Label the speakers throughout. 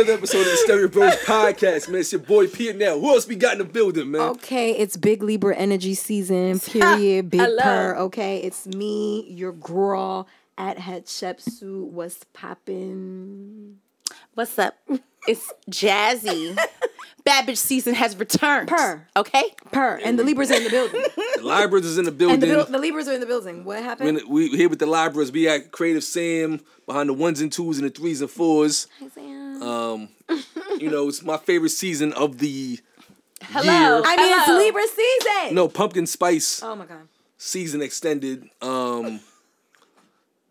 Speaker 1: Another episode of the Stereo Bros podcast, man. It's your boy P and L. Who else we got in the building, man?
Speaker 2: Okay, it's Big Libra energy season, period. Big
Speaker 3: Hello.
Speaker 2: purr. Okay, it's me, your girl at Hatshepsut. What's poppin'?
Speaker 3: What's up? It's Jazzy. Bad bitch season has returned.
Speaker 2: Purr.
Speaker 3: Okay?
Speaker 2: Purr. And the Libras are in the building.
Speaker 1: The Libras is in the
Speaker 2: and
Speaker 1: building.
Speaker 2: the, bil- the Libras are in the building. What happened?
Speaker 1: we, we here with the Libras. We at Creative Sam behind the ones and twos and the threes and fours. Hi, Sam. Um, you know, it's my favorite season of the
Speaker 3: Hello.
Speaker 1: year.
Speaker 2: I mean, it's Libra season.
Speaker 1: No, pumpkin spice
Speaker 2: Oh my god.
Speaker 1: season extended. Um,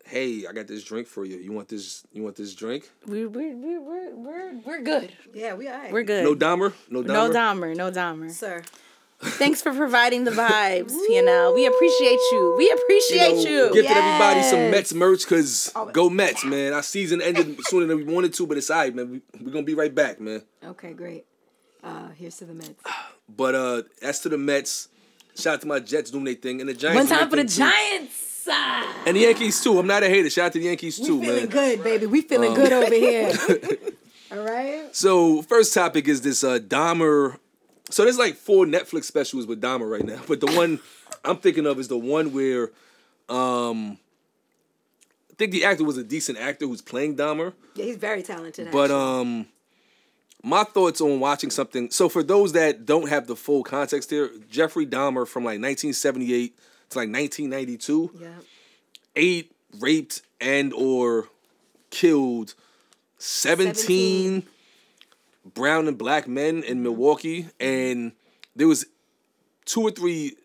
Speaker 1: hey, I got this drink for you. You want this? You want this drink?
Speaker 3: We're, we're, we're, we're, we're, we're good.
Speaker 2: Yeah, we are.
Speaker 3: We're good.
Speaker 1: No Dahmer. No Dahmer.
Speaker 3: no Dahmer. No Dahmer.
Speaker 2: Sir.
Speaker 3: Thanks for providing the vibes, you know. We appreciate you. We appreciate
Speaker 1: know,
Speaker 3: you.
Speaker 1: Gifted everybody some Mets merch because
Speaker 2: Oh,
Speaker 1: go Mets, man. Our season ended sooner than we wanted to, but it's alright, man. We, we're gonna be right back, man.
Speaker 2: Okay, great. Uh, here's to the Mets.
Speaker 1: But uh, as to the Mets, shout out to my Jets doing their thing and the Giants.
Speaker 2: One
Speaker 1: doing
Speaker 2: time for the
Speaker 1: too.
Speaker 2: Giants. Ah,
Speaker 1: and the Yankees too. I'm not a hater. Shout out to the Yankees
Speaker 2: we
Speaker 1: too,
Speaker 2: feeling good, baby. We feeling good over here. All right.
Speaker 1: So first topic is this uh, Dahmer. So there's like four Netflix specials with Dahmer right now, but the one I'm thinking of is the one where um, I think the actor was a decent actor who's playing Dahmer.
Speaker 2: Yeah, he's very talented.
Speaker 1: But
Speaker 2: actually.
Speaker 1: um my thoughts on watching something. So for those that don't have the full context here, Jeffrey Dahmer from like 1978 to like 1992
Speaker 2: yeah.
Speaker 1: ate, raped and or killed 17,
Speaker 2: 17.
Speaker 1: brown and black men in Milwaukee and there was two or three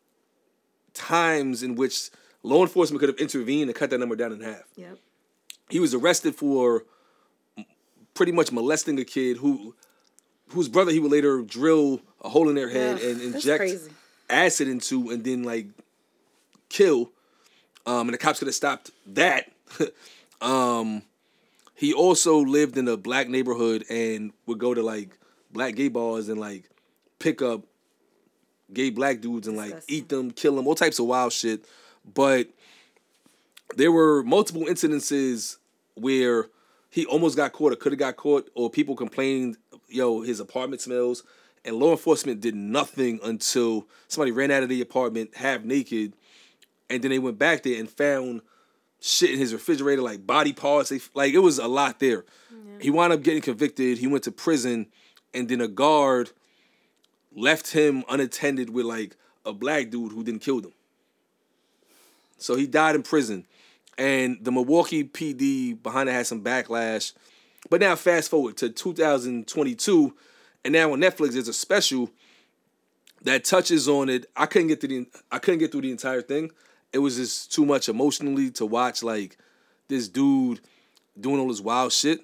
Speaker 1: times in which law enforcement could have intervened and cut that number down in half
Speaker 2: Yep.
Speaker 1: he was arrested for pretty much molesting a kid who whose brother he would later drill a hole in their head
Speaker 3: Yeah,
Speaker 1: and inject acid into and then like kill um and the cops could have stopped that. Um he also lived in a black neighborhood and would go to like black gay bars and like pick up gay black dudes and like
Speaker 2: Disgusting.
Speaker 1: eat them kill them all types of wild shit. But there were multiple incidences where he almost got caught or could have got caught or people complained yo his apartment smells. And law enforcement did nothing until somebody ran out of the apartment half naked and then they went back there and found shit in his refrigerator like body parts they, like it was a lot there he wound up getting convicted he went to prison and then a guard left him unattended with like a black dude who didn't kill him so he died in prison. And the Milwaukee PD behind it had some backlash. But now fast forward to 2022, and now on Netflix there's a special that touches on it. I couldn't get through the I couldn't get through the entire thing. It was just too much emotionally to watch like this dude doing all this wild shit.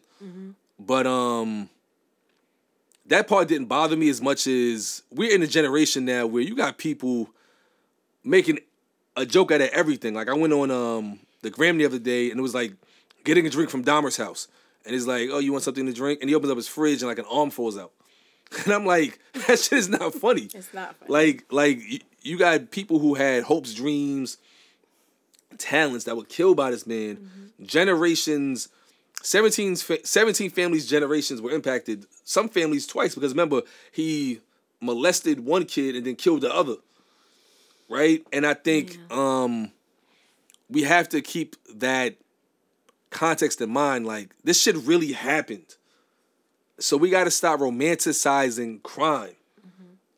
Speaker 1: But um that part didn't bother me as much as we're in a generation now where you got people making a joke out of everything. Like I went on um the gram the other day and it was like getting a drink from Dahmer's house. And he's like, Oh, you want something to drink? And he opens up his fridge and like an arm falls out. And I'm like, that shit is not funny.
Speaker 3: It's not funny.
Speaker 1: Like, like you got people who had hopes, dreams, talents that were killed by this man.
Speaker 3: Mm-hmm.
Speaker 1: Generations, 17, 17 families, generations were impacted. Some families twice because remember he molested one kid and then killed the other. Right, and I think um, we have to keep that context in mind. Like this shit really happened, so we got to stop romanticizing crime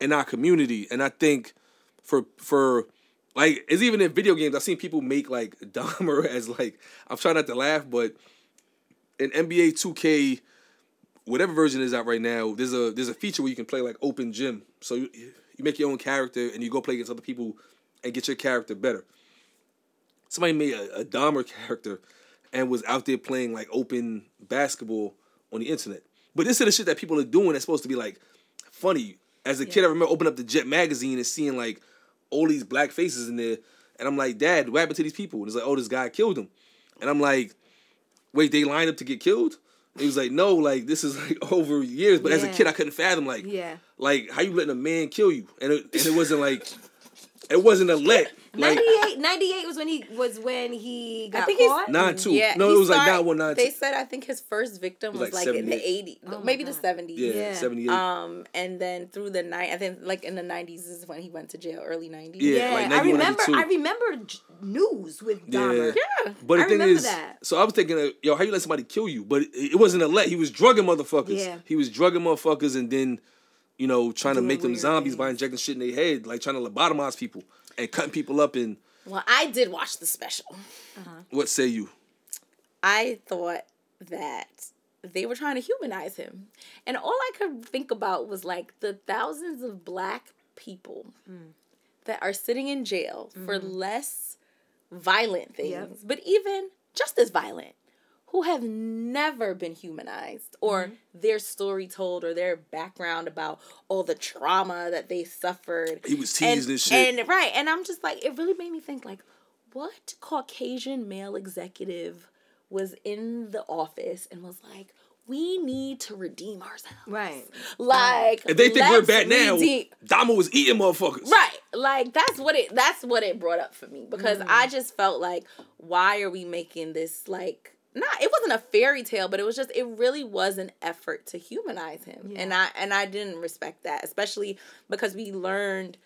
Speaker 1: in our community. And I think for for like it's even in video games. I've seen people make like Dahmer as like I'm trying not to laugh, but in NBA 2K, whatever version is out right now, there's a there's a feature where you can play like open gym. So you, you make your own character and you go play against other people and get your character better. Somebody made a, a Dahmer character and was out there playing like open basketball on the internet. But this is the shit that people are doing that's supposed to be like funny. As a kid, I remember opening up the Jet magazine and seeing like all these black faces in there, and I'm like, Dad, what happened to these people? And it's like, oh, this guy killed them, and I'm like, wait, they lined up to get killed? And he was like, no, like this is like over years. But as a kid, I couldn't fathom like,
Speaker 2: Yeah.
Speaker 1: like how you letting a man kill you, and it, and it wasn't like, it wasn't a let. Like
Speaker 2: 98, 98 was when he was when he got
Speaker 3: think he's-
Speaker 2: caught.
Speaker 1: nine two.
Speaker 3: Yeah,
Speaker 1: no,
Speaker 3: he
Speaker 1: it was like
Speaker 3: started-
Speaker 1: nine one nine
Speaker 3: They
Speaker 1: two.
Speaker 3: said I think his first victim
Speaker 1: was
Speaker 3: was,
Speaker 1: like
Speaker 3: like, in the
Speaker 1: 78.
Speaker 3: eighties,
Speaker 2: Oh
Speaker 3: maybe the
Speaker 2: God.
Speaker 3: seventies.
Speaker 1: Yeah,
Speaker 2: Yeah.
Speaker 1: seventy eight.
Speaker 3: Um, and then through the night, I think like in the nineties is when he went to jail, early nineties.
Speaker 1: Yeah,
Speaker 2: Yeah,
Speaker 1: like
Speaker 2: I remember.
Speaker 1: 92.
Speaker 2: I remember news with Dahmer.
Speaker 3: yeah.
Speaker 1: But the
Speaker 2: I
Speaker 1: thing
Speaker 2: remember
Speaker 1: is,
Speaker 2: that.
Speaker 1: so I was thinking, uh, yo, how you let somebody kill you? But it, it wasn't a let. He was drugging motherfuckers.
Speaker 2: Yeah.
Speaker 1: He was drugging motherfuckers and then, you know, trying to make them
Speaker 2: weird
Speaker 1: zombies by injecting shit in their head, like trying to lobotomize people and cutting people up. And
Speaker 3: Well, I did watch the special. Uh-huh.
Speaker 1: what say you?
Speaker 3: I thought that they were trying to humanize him. And all I could think about was like the thousands of black people mm. that are sitting in jail for mm-hmm. less violent things,
Speaker 2: Yep.
Speaker 3: but even just as violent, who have never been humanized or their story told or their background about all the trauma that they suffered.
Speaker 1: He was teased and shit.
Speaker 3: And right, and I'm just like, it really made me think like, what Caucasian male executive was in the office and was like, we need to redeem ourselves.
Speaker 2: Right.
Speaker 3: Like
Speaker 1: If they think we're
Speaker 3: let's
Speaker 1: bad now,
Speaker 3: redeem-
Speaker 1: Dahmer was eating motherfuckers.
Speaker 3: Right. Like that's what it that's what it brought up for me because
Speaker 2: Mm.
Speaker 3: I just felt like why are we making this like not it wasn't a fairy tale but it was just it really was an effort to humanize him. And I and I didn't respect that especially because we learned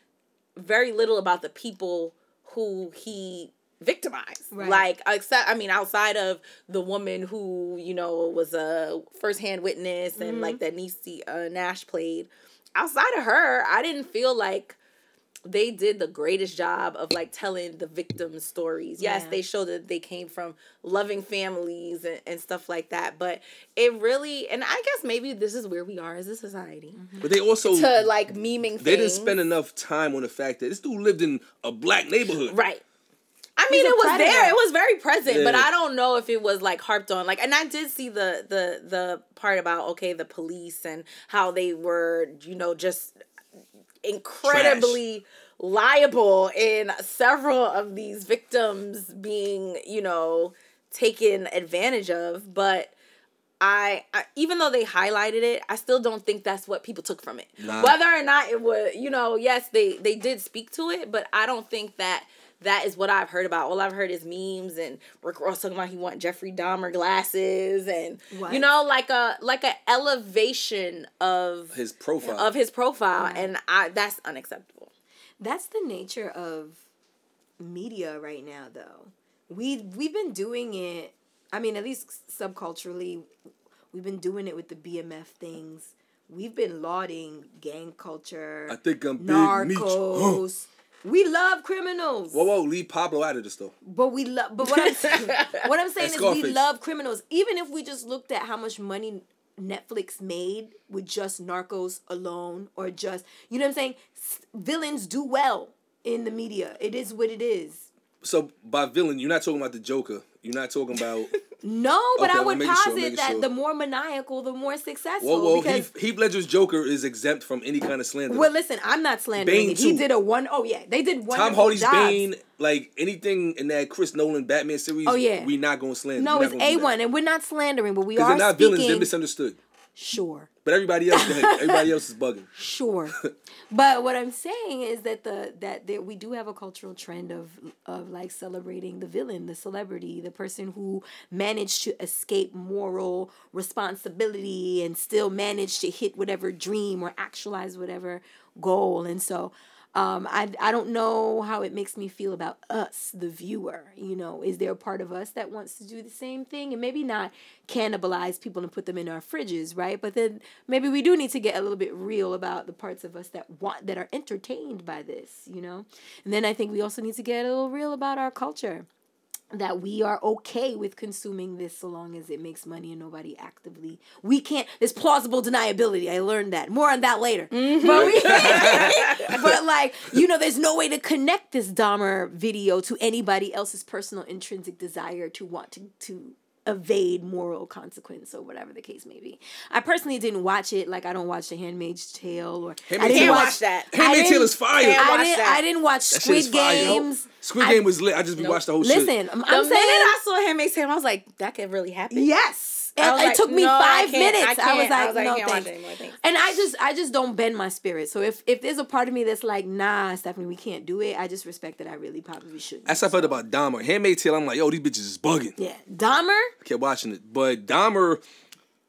Speaker 3: very little about the people who he victimized.
Speaker 2: Right.
Speaker 3: Like except I mean outside of the woman who, you know, was a firsthand witness and like that Niecy uh, Nash played. Outside of her, I didn't feel like they did the greatest job of like telling the victims' stories. Yes,
Speaker 2: Yeah.
Speaker 3: they showed that they came from loving families and, and stuff like that. But it really and I guess maybe this is where we are as a society. Mm-hmm.
Speaker 1: But they also
Speaker 3: To like memeing
Speaker 1: they didn't spend enough time on the fact that this dude lived in a black neighborhood.
Speaker 3: Right. I mean, it was
Speaker 2: predator.
Speaker 3: there. It was very present, but I don't know if it was like harped on. Like, and I did see the the the part about okay, the police and how they were, you know, just incredibly liable in several of these victims being, you know, taken advantage of. But I, I even though they highlighted it, I still don't think that's what people took from it.
Speaker 1: Nah.
Speaker 3: Whether or not it was, you know, yes, they they did speak to it, but I don't think that that is what I've heard about. All I've heard is memes and Rick Ross talking about he want Jeffrey Dahmer glasses and
Speaker 2: What?
Speaker 3: you know, like a like a elevation of
Speaker 1: His profile.
Speaker 3: of his profile, and I that's unacceptable.
Speaker 2: That's the nature of media right now, though. We we've been doing it. I mean, at least subculturally, we've been doing it with the BMF things. We've been lauding gang culture.
Speaker 1: I think I'm big
Speaker 2: narcos. We love criminals.
Speaker 1: Whoa, whoa, leave Pablo out of this though.
Speaker 2: But we love. But what I'm saying, what I'm saying is, we love criminals. Even if we just looked at how much money Netflix made with just Narcos alone, or just you know what I'm saying, S- villains do well in the media. It is what it is.
Speaker 1: So by villain, you're not talking about the Joker. You're not talking about
Speaker 2: No, but
Speaker 1: Okay,
Speaker 2: I would
Speaker 1: making sure,
Speaker 2: posit that
Speaker 1: sure.
Speaker 2: the more maniacal, the more successful.
Speaker 1: Whoa, whoa,
Speaker 2: because
Speaker 1: Heath, Heath Ledger's Joker is exempt from any kind of slander.
Speaker 2: well, listen, I'm not slandering
Speaker 1: Bane.
Speaker 2: He did a one oh yeah, they did one.
Speaker 1: Tom Hardy's Bane, like anything in that Chris Nolan Batman series,
Speaker 2: Oh, yeah.
Speaker 1: we're not going to slander.
Speaker 2: No, it's a one, and we're not slandering, but we are.
Speaker 1: they're not
Speaker 2: speaking.
Speaker 1: villains, they're misunderstood.
Speaker 2: sure.
Speaker 1: But everybody else, everybody else is bugging.
Speaker 2: Sure, but what I'm saying is that the that there, we do have a cultural trend of of like celebrating the villain, the celebrity, the person who managed to escape moral responsibility and still managed to hit whatever dream or actualize whatever goal. And so, um, I I don't know how it makes me feel about us, the viewer. You know, is there a part of us that wants to do the same thing and maybe not cannibalize people and put them in our fridges, right? But then maybe we do need to get a little bit real about the parts of us that want that are entertained by this, you know. And then I think we also need to get a little real about our culture that we are okay with consuming this so long as it makes money and nobody actively we can't there's plausible deniability. I learned that. More on that later.
Speaker 3: Mm-hmm.
Speaker 2: but, we, but like you know there's no way to connect this dahmer video to anybody else's personal intrinsic desire to want to to evade moral consequence or whatever the case may be i personally didn't watch it like i don't watch the handmaid's tale or i
Speaker 1: Handmaid's
Speaker 2: didn't
Speaker 1: Tale-
Speaker 3: Can't watch that.
Speaker 1: Handmaid's Tale is fire.
Speaker 3: Can't
Speaker 2: I didn't,
Speaker 3: that.
Speaker 2: I didn't watch
Speaker 1: That shit is
Speaker 2: Squid
Speaker 1: fire.
Speaker 2: Games.
Speaker 1: Squid
Speaker 2: I-
Speaker 1: Game was lit. I just be watched the whole shit.
Speaker 2: Listen, I'm,
Speaker 3: The
Speaker 2: I'm
Speaker 3: minute
Speaker 2: saying
Speaker 3: I saw Handmaid's Tale, I was like, that could really happen.
Speaker 2: Yes. It, it
Speaker 3: like,
Speaker 2: took me
Speaker 3: no,
Speaker 2: five
Speaker 3: I
Speaker 2: minutes. I, was like,
Speaker 3: I was like,
Speaker 2: no
Speaker 3: can't
Speaker 2: thanks.
Speaker 3: anymore, thanks.
Speaker 2: And I just I just don't bend my spirit. So if if there's a part of me that's like, nah, Stephanie, we can't do it, I just respect that I really probably shouldn't.
Speaker 1: That's how I felt about Dahmer. Handmaid's Tale, I'm like, yo, these bitches is bugging.
Speaker 2: yeah. Dahmer?
Speaker 1: I kept watching it. But Dahmer,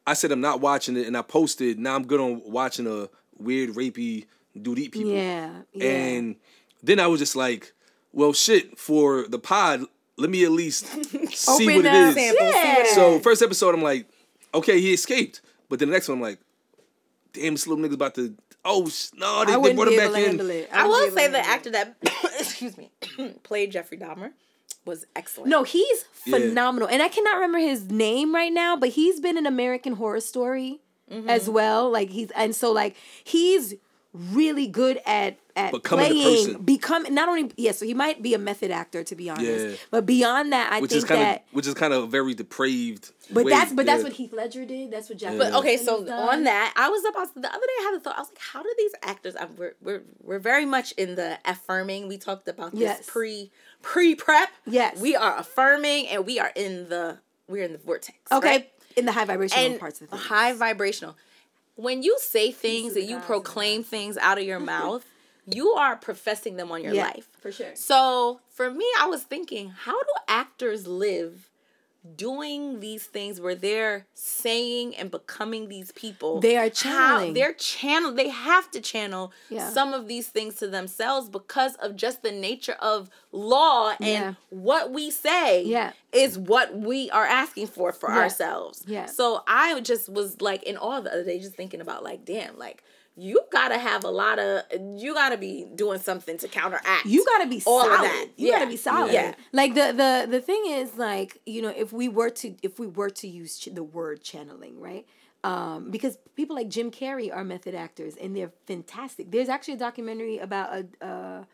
Speaker 1: I said I'm not watching it, and I posted, now I'm good on watching a weird, rapey dude eat people.
Speaker 2: Yeah. Yeah.
Speaker 1: And then I was just like, well, shit, for the pod, let me at least see
Speaker 2: Open
Speaker 1: what it
Speaker 2: up.
Speaker 1: is.
Speaker 3: Sample, see what it
Speaker 2: Yeah.
Speaker 1: So first episode, I'm like, okay, he escaped. But then the next one, I'm like, damn, this little nigga's about to. Oh no, they,
Speaker 2: I
Speaker 1: they
Speaker 2: wouldn't
Speaker 1: brought
Speaker 2: be
Speaker 1: him back in.
Speaker 2: handle it.
Speaker 3: I will say
Speaker 2: to
Speaker 3: the actor that excuse me played Jeffrey Dahmer was excellent.
Speaker 2: No, he's
Speaker 1: Yeah.
Speaker 2: phenomenal. And I cannot remember his name right now, but he's been in American Horror Story
Speaker 1: Mm-hmm.
Speaker 2: as well. Like he's and so like he's really good at at
Speaker 1: Becoming
Speaker 2: playing
Speaker 1: person.
Speaker 2: become not only yeah, so he might be a method actor to be honest.
Speaker 1: Yeah.
Speaker 2: But beyond that, I
Speaker 1: Which
Speaker 2: think
Speaker 1: is kind of,
Speaker 2: that
Speaker 1: which is kind of very depraved.
Speaker 2: but
Speaker 1: way.
Speaker 2: that's but that's what Heath Ledger did. That's what Jack.
Speaker 3: But okay, so
Speaker 2: done.
Speaker 3: on that, I was about to, the other day. I had a thought. I was like, how do these actors? I, we're we're we're very much in the affirming. We talked about this
Speaker 2: Yes.
Speaker 3: pre pre prep.
Speaker 2: Yes.
Speaker 3: we are affirming, and we are in the we're in the vortex.
Speaker 2: Okay.
Speaker 3: right?
Speaker 2: In the high vibrational
Speaker 3: and
Speaker 2: parts of the
Speaker 3: high vibrational. When you say things and you proclaim things out of your mouth, you are professing them on your
Speaker 2: Yeah,
Speaker 3: life.
Speaker 2: for sure.
Speaker 3: So for me, I was thinking, how do actors live doing these things where they're saying and becoming these people?
Speaker 2: They are
Speaker 3: How,
Speaker 2: channeling.
Speaker 3: they're channel. They have to channel
Speaker 2: Yeah.
Speaker 3: some of these things to themselves because of just the nature of law and
Speaker 2: Yeah.
Speaker 3: what we say
Speaker 2: Yeah.
Speaker 3: is what we are asking for for
Speaker 2: Yeah.
Speaker 3: ourselves.
Speaker 2: Yeah.
Speaker 3: So I just was like in awe the other day, just thinking about like, damn, like you gotta have a lot of, you gotta be doing something to counteract.
Speaker 2: you gotta be
Speaker 3: all
Speaker 2: solid.
Speaker 3: of that.
Speaker 2: You
Speaker 3: Yeah.
Speaker 2: gotta be solid.
Speaker 3: Yeah.
Speaker 2: Like the the the thing is like you know if we were to if we were to use ch- the word channeling right. Um, because people like Jim Carrey are method actors and they're fantastic. There's actually a documentary about a uh,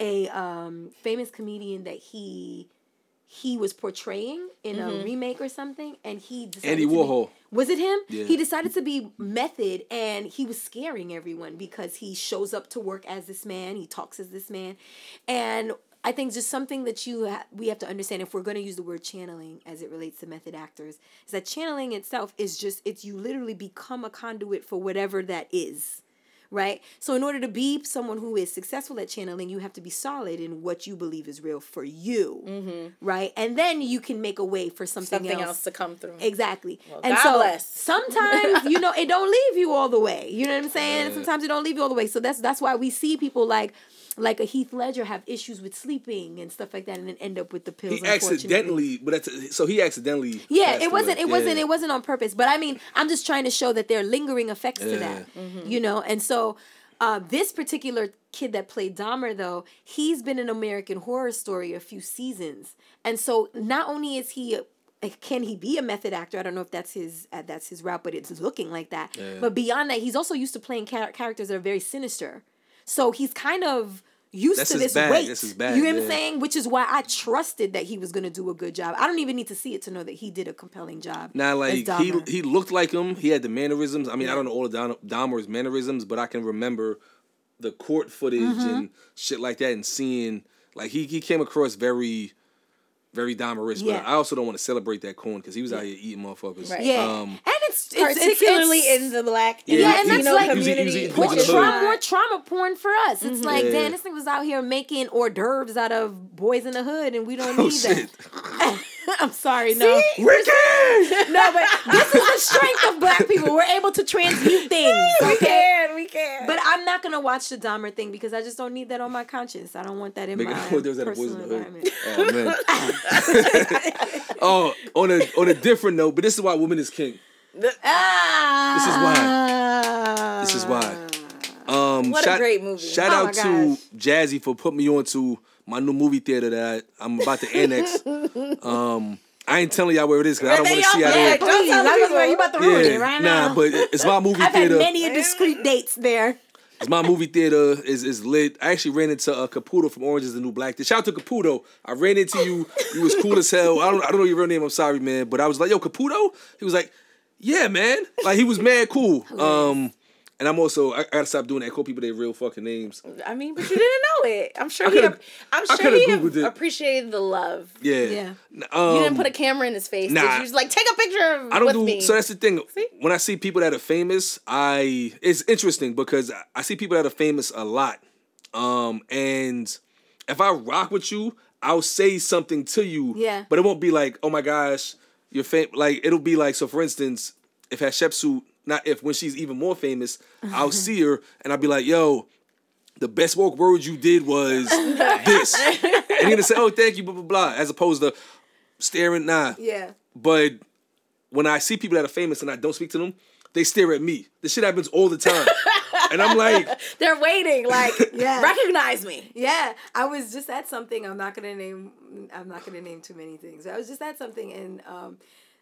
Speaker 2: a um, famous comedian that he he was portraying in a mm-hmm. remake or something, and he decided
Speaker 1: Andy
Speaker 2: to be-
Speaker 1: Warhol.
Speaker 2: was it him?
Speaker 1: Yeah.
Speaker 2: He decided to be method and he was scaring everyone because he shows up to work as this man, he talks as this man. And I think just something that you ha- we have to understand if we're going to use the word channeling as it relates to method actors is that channeling itself is just it's you literally become a conduit for whatever that is. Right? So in order to be someone who is successful at channeling, you have to be solid in what you believe is real for you. Mm-hmm. Right? And then you can make a way for something,
Speaker 3: something else.
Speaker 2: else
Speaker 3: to come through.
Speaker 2: Exactly. and
Speaker 3: God
Speaker 2: so
Speaker 3: bless.
Speaker 2: sometimes, you know, it don't leave you all the way. You know what I'm saying? Sometimes it don't leave you all the way. So that's that's why we see people like like a Heath Ledger have issues with sleeping and stuff like that and then end up with the pills.
Speaker 1: He accidentally, but that's, so he accidentally.
Speaker 2: Yeah, it wasn't.
Speaker 1: away.
Speaker 2: It wasn't. It wasn't on purpose. But I mean, I'm just trying to show that there are lingering effects to
Speaker 1: Yeah.
Speaker 2: that. You know, and so uh, this particular kid that played Dahmer, though, he's been in American Horror Story a few seasons, and so not only is he. a- can he be a method actor? I don't know if that's his uh, that's his route, but it's looking like that. But beyond that, he's also used to playing char- characters that are very sinister. So he's kind of used
Speaker 1: That's
Speaker 2: to
Speaker 1: his
Speaker 2: this
Speaker 1: bag.
Speaker 2: weight.
Speaker 1: That's his bag,
Speaker 2: you know what I'm saying? Which is why I trusted that he was going to do a good job. I don't even need to see it to know that he did a compelling job.
Speaker 1: Now, like he he looked like him. He had the mannerisms. I mean, I don't know all of Dahmer- Dahmer's mannerisms, but I can remember the court footage
Speaker 2: Mm-hmm.
Speaker 1: and shit like that, and seeing like he he came across very, very Dahmerish.
Speaker 2: Yeah.
Speaker 1: But I also don't want to celebrate that corn because he was out here eating motherfuckers.
Speaker 3: Right.
Speaker 2: Yeah,
Speaker 1: Um,
Speaker 2: and it's, it's it's-
Speaker 3: particularly
Speaker 2: it's,
Speaker 3: in the black
Speaker 1: Yeah,
Speaker 3: and
Speaker 2: Yeah, and that's
Speaker 3: Latino
Speaker 2: like-
Speaker 1: He was- he was
Speaker 3: community.
Speaker 1: eating
Speaker 2: more trauma, more trauma porn for us. It's like,
Speaker 1: Yeah.
Speaker 2: damn, this thing was out here making hors d'oeuvres out of boys in the hood, and we don't
Speaker 1: oh
Speaker 2: need
Speaker 1: shit!
Speaker 2: that. I'm sorry, no,
Speaker 1: Wicked!
Speaker 2: no, but this is the strength of black people. We're able to transmute things.
Speaker 3: we
Speaker 2: Okay.
Speaker 3: can, we can.
Speaker 2: But I'm not gonna watch the Dahmer thing because I just don't need that on my conscience. I don't want that in
Speaker 1: Make
Speaker 2: my
Speaker 1: what, there was that
Speaker 2: personal
Speaker 1: in the Hood?
Speaker 2: environment.
Speaker 1: Oh man. oh, on a on a different note, but this is why women is king.
Speaker 2: Ah,
Speaker 1: This is why. This is why. Um,
Speaker 3: What a
Speaker 1: shout,
Speaker 3: great movie.
Speaker 1: Shout
Speaker 2: Oh
Speaker 1: out to. Jazzy for putting me on to my new movie theater that I, I'm about to annex. um, I ain't telling y'all where it is because I don't want to see
Speaker 3: all-
Speaker 1: how
Speaker 3: yeah, don't tell
Speaker 2: Please, I was
Speaker 3: people.
Speaker 2: where you about to ruin
Speaker 1: Yeah,
Speaker 2: it right
Speaker 1: nah,
Speaker 2: now.
Speaker 1: but it's my movie
Speaker 2: I've had
Speaker 1: theater.
Speaker 2: many discreet dates there.
Speaker 1: It's my movie theater is is lit. I actually ran into uh, Caputo from Orange is the New Black. Shout out to Caputo. I ran into you. You was cool as hell. I don't I don't know your real name. I'm sorry, man. But I was like, yo, Caputo. He was like, yeah, man. Like he was mad cool. Um, and I'm also I, I gotta stop doing that. Call people their real fucking names.
Speaker 3: I mean, but you didn't know it. I'm sure
Speaker 1: I
Speaker 3: he. I'm sure
Speaker 1: coulda
Speaker 3: he
Speaker 1: Googled it.
Speaker 3: appreciated the love.
Speaker 1: Yeah.
Speaker 2: Yeah.
Speaker 1: Um,
Speaker 3: You didn't put a camera in his face.
Speaker 1: nah.
Speaker 3: Did you just like take a picture of
Speaker 1: I don't
Speaker 3: with
Speaker 1: do.
Speaker 3: me?
Speaker 1: So that's the thing.
Speaker 3: See?
Speaker 1: When I see people that are famous, I it's interesting because I- I see people that are famous a lot. Um, and if I rock with you, I'll say something to you.
Speaker 2: Yeah.
Speaker 1: But it won't be like, oh my gosh, you're fam. Like it'll be like, so for instance, if Hatshepsut, not if when she's even more famous, I'll see her and I'll be like, yo. The best woke word you did was this, and you're gonna say, "Oh, thank you," blah blah blah, as opposed to staring. Nah,
Speaker 2: Yeah.
Speaker 1: but when I see people that are famous and I don't speak to them, they stare at me. This shit happens all the time. and I'm like,
Speaker 3: They're waiting. Like,
Speaker 2: Yeah.
Speaker 3: recognize me.
Speaker 2: Yeah, I was just at something. I'm not gonna name. I'm not gonna name too many things. I was just at something, and um,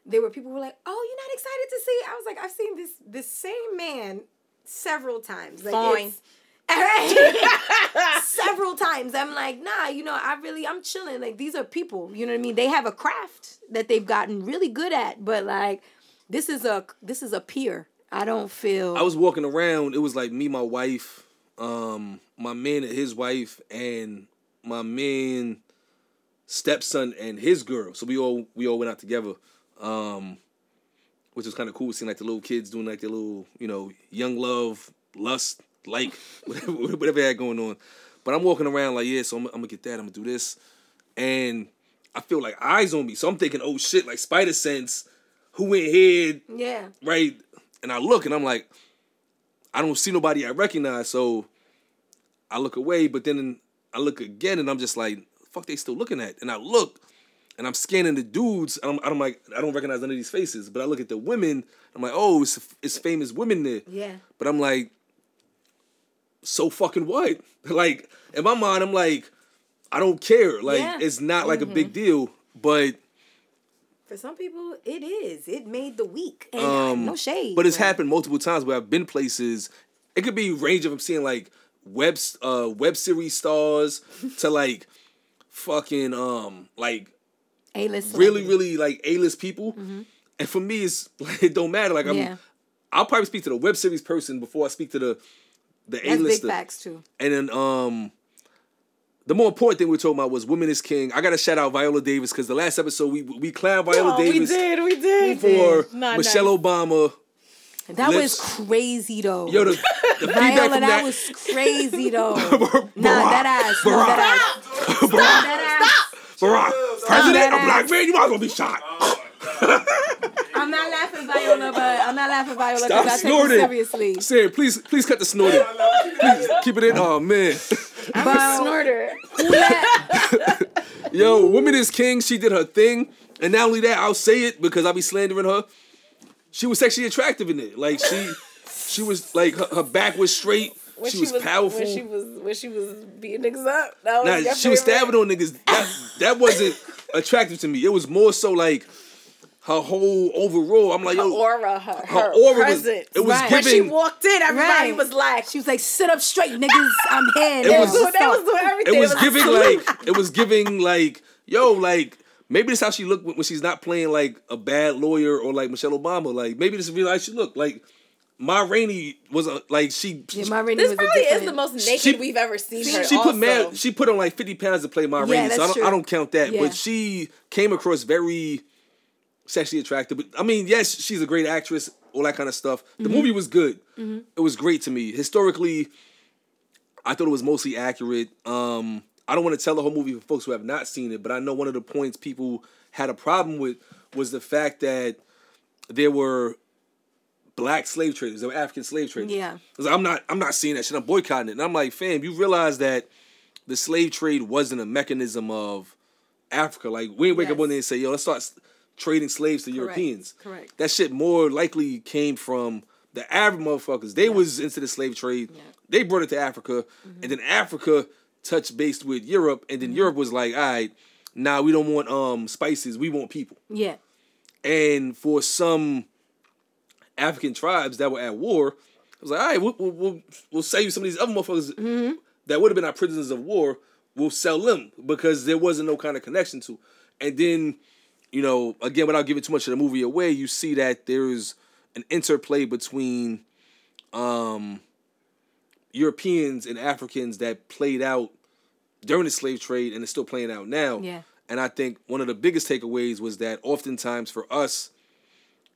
Speaker 2: there were people who were like, "Oh, you're not excited to see?" I was like, "I've seen this this same man several times. Like,
Speaker 3: Fine.
Speaker 2: it's- several times. I'm like, nah, you know, I really, I'm chilling. Like, these are people. You know what I mean? They have a craft that they've gotten really good at, but like, this is a this is a peer. I don't feel.
Speaker 1: I was walking around. It was like me, my wife, um, my man and his wife, and my man stepson and his girl. So we all we all went out together, um, which was kind of cool. Seeing like the little kids doing like their little, you know, young love, lust, like whatever, whatever they had going on. But I'm walking around like, yeah, so I'm, I'm gonna get that. I'm gonna do this, and I feel like eyes on me. So I'm thinking, oh shit, like spider sense. Who went here?
Speaker 2: yeah.
Speaker 1: right? And I look and I'm like, I don't see nobody I recognize. So I look away, but then I look again and I'm just like, fuck, they still looking at. And I look and I'm scanning the dudes. And I'm, I'm like, I don't recognize none of these faces. But I look at the women. I'm like, oh, it's, it's famous women there.
Speaker 2: Yeah.
Speaker 1: But I'm like, so fucking what? like in my mind, I'm like, I don't care. Like
Speaker 2: Yeah.
Speaker 1: it's not like a big deal. But
Speaker 2: For some people, it is. It made the week. And
Speaker 1: Um,
Speaker 2: no shade.
Speaker 1: But it's happened multiple times where I've been places. It could be range of I'm seeing like web uh web series stars to like fucking um like
Speaker 2: A-list
Speaker 1: really really like A list people. And for me, it's like it don't matter. Like I'm,
Speaker 2: Yeah.
Speaker 1: I'll probably speak to the web series person before I speak to the the A
Speaker 2: That's big
Speaker 1: lister.
Speaker 2: facts too.
Speaker 1: And then um the more important thing we were talking about was women is king. I gotta shout out Viola Davis because the last episode we we clowned Viola
Speaker 3: Oh, we did. We did.
Speaker 1: for
Speaker 3: Not
Speaker 1: Michelle Obama.
Speaker 2: That
Speaker 1: Lips.
Speaker 2: was crazy though.
Speaker 1: Yo, the, the feedback
Speaker 2: Viola,
Speaker 1: from
Speaker 2: that,
Speaker 1: that,
Speaker 2: was crazy though.
Speaker 1: Barack,
Speaker 2: nah, that ass. No, that ass.
Speaker 1: Barack,
Speaker 2: That ass.
Speaker 1: Barack, president,
Speaker 2: that
Speaker 1: a black man, you might as well be shot.
Speaker 2: I'm not laughing Viola, but I'm not laughing Viola
Speaker 1: Stop
Speaker 2: because I take it
Speaker 1: snorting.
Speaker 2: seriously.
Speaker 1: Sam, please, please cut the snorting. Please keep it in. Oh man,
Speaker 2: But
Speaker 3: Snorter.
Speaker 2: who let,
Speaker 1: yo, woman is king. She did her thing, and not only that, I'll say it because I'll be slandering her. She was sexually attractive in it. Like she, she was like her, her back was straight.
Speaker 3: When
Speaker 1: she, was, powerful.
Speaker 3: When she was when she was beating niggas up. That was
Speaker 1: Nah,
Speaker 3: your
Speaker 1: she was stabbing on niggas. That that wasn't attractive to me. It was more so like her whole overall. I'm like,
Speaker 3: Her
Speaker 1: yo,
Speaker 3: aura, her, her,
Speaker 1: her aura was it was
Speaker 2: Right.
Speaker 3: when she walked in, everybody
Speaker 2: Right.
Speaker 3: was like,
Speaker 2: she was like, sit up straight, niggas. I'm here.
Speaker 1: It
Speaker 2: now.
Speaker 1: was-
Speaker 3: they was doing everything.
Speaker 1: It was
Speaker 3: like,
Speaker 1: giving like it was giving like yo like maybe this how she looked when when she's not playing like a bad lawyer or like Michelle Obama. Like maybe this is really how she looked. Like Ma Rainey was a, like she
Speaker 2: Yeah, Ma Rainey
Speaker 3: This
Speaker 2: was a
Speaker 3: probably is the most naked
Speaker 1: She-
Speaker 3: we've ever seen her.
Speaker 1: she
Speaker 3: also.
Speaker 1: put mad she put on like 50 pounds to play Ma
Speaker 2: Yeah,
Speaker 1: Rainey. so I
Speaker 2: that's
Speaker 1: don't I don't count that.
Speaker 2: Yeah.
Speaker 1: But she came across very sexually attractive. But I mean, yes, she's a great actress, all that kind of stuff.
Speaker 2: Mm-hmm.
Speaker 1: The movie was good. It was great to me. Historically, I thought it was mostly accurate. Um, I don't want to tell the whole movie for folks who have not seen it, but I know one of the points people had a problem with was the fact that there were black slave traders, there were African slave traders.
Speaker 2: Yeah.
Speaker 1: Like, I'm not I'm not seeing that shit. I'm boycotting it. And I'm like, fam, you realize that the slave trade wasn't a mechanism of Africa. Like we didn't wake up one day and say, yo, let's start trading slaves to Europeans.
Speaker 2: Correct.
Speaker 1: That shit more likely came from The Arab motherfuckers, they was into the slave trade. Yeah. They brought it to Africa,
Speaker 2: Mm-hmm.
Speaker 1: and then Africa touched base with Europe, and then Europe was like, all right, nah, we don't want um spices, we want people.
Speaker 2: Yeah.
Speaker 1: And for some African tribes that were at war, I was like, all right, we'll, we'll, we'll, sell you some of these other motherfuckers
Speaker 2: Mm-hmm.
Speaker 1: that would have been our prisoners of war. We'll sell them because there wasn't no kind of connection to. And then, you know, again, without giving too much of the movie away, you see that there's an interplay between um, Europeans and Africans that played out during the slave trade and is still playing out now.
Speaker 2: Yeah.
Speaker 1: And I think one of the biggest takeaways was that oftentimes for us,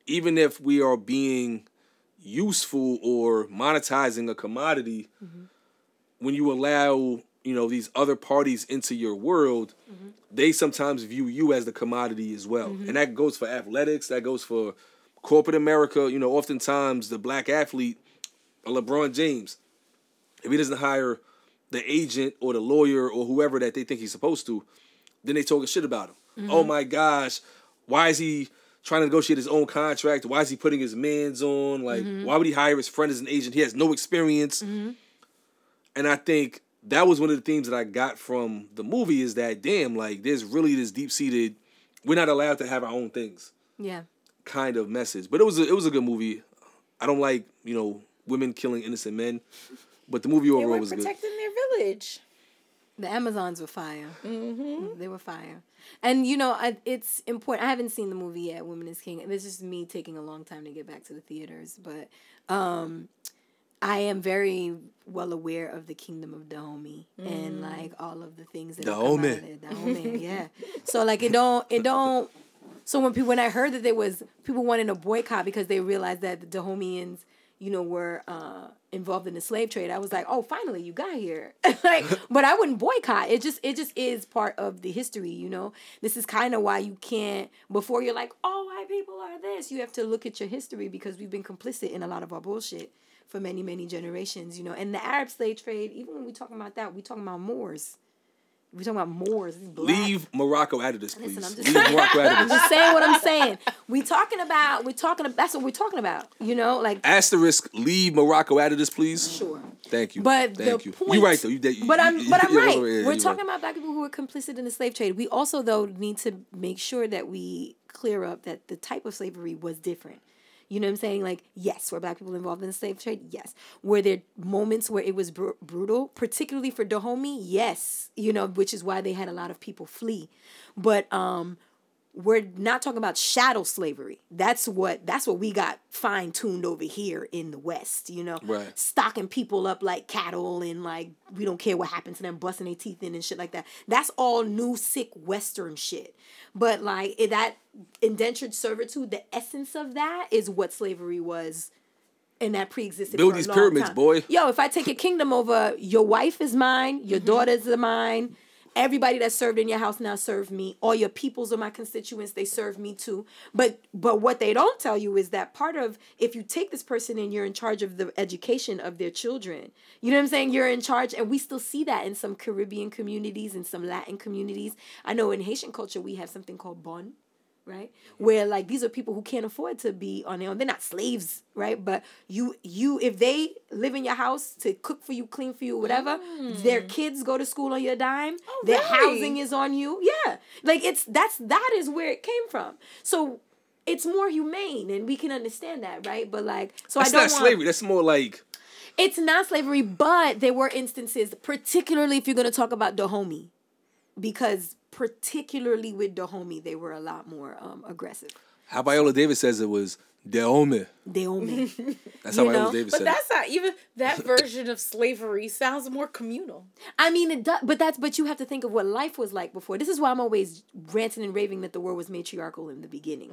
Speaker 1: even if we are being useful or monetizing a commodity, mm-hmm. when you allow you know these other parties into your world, mm-hmm. they sometimes view you as the commodity as well, mm-hmm. and that goes for athletics, that goes for corporate America. You know, oftentimes the black athlete, a LeBron James, if he doesn't hire the agent or the lawyer or whoever that they think he's supposed to, then they talking shit about him. Oh my gosh, why is he trying to negotiate his own contract? Why is he putting his mans on? Like, mm-hmm. why would he hire his friend as an agent? He has no experience. Mm-hmm. And I think that was one of the themes that I got from the movie is that damn, like there's really this deep seated, we're not allowed to have our own things
Speaker 2: Yeah.
Speaker 1: kind of message. But it was a, it was a good movie. I don't like you know women killing innocent men, but the movie overall was good.
Speaker 3: protecting their village.
Speaker 2: The Amazons were fire. Mm-hmm. They were fire. And you know, I, it's important. I haven't seen the movie yet, Woman is King. This is me taking a long time to get back to the theaters, but um, I am very well aware of the Kingdom of Dahomey and like all of the things that have come out of
Speaker 1: Dahomey.
Speaker 2: it. Dahomey, yeah. So like it don't it don't. So when people when I heard that there was people wanting to boycott because they realized that the Dahomeans you know, were uh, involved in the slave trade, I was like, oh, finally you got here. like, but I wouldn't boycott. It just it just is part of the history, you know. This is kind of why you can't before you're like, oh, white people are this. You have to look at your history because we've been complicit in a lot of our bullshit for many many generations, you know. And the Arab slave trade, even when we talking about that, we talking about Moors. We talking about Moors.
Speaker 1: Leave Morocco out of this, please.
Speaker 2: Listen, I'm just
Speaker 1: Leave
Speaker 2: saying.
Speaker 1: Morocco out
Speaker 2: I'm
Speaker 1: of this.
Speaker 2: just saying what I'm saying. We talking about. We talking. About, that's what we're talking about. You know, like
Speaker 1: Asterisk, leave Morocco out of this, please.
Speaker 2: sure.
Speaker 1: Thank you.
Speaker 2: But
Speaker 1: Thank
Speaker 2: the
Speaker 1: you.
Speaker 2: point,
Speaker 1: You're right though. You, you,
Speaker 2: but I'm but I'm right. We're
Speaker 1: you're
Speaker 2: talking
Speaker 1: right.
Speaker 2: about black people who were complicit in the slave trade. We also though need to make sure that we clear up that the type of slavery was different. You know what I'm saying? Like, yes, were black people involved in the slave trade? Yes. Were there moments where it was br- brutal, particularly for Dahomey? Yes. You know, which is why they had a lot of people flee. But um, we're not talking about chattel slavery. That's what that's what we got fine tuned over here in the West. You know,
Speaker 1: Right.
Speaker 2: stocking people up like cattle and like we don't care what happens to them, busting their teeth in and shit like that. That's all new sick Western shit. But like that indentured servitude, the essence of that is what slavery was. And that pre-existed.
Speaker 1: Build these pyramids,
Speaker 2: time.
Speaker 1: boy.
Speaker 2: Yo, if I take a kingdom over, your wife is mine, your mm-hmm. daughters are mine. Everybody that served in your house now serve me. All your peoples are my constituents; they serve me too. But but what they don't tell you is that part of if you take this person and you're in charge of the education of their children, you know what I'm saying? You're in charge, and we still see that in some Caribbean communities and some Latin communities. I know in Haitian culture we have something called bon right? Where like these are people who can't afford to be on their own. They're not slaves right? But you you if they live in your house to cook for you clean for you whatever their kids go to school on your dime. Their
Speaker 3: Mm. really?
Speaker 2: housing is on you. Yeah. Like it's that's that is where it came from. So it's more humane and we can understand that right? But like so
Speaker 1: That's
Speaker 2: i don't
Speaker 1: not
Speaker 2: want,
Speaker 1: slavery. That's more like
Speaker 2: it's not slavery, but there were instances, particularly if you're going to talk about Dahomey, because particularly with Dahomey, they were a lot more um, aggressive.
Speaker 1: how Viola Davis says it was Dahomey.
Speaker 2: Dahomey.
Speaker 1: That's how
Speaker 2: You
Speaker 1: Viola
Speaker 2: know?
Speaker 1: Davis
Speaker 3: But
Speaker 1: said
Speaker 3: that's not even that version of slavery sounds more communal.
Speaker 2: I mean, it does, but that's but you have to think of what life was like before. This is why I'm always ranting and raving that the world was matriarchal in the beginning.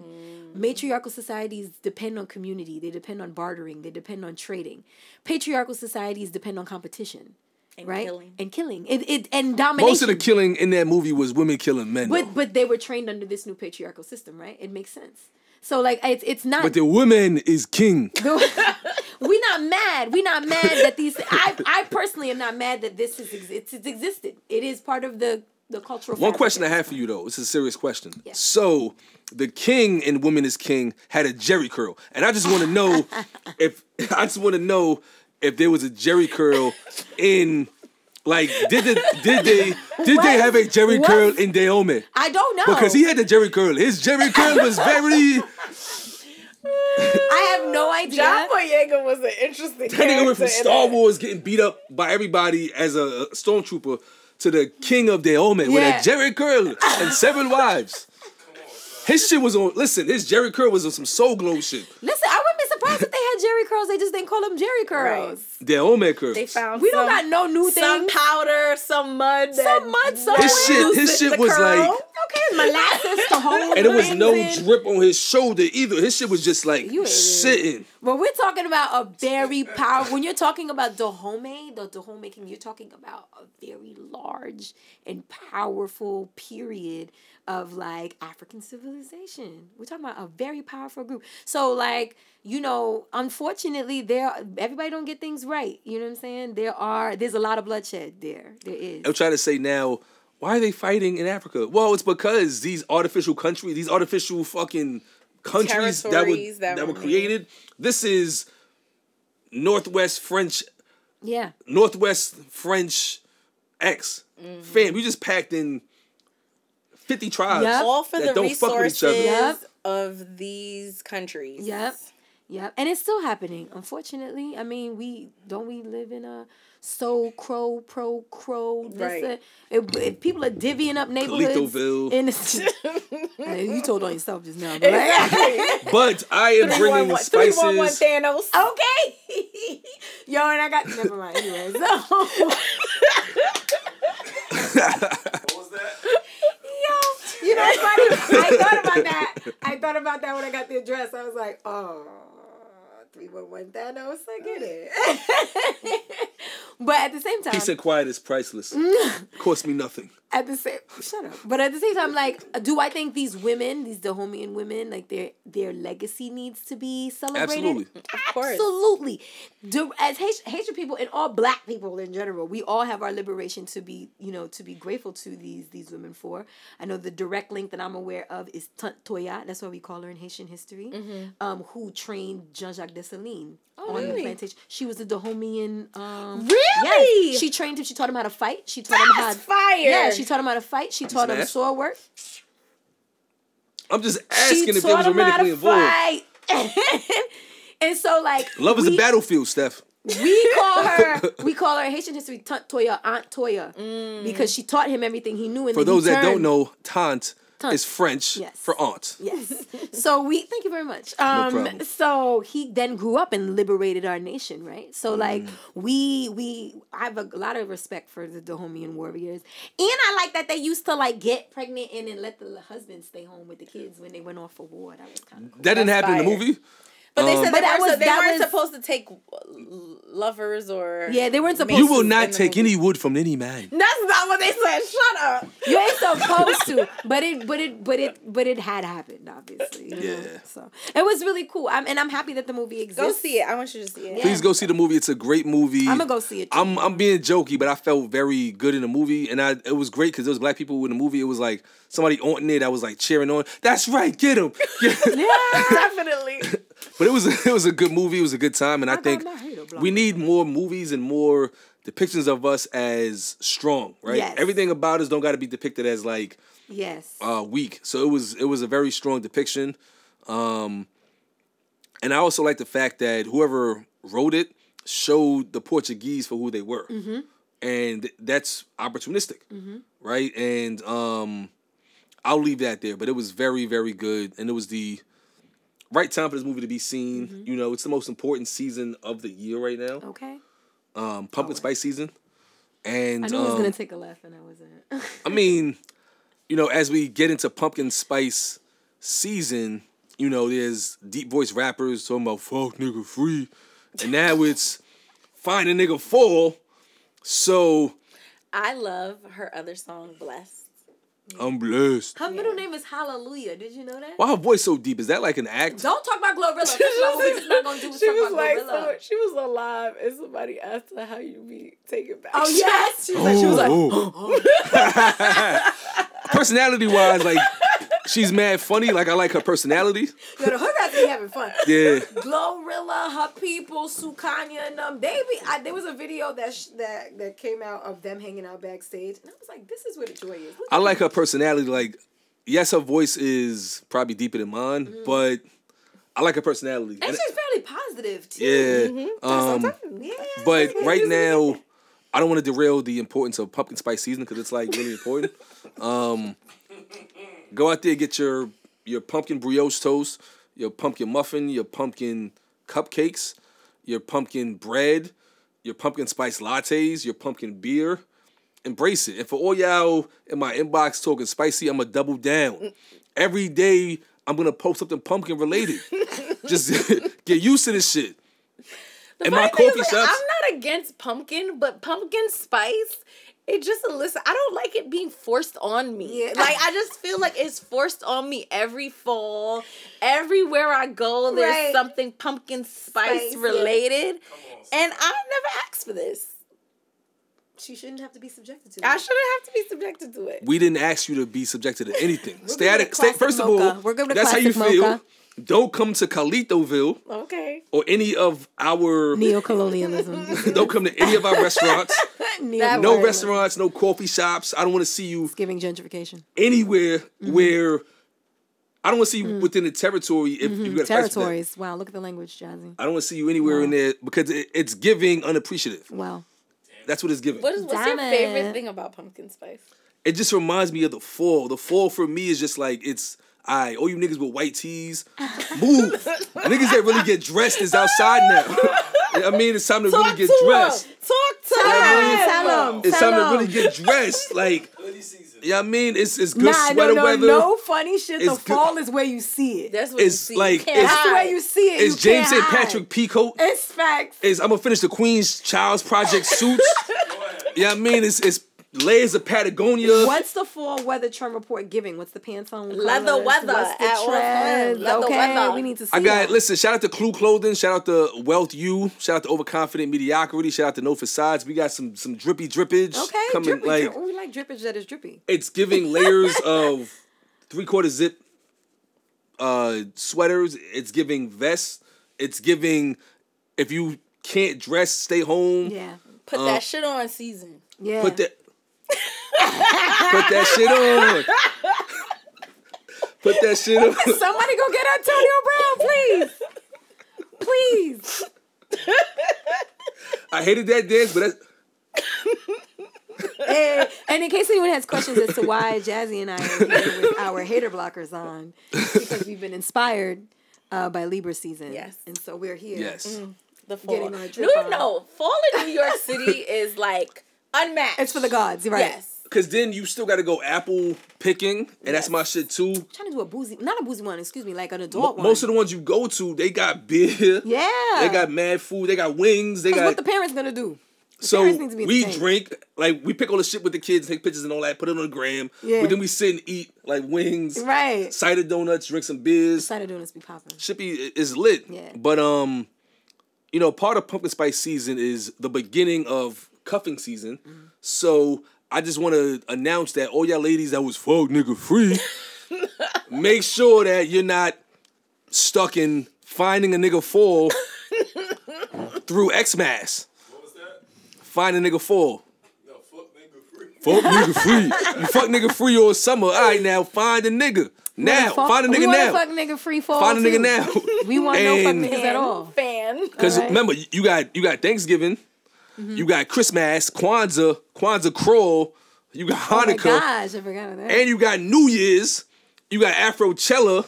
Speaker 2: Matriarchal societies depend on community. They depend on bartering. They depend on trading. Patriarchal societies depend on competition,
Speaker 3: And
Speaker 2: right?
Speaker 3: killing.
Speaker 2: And killing. It, it and
Speaker 1: it.
Speaker 2: domination.
Speaker 1: Most of the killing in that movie was women killing men. though.
Speaker 2: But but they were trained under this new patriarchal system, right? It makes sense. So like it's it's not
Speaker 1: But the woman is king.
Speaker 2: we not mad. We not mad that these I I personally am not mad that this is it's, it's existed. It is part of the the cultural.
Speaker 1: One question I have for you though. This is a serious question.
Speaker 2: Yeah.
Speaker 1: So the king in Woman is King had a Jheri curl, and I just want to know if I just want to know if there was a Jheri curl in. Like, did the, did they did
Speaker 2: What?
Speaker 1: they have a Jerry
Speaker 2: What?
Speaker 1: curl in Dahomey?
Speaker 2: I don't know
Speaker 1: Because he had the Jheri curl. His Jheri curl was very.
Speaker 2: I have no idea.
Speaker 3: John Boyega was an interesting.
Speaker 1: That nigga went from
Speaker 3: character in
Speaker 1: Star
Speaker 3: that.
Speaker 1: Wars getting beat up by everybody as a stormtrooper to the king of Dahomey with a Jheri curl and seven wives. His shit was on. Listen, his Jheri curl was on some Soul Glo shit.
Speaker 2: Listen, I wouldn't be surprised if they had Jheri curls. They just didn't call them Jheri curls.
Speaker 1: Dahomey curl.
Speaker 3: They found
Speaker 2: We don't got no new
Speaker 3: thing.
Speaker 2: some
Speaker 3: powder, some mud,
Speaker 2: Some mud, some
Speaker 1: His shit, his
Speaker 3: loosened
Speaker 1: shit was
Speaker 3: curl.
Speaker 1: like,
Speaker 2: Okay, molasses to hold.
Speaker 1: and it was no
Speaker 2: in.
Speaker 1: drip on his shoulder either. His shit was just like
Speaker 2: You ain't-
Speaker 1: sitting.
Speaker 2: But we're talking about a very powerful. When you're talking about Dahomey, the Dahomey King, you're talking about a very large and powerful period of like African civilization. We're talking about a very powerful group. So like you know, unfortunately, there everybody don't get things right. You know what I'm saying? There are there's a lot of bloodshed there. There is.
Speaker 1: I'm trying to say now, why are they fighting in Africa? Well, it's because these artificial countries, these artificial fucking countries that were that,
Speaker 3: that
Speaker 1: were
Speaker 3: were
Speaker 1: created. This is Northwest French,
Speaker 2: Yeah.
Speaker 1: Northwest French X.
Speaker 3: Mm-hmm.
Speaker 1: Fam, you just packed in fifty tribes
Speaker 2: Yep.
Speaker 3: all for
Speaker 1: that
Speaker 3: the
Speaker 1: don't fuck with each other.
Speaker 3: resources
Speaker 2: Yep.
Speaker 3: of these countries.
Speaker 2: Yep. Yep. And it's still happening, unfortunately. I mean, we don't we live in a so crow pro crow this
Speaker 3: Right.
Speaker 2: uh, if, if people are divvying up neighborhoods
Speaker 1: Kalitoville.
Speaker 2: in the, you told on yourself just now but
Speaker 3: Exactly.
Speaker 1: But I am bringing
Speaker 3: 311
Speaker 1: spices.
Speaker 3: Thanos.
Speaker 2: okay yo and i got never mind anyway so
Speaker 4: What was that?
Speaker 2: yo you know it's funny i thought about that i thought about that when i got the address i was like oh 311 Thanos, I get it. but at the same time,
Speaker 1: Peace and quiet is priceless. Cost me nothing.
Speaker 2: At the same shut up. But at the same time, like, do I think these women, these Dahomian women, like their their legacy needs to be celebrated?
Speaker 1: Absolutely.
Speaker 3: Of course.
Speaker 2: Absolutely. Do, as Haitian, Haitian people and all black people in general, we all have our liberation to be, you know, to be grateful to these these women for. I know the direct link that I'm aware of is Tante Toya. That's what we call her in Haitian history. Um, who trained Jean Jacques Dessalines on the plantation. She was a Dahomian. Um,
Speaker 3: Really?
Speaker 2: Yes. She trained him. She taught him how to fight. She taught him how.
Speaker 3: To, fire.
Speaker 2: Yeah, she taught him how to fight. She taught him
Speaker 1: mad?
Speaker 2: sword work.
Speaker 1: I'm just
Speaker 2: She
Speaker 1: asking if they was
Speaker 2: taught him how
Speaker 1: romantically
Speaker 2: to
Speaker 1: involved.
Speaker 2: fight. and so, like,
Speaker 1: Love is
Speaker 2: we,
Speaker 1: a battlefield, Steph.
Speaker 2: We call her. we call her in Haitian history Tante Toya, Aunt Toya, mm. because she taught him everything he knew. And
Speaker 1: For those that don't know, tante,
Speaker 2: Tante.
Speaker 1: is French
Speaker 2: Yes.
Speaker 1: for aunt.
Speaker 2: Yes. So we thank you very much. Um
Speaker 1: problem.
Speaker 2: so he then grew up and liberated our nation, right? So like
Speaker 1: Mm.
Speaker 2: we we I have a lot of respect for the Dahomian warriors. And I like that they used to like get pregnant and then let the husband stay home with the kids when they went off for war. That was kind of cool.
Speaker 1: That didn't
Speaker 3: That's
Speaker 1: happen in the movie.
Speaker 3: But they
Speaker 1: Um,
Speaker 3: said
Speaker 2: But
Speaker 3: they,
Speaker 2: that
Speaker 3: weren't,
Speaker 2: was-
Speaker 3: they
Speaker 2: that
Speaker 3: weren't
Speaker 2: was-
Speaker 3: supposed to take lovers or.
Speaker 2: Yeah, they weren't supposed
Speaker 1: You will not take any wood from any man.
Speaker 3: That's not what they said. Shut up.
Speaker 2: You ain't supposed to, but it, but it, but it, but it had happened, obviously. you know?
Speaker 1: Yeah.
Speaker 2: So it was really cool. I'm, and I'm happy that the movie exists.
Speaker 3: Go see it. I want you to see it.
Speaker 2: Yeah.
Speaker 1: Please go see the movie. It's a great movie.
Speaker 2: I'm gonna go see it. Too.
Speaker 1: I'm I'm being jokey, but I felt very good in the movie, and I it was great because there was black people in the movie. It was like somebody on it. I was like cheering on. That's right, get him.
Speaker 3: Yeah, definitely.
Speaker 1: But it was it was a good movie. It was a good time, and I,
Speaker 2: got
Speaker 1: think
Speaker 2: my hater block.
Speaker 1: we need more movies and more depictions of us as strong. Right?
Speaker 2: Yes.
Speaker 1: Everything about us don't got to be depicted as like
Speaker 2: yes.
Speaker 1: uh, weak. So it was it was a very strong depiction. Um, and I also like the fact that whoever wrote it showed the Portuguese for who they were, and that's opportunistic, right? And um, I'll leave that there. But it was very very good, and it was the right time for this movie to be seen. You know, it's the most important season of the year right now,
Speaker 2: okay.
Speaker 1: um, pumpkin spice season. And
Speaker 2: I knew it was
Speaker 1: um,
Speaker 2: gonna take a laugh, and I wasn't.
Speaker 1: I mean, you know, as we get into pumpkin spice season, you know, there's deep voice rappers talking about fuck nigga free. And now it's find a nigga fall. So
Speaker 3: I love her other song, Blessed.
Speaker 1: I'm blessed.
Speaker 2: Her middle name is Hallelujah. Did you know that?
Speaker 1: Why her voice so deep? Is that like an act?
Speaker 2: Don't talk about Glorilla. That's not what we're not gonna do.
Speaker 3: she was like, so, she was alive, and somebody asked her how you be taken back.
Speaker 2: Oh yes. She was like,
Speaker 1: Oh,
Speaker 2: she was like
Speaker 1: oh. personality wise, like she's mad funny. Like I like her personality.
Speaker 2: Yo, the hood rats be having fun.
Speaker 1: Yeah.
Speaker 2: Glorilla, her people, Sukanya, and them. They be. I, there was a video that sh- that that came out of them hanging out backstage, and I was like, "This is where the joy is." Look
Speaker 1: I like her personality. Like, yes, her voice is probably deeper than mine, but I like her personality.
Speaker 2: And
Speaker 1: And-
Speaker 2: she's fairly positive too.
Speaker 1: yeah. Um,
Speaker 2: Yeah.
Speaker 1: but right now, I don't want to derail the importance of pumpkin spice season because it's like really important. Um, go out there get your your pumpkin brioche toast, your pumpkin muffin, your pumpkin cupcakes, your pumpkin bread, your pumpkin spice lattes, your pumpkin beer. Embrace it. And for all y'all in my inbox talking spicy, I'm gonna double down. Every day I'm gonna post something pumpkin related. Just get used to this shit. In my
Speaker 3: Funny thing is,
Speaker 1: coffee
Speaker 3: like,
Speaker 1: shops,
Speaker 3: I'm not against pumpkin, but pumpkin spice, it just listen. I don't like it being forced on me.
Speaker 2: Yeah.
Speaker 3: Like I just feel like it's forced on me every fall. Everywhere I go, there's
Speaker 2: Right.
Speaker 3: something pumpkin spice,
Speaker 2: Spice, yeah.
Speaker 3: related, and I never asked for this.
Speaker 2: she shouldn't have to be subjected to.
Speaker 3: I shouldn't have to be subjected to it.
Speaker 1: we didn't ask you to be subjected to anything. stay
Speaker 2: giving
Speaker 1: out
Speaker 2: a
Speaker 1: of stay,
Speaker 2: classic
Speaker 1: first of all.
Speaker 2: We're giving a
Speaker 1: that's how you
Speaker 2: classic
Speaker 1: feel.
Speaker 2: Mocha.
Speaker 1: Don't come to Calitoville
Speaker 3: Okay.
Speaker 1: or any of our.
Speaker 2: Neo-colonialism.
Speaker 1: Don't come to any of our restaurants. No
Speaker 3: word.
Speaker 1: restaurants, no coffee shops. I don't want to see you
Speaker 2: giving gentrification.
Speaker 1: anywhere
Speaker 2: Mm-hmm.
Speaker 1: where. I don't want to see
Speaker 2: Mm.
Speaker 1: you within the territory if, if you got a price for.
Speaker 2: Territories. Wow, look at the language, Jazzy.
Speaker 1: I don't want to see you anywhere in there because it, it's giving unappreciative.
Speaker 2: Wow.
Speaker 1: That's what it's giving.
Speaker 3: What is what's your favorite
Speaker 2: it.
Speaker 3: thing about pumpkin spice?
Speaker 1: it just reminds me of the fall. The fall for me is just like it's I all you niggas with white tees, move. niggas that really get dressed is outside now. I mean, it's time to really get
Speaker 3: to
Speaker 1: dressed.
Speaker 3: Him. Talk to
Speaker 1: Yeah, I mean,
Speaker 3: him.
Speaker 1: It's
Speaker 2: Tell
Speaker 1: time to really get dressed. Like, yeah, I mean, it's it's good
Speaker 2: Nah,
Speaker 1: sweater
Speaker 2: no, no,
Speaker 1: weather.
Speaker 2: no funny shit. The
Speaker 1: good-
Speaker 2: fall is where you see it.
Speaker 3: That's what you
Speaker 1: It's
Speaker 3: see.
Speaker 1: like-
Speaker 3: You can't
Speaker 1: it's-
Speaker 2: That's
Speaker 3: hide.
Speaker 2: where you see it.
Speaker 1: It's
Speaker 2: You
Speaker 1: James St. Patrick Peacoat.
Speaker 2: It's facts.
Speaker 1: Is I'm gonna finish the Queen's Child's Project suits. yeah, I mean, it's it's layers of Patagonia.
Speaker 2: What's the fall weather trend report giving? What's the Pantone
Speaker 3: Leather
Speaker 2: colors?
Speaker 3: weather
Speaker 2: What's the
Speaker 3: at all
Speaker 2: trends?
Speaker 3: Leather
Speaker 2: okay,
Speaker 3: weather.
Speaker 2: we need to see.
Speaker 1: I got
Speaker 2: that.
Speaker 1: listen. Shout out to Clue Clothing. Shout out to Wealth U. Shout out to Overconfident Mediocrity. Shout out to No Facades. We got some some drippy drippage
Speaker 2: Okay,
Speaker 1: coming.
Speaker 2: drippy.
Speaker 1: like
Speaker 2: drip- we like drippage that is drippy.
Speaker 1: it's giving layers of three quarter zip uh sweaters. It's giving vests. It's giving if you can't dress, stay home.
Speaker 2: Yeah,
Speaker 3: Put that shit on season.
Speaker 2: yeah.
Speaker 1: Put that put that shit on. Put that shit on.
Speaker 2: Somebody go get Antonio Brown, please. Please.
Speaker 1: I hated that dance, but that's
Speaker 2: and, and in case anyone has questions as to why Jazzy and I are here with our hater blockers on, because we've been inspired uh, by Libra season.
Speaker 3: Yes.
Speaker 2: And so we're here.
Speaker 1: yes.
Speaker 3: The fall.
Speaker 2: Getting our
Speaker 3: No,
Speaker 2: on.
Speaker 3: no. Fall in New York City is like unmatched.
Speaker 2: It's for the gods, right?
Speaker 3: Yes.
Speaker 1: Cause then you still gotta go apple picking, and that's my shit too.
Speaker 2: I'm trying to do a boozy, not a boozy one, excuse me, like an adult one.
Speaker 1: Most of the ones you go to, they got beer.
Speaker 2: yeah.
Speaker 1: They got mad food. They got wings. They got
Speaker 2: what the parents gonna do.
Speaker 1: so
Speaker 2: parents need to be
Speaker 1: we
Speaker 2: entertained.
Speaker 1: drink like we pick all the shit with the kids, take pictures and all that, put it on the gram.
Speaker 2: Yeah.
Speaker 1: But then we sit and eat like wings,
Speaker 2: Right.
Speaker 1: cider donuts, drink some beers.
Speaker 2: Cider donuts be popping.
Speaker 1: Shippy is lit.
Speaker 2: Yeah.
Speaker 1: But um, you know, part of pumpkin spice season is the beginning of cuffing season.
Speaker 2: Mm-hmm.
Speaker 1: So I just want to announce that all y'all ladies that was fuck nigga free, make sure that you're not stuck in finding a nigga fall through Xmas.
Speaker 4: What was that?
Speaker 1: Find a nigga fall.
Speaker 4: No, fuck nigga free.
Speaker 1: Fuck nigga free. You fuck nigga free all summer. All right, now find a nigga. Now,
Speaker 2: Fuck-
Speaker 1: find a nigga
Speaker 2: wanna
Speaker 1: now.
Speaker 2: fuck nigga free fall.
Speaker 1: Find a nigga
Speaker 2: too.
Speaker 1: now.
Speaker 2: We want no fuck niggas at all.
Speaker 3: Fan.
Speaker 1: Because
Speaker 2: Alright.
Speaker 1: remember, you got you got Thanksgiving,
Speaker 2: Mm-hmm.
Speaker 1: you got Christmas, Kwanzaa, Kwanzaa crawl, you got
Speaker 2: Oh my
Speaker 1: Hanukkah,
Speaker 2: gosh, I forgot that.
Speaker 1: and you got New Year's, you got Afrochella,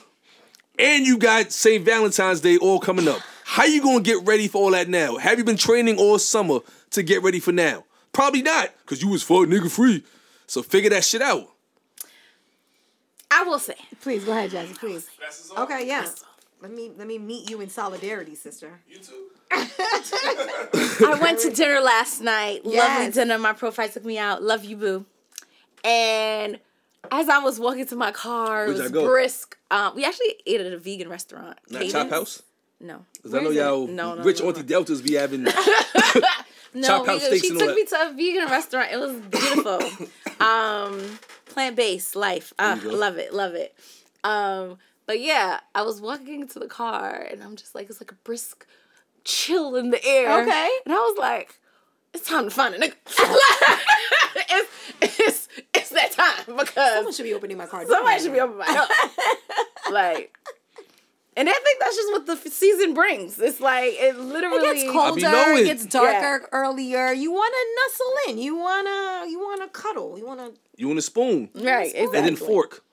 Speaker 1: and you got St. Valentine's Day all coming up. How you gonna get ready for all that now? Have you been training all summer to get ready for now? Probably not, cause you was fuck nigga free. So figure that shit out.
Speaker 3: I will say.
Speaker 2: please go ahead, Jazzy. Please.
Speaker 4: That's his off.
Speaker 2: Okay, yeah. Let me let me meet you in solidarity, sister.
Speaker 4: You too.
Speaker 3: I went to dinner last night. Lovely
Speaker 2: Yes.
Speaker 3: dinner. My profile took me out. Love you, boo. And as I was walking to my car, it
Speaker 1: Where'd
Speaker 3: was brisk. Um, we actually ate at a vegan restaurant.
Speaker 1: Not
Speaker 3: Cadence.
Speaker 1: Chop House.
Speaker 3: No.
Speaker 1: 'Cause I know y'all
Speaker 3: No, no,
Speaker 1: rich
Speaker 3: no, no.
Speaker 1: Auntie Deltas be having
Speaker 3: No,
Speaker 1: Chop
Speaker 3: we-
Speaker 1: House steaks
Speaker 3: she
Speaker 1: and
Speaker 3: took
Speaker 1: all
Speaker 3: me to a vegan restaurant. It was beautiful. um, plant based life. Uh, love it, love it. Um, but yeah, I was walking to the car and I'm just like, it's like a brisk chill in the air.
Speaker 2: Okay.
Speaker 3: And I was like, it's time to find a nigga. it's, it's, it's that time because
Speaker 2: Someone should be opening my car.
Speaker 3: somebody should be opening my door. like, and I think that's just what the f- season brings. It's like it literally
Speaker 2: It gets colder. It gets darker earlier. You want to nuzzle in. You wanna. You wanna cuddle. You wanna.
Speaker 1: You want a spoon
Speaker 3: right, exactly.
Speaker 1: and then fork.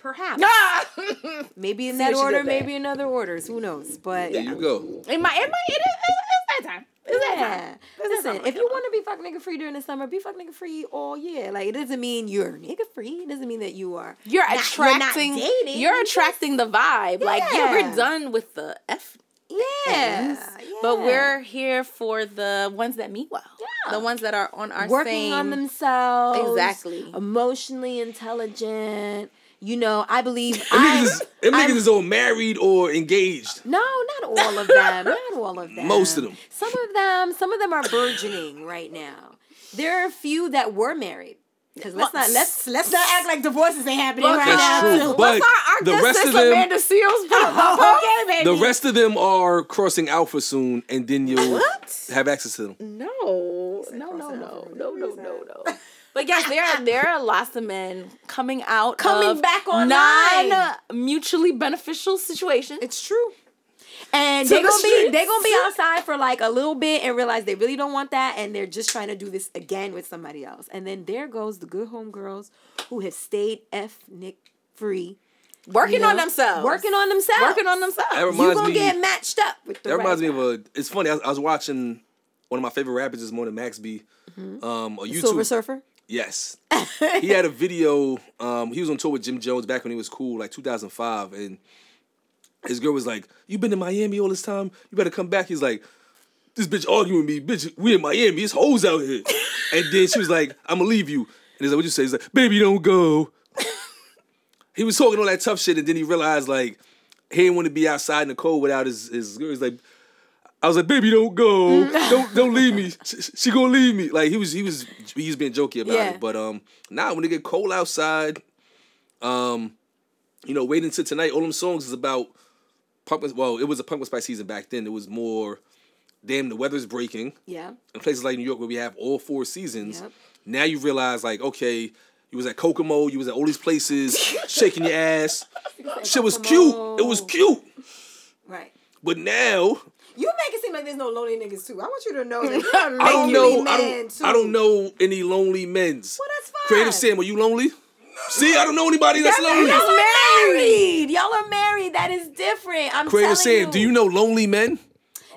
Speaker 2: Perhaps.
Speaker 3: Ah!
Speaker 2: Maybe in that order. Maybe in other orders. Who knows? But
Speaker 1: There
Speaker 2: yeah.
Speaker 1: you go.
Speaker 3: it might, it might, it is, it's that time. It's that
Speaker 2: Yeah.
Speaker 3: time. It's that
Speaker 2: Listen,
Speaker 3: time.
Speaker 2: if you want to be fuck nigga free during the summer, be fuck nigga free all year. Like it doesn't mean you're nigga free. It doesn't mean that you are.
Speaker 3: you're
Speaker 2: not- you're not
Speaker 3: attracting, you're,
Speaker 2: dating, you just-
Speaker 3: attracting the vibe. Like you
Speaker 2: Yeah.
Speaker 3: we're done with the f
Speaker 2: Yeah.
Speaker 3: But we're here for the ones that meet well.
Speaker 2: Yeah.
Speaker 3: The ones that are on our
Speaker 2: working
Speaker 3: same
Speaker 2: on themselves.
Speaker 3: Exactly.
Speaker 2: Emotionally intelligent. You know, I believe
Speaker 1: Them
Speaker 2: I.
Speaker 1: niggas, is, them niggas is all married or engaged.
Speaker 2: No, not all of them. not all of them.
Speaker 1: Most of them.
Speaker 2: Some of them. Some of them are burgeoning right now. There are a few that were married. Because let's not let's let's not act like divorces ain't happening
Speaker 3: Look,
Speaker 2: right
Speaker 1: That's
Speaker 2: now.
Speaker 1: true. But
Speaker 3: our, our
Speaker 1: the rest of them,
Speaker 3: Amanda Seales. okay, baby.
Speaker 1: the rest of them are crossing alpha soon, and then you'll
Speaker 3: What?
Speaker 1: have access to them.
Speaker 3: No, no, no, no, no, no, no, no. But yes, there are there are lots of men coming out
Speaker 2: Coming
Speaker 3: of
Speaker 2: back online.
Speaker 3: non mutually beneficial situations.
Speaker 2: It's true. And they're gonna be they're gonna be outside for like a little bit and realize they really don't want that and they're just trying to do this again with somebody else. And then there goes the good homegirls who have stayed ethnic free.
Speaker 3: working
Speaker 2: you
Speaker 3: on themselves.
Speaker 2: Working on themselves.
Speaker 3: Working on themselves.
Speaker 1: That
Speaker 2: You
Speaker 1: reminds
Speaker 2: gonna
Speaker 1: me.
Speaker 2: get matched up with the
Speaker 1: that reminds
Speaker 2: right
Speaker 1: me of a. It's funny. I, I was watching one of my favorite rappers this morning, Max B.
Speaker 2: Mm-hmm.
Speaker 1: Um, a YouTube.
Speaker 2: Silver Surfer.
Speaker 1: Yes. he had a video. Um, he was on tour with Jim Jones back when he was cool, like 2005, and his girl was like, "You've been in Miami all this time? You better come back." He's like, "This bitch arguing with me, bitch. We in Miami. It's hoes out here." and then she was like, "I'm gonna leave you." And he's like, "What you say?" He's like, "Baby, don't go." he was talking all that tough shit, and then he realized like he didn't want to be outside in the cold without his his girl. He's like. I was like, baby, don't go, don't don't leave me. She, she gonna leave me. Like he was, he was, he was being jokey about
Speaker 2: Yeah.
Speaker 1: it. But um, now when it get cold outside, um, you know, waiting until tonight. All them songs is about pumpkin. Well, it was a pumpkin spice season back then. It was more, damn, the weather's breaking.
Speaker 2: Yeah.
Speaker 1: In places like New York where we have all four seasons,
Speaker 2: Yep.
Speaker 1: now you realize like, okay, you was at Kokomo, you was at all these places, shaking your ass. Shit was cute. It was cute.
Speaker 2: Right.
Speaker 1: But now
Speaker 2: You make it seem like there's no lonely niggas too. I want you to know that there are
Speaker 1: I don't
Speaker 2: lonely
Speaker 1: know. I don't.
Speaker 2: too.
Speaker 1: I don't know any lonely men's.
Speaker 2: Well, that's fine.
Speaker 1: Creative Sam, are you lonely? See, I don't know anybody that's lonely.
Speaker 2: Y'all are married. Y'all are married. That is different. I'm
Speaker 1: Creative
Speaker 2: telling
Speaker 1: Sam, do you know lonely men?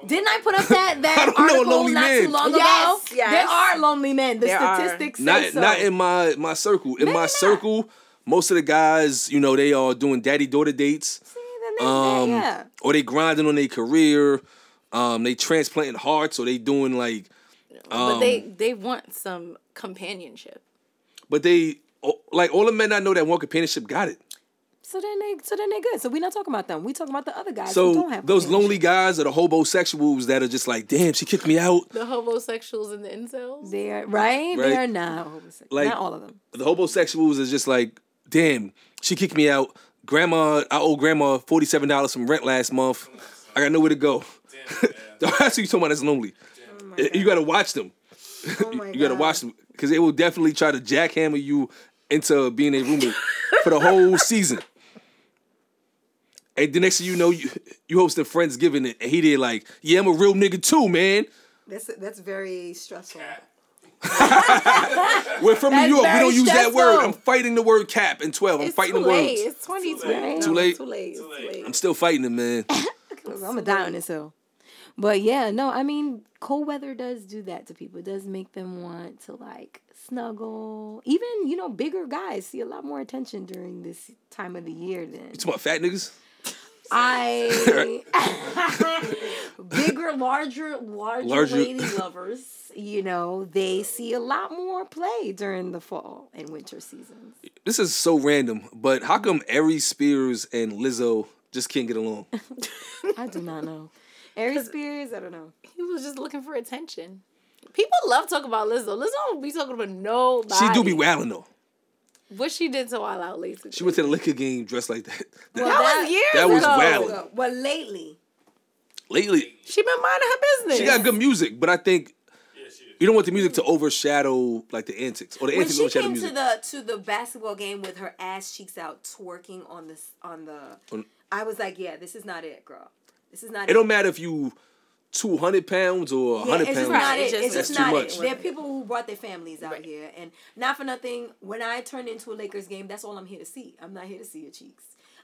Speaker 2: Didn't I put up that that
Speaker 1: I don't know a
Speaker 2: article
Speaker 1: lonely
Speaker 2: not
Speaker 1: man.
Speaker 2: too long
Speaker 3: Yes,
Speaker 2: ago?
Speaker 3: yes.
Speaker 2: There are lonely men. The
Speaker 3: There are.
Speaker 2: statistics say
Speaker 1: Not
Speaker 2: so.
Speaker 1: not in my my circle. In
Speaker 2: Maybe
Speaker 1: my
Speaker 2: not.
Speaker 1: circle, most of the guys, you know, they are doing daddy daughter dates.
Speaker 2: See, then they-
Speaker 1: Um,
Speaker 2: yeah.
Speaker 1: or they grinding on their career. Um, they transplanting hearts, or they doing like,
Speaker 3: but they
Speaker 1: um,
Speaker 3: they want some companionship.
Speaker 1: but they like all the men I know that want companionship got it.
Speaker 2: So then they so then they good. So we're not talking about them. We talking about the other guys who
Speaker 1: So
Speaker 2: don't have
Speaker 1: those lonely guys are the hobosexuals that are just like, damn, she kicked me out.
Speaker 3: The homosexuals and the incels.
Speaker 2: They are right.
Speaker 1: Right.
Speaker 2: They are not homosexual.
Speaker 1: Like-
Speaker 2: not all of them.
Speaker 1: the homosexuals is just like, damn, she kicked me out. Grandma, I owe grandma forty seven dollars from rent last month. I got nowhere to go. That's what you talking about. That's lonely. you got to watch them.
Speaker 2: Oh my
Speaker 1: You got to watch them because they will definitely try to jackhammer you into being a roommate for the whole season. And the next thing you know, you you hosting Friendsgiving, and he did like, yeah, I'm a real nigga too, man.
Speaker 2: That's that's very stressful.
Speaker 1: We're from New York. We don't use that word. I'm fighting the word cap in 12. I'm
Speaker 3: It's
Speaker 1: fighting
Speaker 3: too
Speaker 1: the
Speaker 3: late.
Speaker 1: words.
Speaker 3: It's twenty
Speaker 2: Too late.
Speaker 1: Too late.
Speaker 3: Too late. Too late.
Speaker 1: I'm still fighting it, man.
Speaker 2: I'm gonna die on this hill. But yeah, no, I mean, cold weather does do that to people. It does make them want to like snuggle. Even you know, bigger guys see a lot more attention during this time of the year than
Speaker 1: You talking about fat niggas?
Speaker 2: I. bigger, larger, larger,
Speaker 1: Larger-
Speaker 2: lady lovers. You know, they see a lot more play during the fall and winter seasons.
Speaker 1: This is so random, but how come Aries Spears and Lizzo just can't get along?
Speaker 2: I do not know. Aries Spears, I don't know.
Speaker 3: He was just looking for attention. People love talking about Lizzo. Lizzo don't be talking about nobody.
Speaker 1: She do be wilding though.
Speaker 3: What she did to Wild Out Lace?
Speaker 1: She went to the liquor game dressed like that. That-
Speaker 2: Well,
Speaker 3: That was years
Speaker 1: That was
Speaker 3: ago.
Speaker 1: wild.
Speaker 2: Well, lately,
Speaker 1: lately,
Speaker 3: She been minding her business.
Speaker 1: she got good music, but I think
Speaker 4: Yeah, she is.
Speaker 1: you don't want the music to overshadow like the antics or the
Speaker 2: when
Speaker 1: antics
Speaker 2: she
Speaker 1: overshadow
Speaker 2: came
Speaker 1: music.
Speaker 2: to the to the basketball game with her ass cheeks out, twerking on this on the,
Speaker 1: On-
Speaker 2: I was like, yeah, this is not it, girl. This is not
Speaker 1: it
Speaker 2: it.
Speaker 1: don't matter if you two hundred pounds or
Speaker 2: Yeah,
Speaker 1: hundred
Speaker 2: it's
Speaker 1: pounds.
Speaker 2: not
Speaker 3: It's
Speaker 2: it.
Speaker 3: just-
Speaker 2: It's
Speaker 1: That's
Speaker 2: just
Speaker 1: too
Speaker 2: not
Speaker 1: much.
Speaker 2: it. There are people who brought their families out here, and not for nothing. When I turn into a Lakers game, that's all I'm here to see. I'm not here to see your cheeks.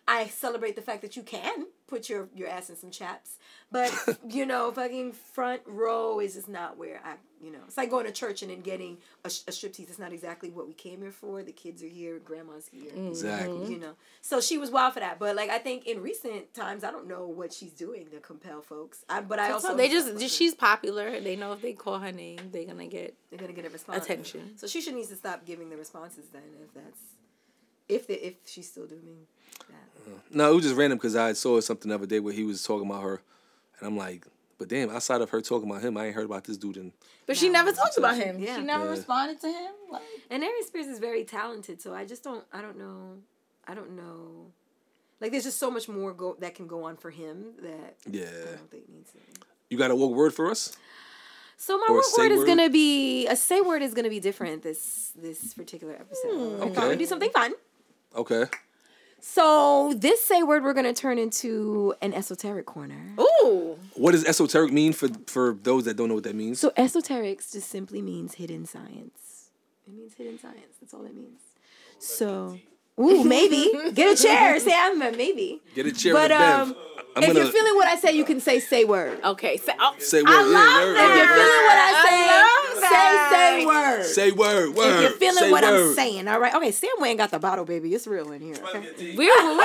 Speaker 2: I celebrate the fact that you can put your your ass in some chaps, but you know, fucking front row is just not where I. You know, it's like going to church and then getting a, sh- a striptease. It's not exactly what we came here for. The kids are here, grandma's here. Mm-hmm.
Speaker 1: Exactly.
Speaker 2: You know, so she was wild for that. But like, I think in recent times, I don't know what she's doing to compel folks. I, but I also
Speaker 3: they just she's popular. They know if they call her name, they're gonna get
Speaker 2: they're gonna get a response.
Speaker 3: attention.
Speaker 2: So she should needs to stop giving the responses then, if that's if the if she's still doing that.
Speaker 1: No, it was just random because I saw something the other day where he was talking about her, and I'm like, but damn, outside of her talking about him, I ain't heard about this dude. And
Speaker 3: But she never talked about him.
Speaker 2: Yeah.
Speaker 3: She never
Speaker 1: Yeah.
Speaker 3: responded to him. Like,
Speaker 2: And Aries Spears is very talented, so I just don't I don't know I don't know. Like there's just so much more go that can go on for him that
Speaker 1: yeah,
Speaker 2: I don't think needs to.
Speaker 1: you got a woke word for us?
Speaker 2: So my
Speaker 1: Or a
Speaker 2: word is
Speaker 1: word?
Speaker 2: gonna be a say word is gonna be different this this particular episode.
Speaker 3: Hmm.
Speaker 2: I thought we'd do something fun.
Speaker 1: Okay.
Speaker 2: So this say word we're gonna turn into an esoteric corner.
Speaker 3: ooh,
Speaker 1: What does esoteric mean for for those that don't know what that means?
Speaker 2: So esoterics just simply means hidden science. It means hidden science. That's all it means. So, ooh, maybe get a chair, Sam. Maybe.
Speaker 1: Get a chair
Speaker 2: But
Speaker 1: with Bev.
Speaker 2: um,
Speaker 1: I'm
Speaker 2: if
Speaker 1: gonna
Speaker 2: you're feeling what I say, you can say say word.
Speaker 3: okay. So, oh,
Speaker 1: say word.
Speaker 3: I
Speaker 1: yeah,
Speaker 3: love
Speaker 1: word,
Speaker 2: If you're feeling what I say, say say word.
Speaker 1: Say word. Word.
Speaker 2: if you're feeling
Speaker 1: say
Speaker 2: what I'm saying, all right. Okay, Sam Wayne got the bottle, baby. It's real in here. Okay?
Speaker 3: we're.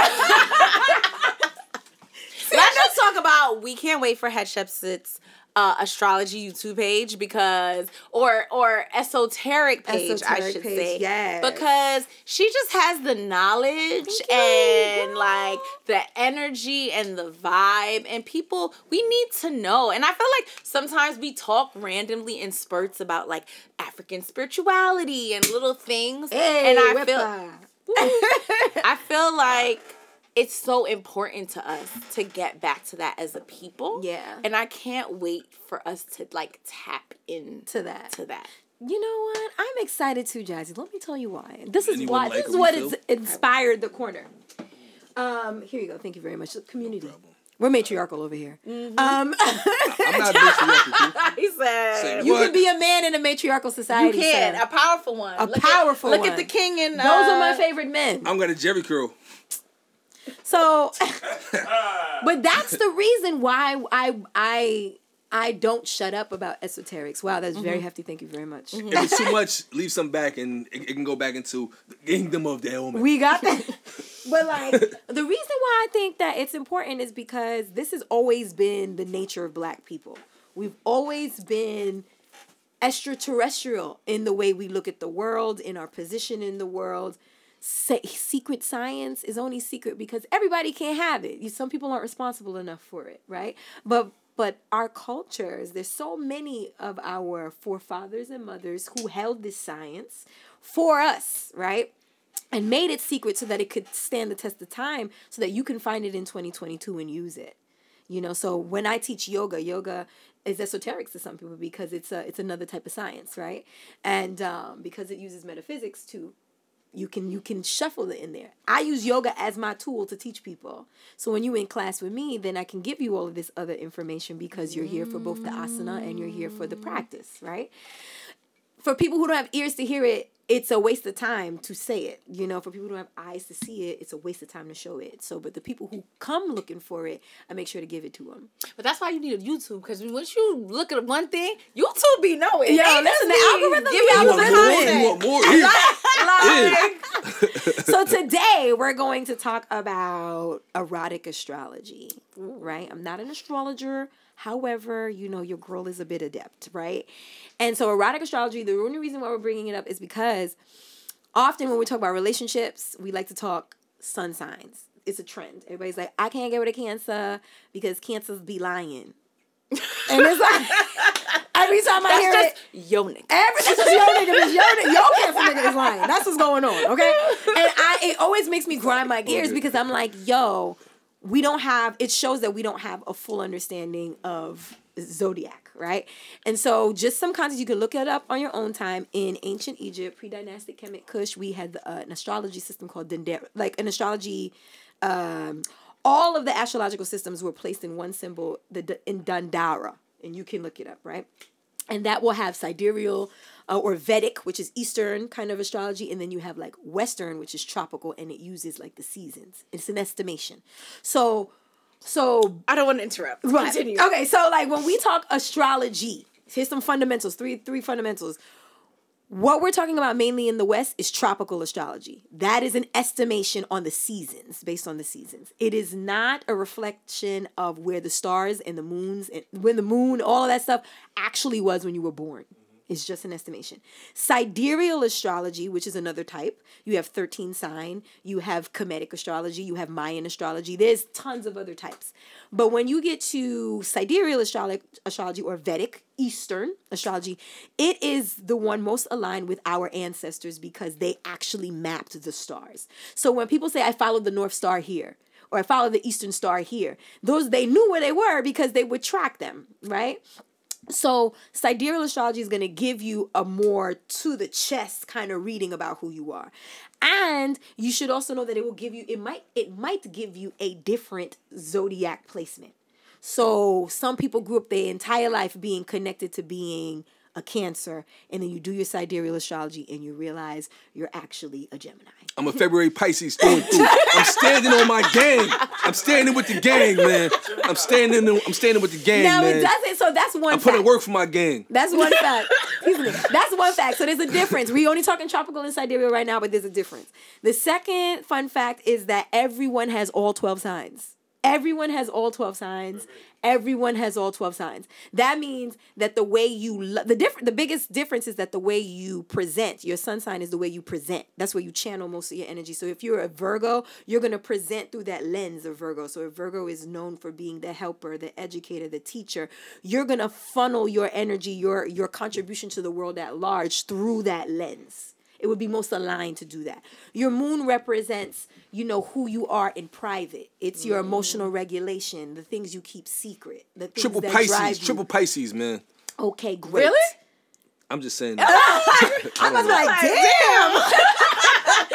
Speaker 3: Let's just talk about. We can't wait for Hatshepsut's uh, astrology YouTube page because, or or esoteric page, I should
Speaker 2: page,
Speaker 3: say,
Speaker 2: yes.
Speaker 3: because she just has the knowledge and like the energy and the vibe, and people we need to know. And I feel like sometimes we talk randomly in spurts about like African spirituality and little things,
Speaker 2: Hey,
Speaker 3: and I feel. I feel like it's so important to us to get back to that as a people.
Speaker 2: Yeah.
Speaker 3: And I can't wait for us to like tap into
Speaker 2: that.
Speaker 3: to that.
Speaker 2: You know what? I'm excited too, Jazzy. Let me tell you why. This is
Speaker 1: Anyone
Speaker 2: why.
Speaker 1: like
Speaker 2: this is what
Speaker 1: refill?
Speaker 2: has inspired the corner. Um, here you go. Thank you very much. Community. We're matriarchal over here.
Speaker 3: Mm-hmm.
Speaker 2: Um,
Speaker 1: I'm not matriarchal.
Speaker 3: He said
Speaker 1: Say
Speaker 2: you can be a man in a matriarchal
Speaker 3: you
Speaker 2: society.
Speaker 3: can
Speaker 2: sir.
Speaker 3: a powerful one.
Speaker 2: A
Speaker 3: Look
Speaker 2: powerful
Speaker 3: at, Look at the king and
Speaker 2: Those are
Speaker 3: uh,
Speaker 2: my favorite men.
Speaker 1: I'm gonna Jheri curl.
Speaker 2: So, but that's the reason why I I I don't shut up about esoterics. Wow, that's very mm-hmm. hefty. Thank you very much.
Speaker 1: If it's too much, leave some back, and it, it can go back into the kingdom of the element.
Speaker 2: We got that. but like the reason why I think that it's important is because this has always been the nature of black people. We've always been extraterrestrial in the way we look at the world, in our position in the world. Secret science is only secret because everybody can't have it. Some people aren't responsible enough for it, right? But but our cultures, there's so many of our forefathers and mothers who held this science for us, right? and made it secret so that it could stand the test of time so that you can find it in 2022 and use it you know so when i teach yoga yoga is esoteric to some people because it's a it's another type of science right and um, because it uses metaphysics to you can you can shuffle it in there. I use yoga as my tool to teach people. So when you're in class with me then i can give you all of this other information because you're here for both the asana and you're here for the practice right? For people who don't have ears to hear it, it's a waste of time to say it. You know, for people who don't have eyes to see it, it's a waste of time to show it. So, but the people who come looking for it, I make sure to give it to them.
Speaker 3: But that's why you need a YouTube because once you look at one thing, YouTube be knowing. Yeah,
Speaker 2: listen, the algorithm
Speaker 3: giving
Speaker 2: be
Speaker 3: you
Speaker 1: want more? You want more? Yeah.
Speaker 3: content.
Speaker 2: so today we're going to talk about erotic astrology, right? I'm not an astrologer. However, you know, your girl is a bit adept, right? And so erotic astrology, the only reason why we're bringing it up is because often when we talk about relationships, we like to talk sun signs. It's a trend. Everybody's like, I can't get rid of cancer because cancers be lying. And it's like every time I
Speaker 3: That's
Speaker 2: hear
Speaker 3: just
Speaker 2: it,
Speaker 3: yo nigga.
Speaker 2: Every that's just your nigga. Your nigga, your cancer nigga is lying. That's what's going on, okay? And I, it always makes me grind my gears because I'm like, yo, we don't have. It shows that we don't have a full understanding of zodiac, right? And so, just some context you can look it up on your own time. In ancient Egypt, pre-dynastic Kemet Kush, we had uh, an astrology system called Dendera, like an astrology. Um, all of the astrological systems were placed in one symbol, the in Dendera, and you can look it up, right? and that will have sidereal uh, or Vedic, which is Eastern kind of astrology, and then you have like Western, which is tropical, and it uses like the seasons. It's an estimation. So, so
Speaker 3: I don't want to interrupt.
Speaker 2: right.
Speaker 3: Continue.
Speaker 2: Okay, so like when we talk astrology, here's some fundamentals. Three three fundamentals. What we're talking about mainly in the West is tropical astrology. That is an estimation on the seasons, based on the seasons. It is not a reflection of where the stars and the moons and when the moon, all of that stuff actually was when you were born. It's just an estimation. Sidereal astrology, which is another type, you have 13 sign, you have Kemetic astrology, you have Mayan astrology. There's tons of other types. But when you get to sidereal astrology, astrology or Vedic, Eastern astrology, it is the one most aligned with our ancestors because they actually mapped the stars. So when people say, I followed the North Star here, or I followed the Eastern Star here, those they knew where they were because they would track them, right? So, sidereal astrology is going to give you a more to the chest kind of reading about who you are. And you should also know that it will give you it might it might give you a different zodiac placement. So, some people grew up their entire life being connected to being a Cancer, and then you do your sidereal astrology and you realize you're actually a Gemini.
Speaker 1: I'm a February Pisces through and through. I'm standing on my gang. I'm standing with the gang, man. I'm standing. I'm standing with the gang,
Speaker 2: now
Speaker 1: man.
Speaker 2: it doesn't. So that's one.
Speaker 1: I'm putting
Speaker 2: fact.
Speaker 1: work for my gang.
Speaker 2: That's one fact. Excuse me. That's one fact. So there's a difference. We're only talking tropical and sidereal right now, but there's a difference. The second fun fact is that everyone has all 12 signs. Everyone has all 12 signs. Everyone has all 12 signs. That means that the way you lo- the different the biggest difference is that the way you present, your sun sign is the way you present. That's where you channel most of your energy. So if you're a Virgo, you're going to present through that lens of Virgo. So if Virgo is known for being the helper, the educator, the teacher, you're going to funnel your energy, your your contribution to the world at large through that lens it would be most aligned to do that. Your moon represents, you know, who you are in private. It's your emotional regulation, the things you keep secret, the things
Speaker 1: Triple
Speaker 2: that drive
Speaker 1: Pisces.
Speaker 2: you.
Speaker 1: Triple Pisces, man.
Speaker 2: Okay, great.
Speaker 3: Really?
Speaker 1: I'm just saying.
Speaker 2: I was like, damn.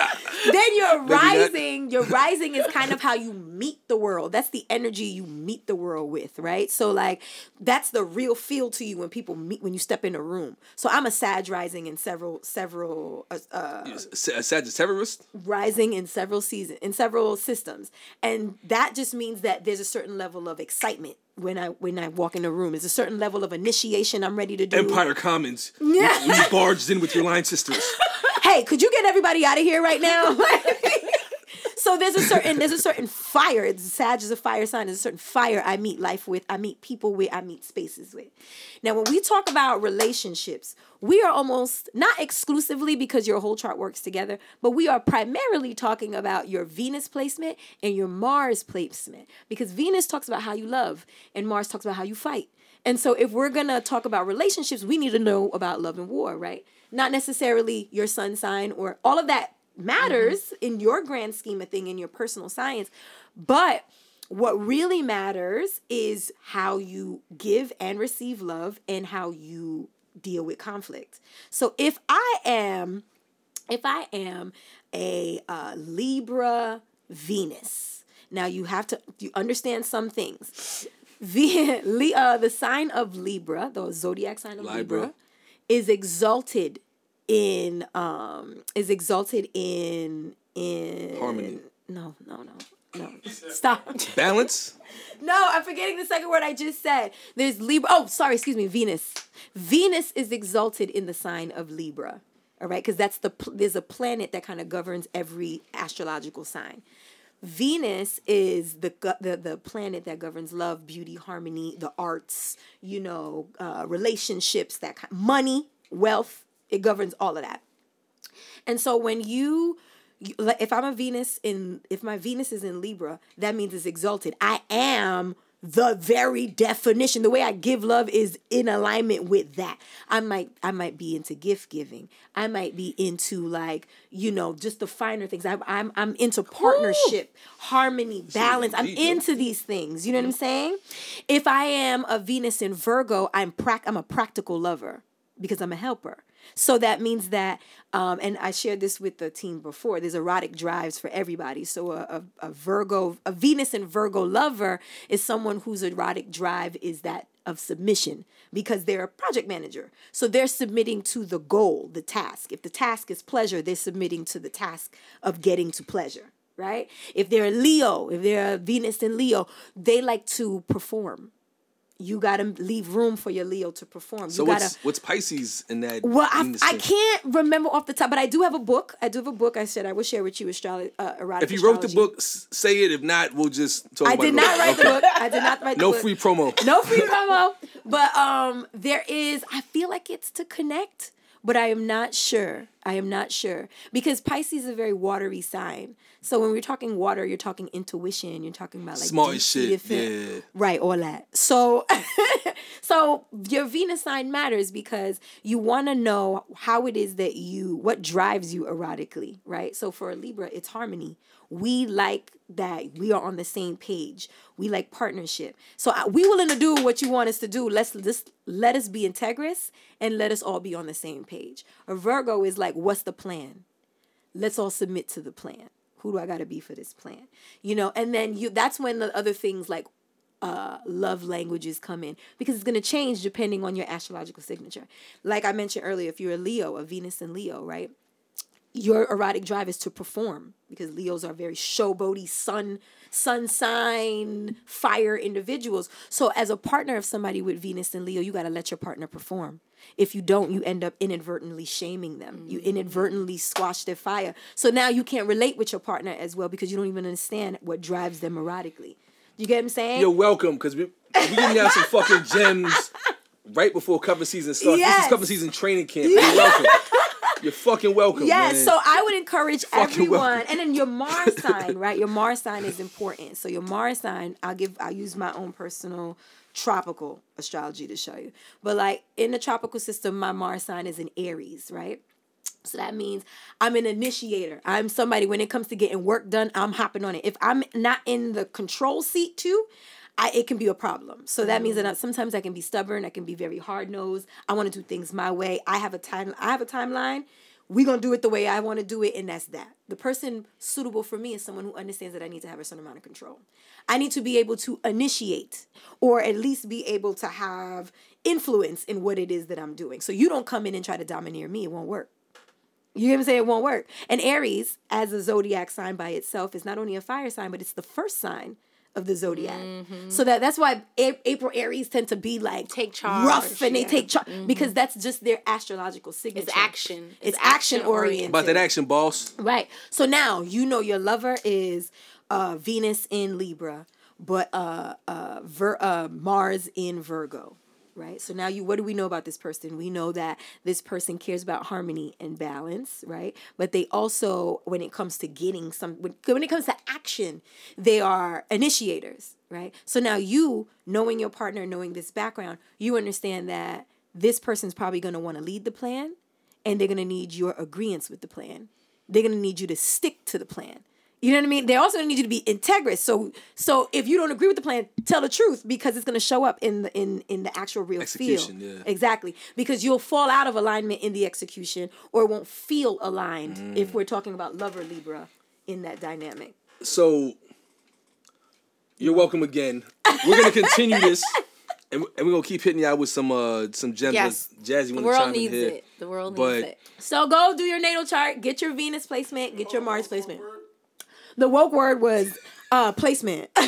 Speaker 2: then your
Speaker 1: Maybe that-
Speaker 2: rising, your rising is kind of how you meet the world. That's the energy you meet the world with, right? So like that's the real feel to you when people meet when you step in a room. So I'm a Sag rising in several several uh, uh
Speaker 1: Sa- Sagittarius.
Speaker 2: rising in several seasons in several systems and that just means that there's a certain level of excitement when i when i walk in a room there's a certain level of initiation i'm ready to do
Speaker 1: Empire Commons.
Speaker 2: Yeah.
Speaker 1: You barged in with your line sisters.
Speaker 2: hey could you get everybody out of here right now? So there's a certain there's a certain fire. It's sag is a fire sign. There's a certain fire i meet life with i meet people with i meet spaces with. Now when we talk about relationships we are almost not exclusively because your whole chart works together but we are primarily talking about your venus placement and your mars placement. Because venus talks about how you love and mars talks about how you fight. And so if we're gonna talk about relationships we need to know about love and war right not necessarily your sun sign or all of that matters in your grand scheme of thing in your personal science. But what really matters is how you give and receive love and how you deal with conflict. So if i am if i am a uh, libra venus now you have to you understand some things. The, uh, the sign of libra the zodiac sign of libra,
Speaker 1: Libra.
Speaker 2: Is exalted in um is exalted in in
Speaker 1: Harmony.
Speaker 2: no no no no. Stop.
Speaker 1: Balance.
Speaker 2: no i'm forgetting the second word i just said. There's libra oh sorry excuse me venus. Venus is exalted in the sign of libra all right? Because that's the pl- there's a planet that kind of governs every astrological sign Venus is the, the the planet that governs love, beauty, harmony, the arts, you know, uh, relationships, that kind, money, wealth. It governs all of that. And so when you, you if I'm a Venus in if my Venus is in Libra, that means it's exalted. I am the very definition. The way I give love is in alignment with that. I might I might be into gift giving. I might be into like you know just the finer things. I, I'm I'm into partnership, harmony, balance. I'm into these things. You know what I'm saying? If I am a Venus in Virgo, I'm prac I'm a practical lover because I'm a helper. So that means that, um, and I shared this with the team before. There's erotic drives for everybody. So a, a, a Virgo, a Venus and Virgo lover is someone whose erotic drive is that of submission because they're a project manager. So they're submitting to the goal, the task. If the task is pleasure, they're submitting to the task of getting to pleasure. Right? If they're a Leo, if they're a Venus and Leo, they like to perform. You got to leave room for your Leo to perform.
Speaker 1: So
Speaker 2: you gotta,
Speaker 1: what's what's Pisces in that?
Speaker 2: well, I, I can't remember off the top, but I do have a book. I do have a book. I said I will share with you astrology. Uh, erotic
Speaker 1: If you wrote the book, say it. If not, we'll just talk
Speaker 2: I did not write the book. I did not write the book.
Speaker 1: No free promo.
Speaker 2: No free promo. But um, there is. I feel like it's to connect, but I am not sure. I am not sure because Pisces is a very watery sign. So when we're talking water, you're talking intuition. You're talking about like
Speaker 1: Smart shit, yeah.
Speaker 2: Right, all that. So, so your Venus sign matters because you want to know how it is that you, what drives you erotically, right? So for a Libra, it's harmony. We like that we are on the same page. We like partnership. So we willing to do what you want us to do. Let's just let us be integrous and let us all be on the same page. A Virgo is like, what's the plan? let's all submit to the plan. Who do I got to be for this plan? You know, and then you that's when the other things like uh, love languages come in because it's going to change depending on your astrological signature. Like I mentioned earlier, if you're a Leo, a Venus and Leo, right? Your erotic drive is to perform because Leos are very showboaty, sun, sun sign, fire individuals. So as a partner of somebody with Venus and Leo, you got to let your partner perform. If you don't, you end up inadvertently shaming them. You mm. inadvertently squash their fire. So now you can't relate with your partner as well because you don't even understand what drives them erotically. You get what I'm saying?
Speaker 1: You're welcome because we we giving y'all some fucking gems right before cover season starts. This
Speaker 2: Yes.
Speaker 1: is cover season training camp. You're welcome. You're fucking welcome.
Speaker 2: Yes,
Speaker 1: man.
Speaker 2: so I would encourage everyone,
Speaker 1: welcome.
Speaker 2: and then your Mars sign, right? Your Mars sign is important. So your Mars sign, I'll give, I'll use my own personal tropical astrology to show you. But like in the tropical system, my Mars sign is in Aries, right? So that means I'm an initiator. I'm somebody when it comes to getting work done, I'm hopping on it. If I'm not in the control seat too, I, it can be a problem. So that means that mm. I, sometimes I can be stubborn. I can be very hard nosed. I want to do things my way. I have a time. I have a timeline. We're gonna do it the way I want to do it, and that's that. The person suitable for me is someone who understands that I need to have a certain amount of control. I need to be able to initiate, or at least be able to have influence in what it is that I'm doing. So you don't come in and try to domineer me. It won't work. You get what I'm saying? It won't work. And Aries, as a zodiac sign by itself, is not only a fire sign, but it's the first sign of the zodiac. So that that's why A- April Aries tend to be like
Speaker 3: Take charge,
Speaker 2: rough, and they
Speaker 3: yeah.
Speaker 2: take charge because that's just their astrological signature.
Speaker 3: It's action.
Speaker 2: It's, action oriented.
Speaker 1: about that action, boss.
Speaker 2: Right. So now you know your lover is uh, Venus in Libra, but uh, uh, Ver- uh, Mars in Virgo. Right. So now you, what do we know about this person? We know that this person cares about harmony and balance. Right. But they also, when it comes to getting some, when, when it comes to action, they are initiators. Right. So now you, knowing your partner, knowing this background, you understand that this person's probably going to want to lead the plan and they're going to need your agreements with the plan. They're going to need you to stick to the plan. You know what I mean? They're also going to need you to be integrous. So, so if you don't agree with the plan, tell the truth because it's going to show up in the in in the actual real
Speaker 1: Execution,
Speaker 2: feel.
Speaker 1: yeah.
Speaker 2: Exactly, because you'll fall out of alignment in the execution, or it won't feel aligned
Speaker 1: Mm.
Speaker 2: if we're talking about lover Libra in that dynamic.
Speaker 1: So you're welcome again. We're gonna continue this, and, and we're gonna keep hitting y'all with some uh some gems.
Speaker 3: Yes.
Speaker 1: Jazzy
Speaker 3: The
Speaker 1: want to
Speaker 3: world
Speaker 1: chime in
Speaker 3: needs it. The world
Speaker 1: But-
Speaker 3: needs it.
Speaker 2: So go do your natal chart, get your Venus placement, get your Mars placement. The woke word was uh placement.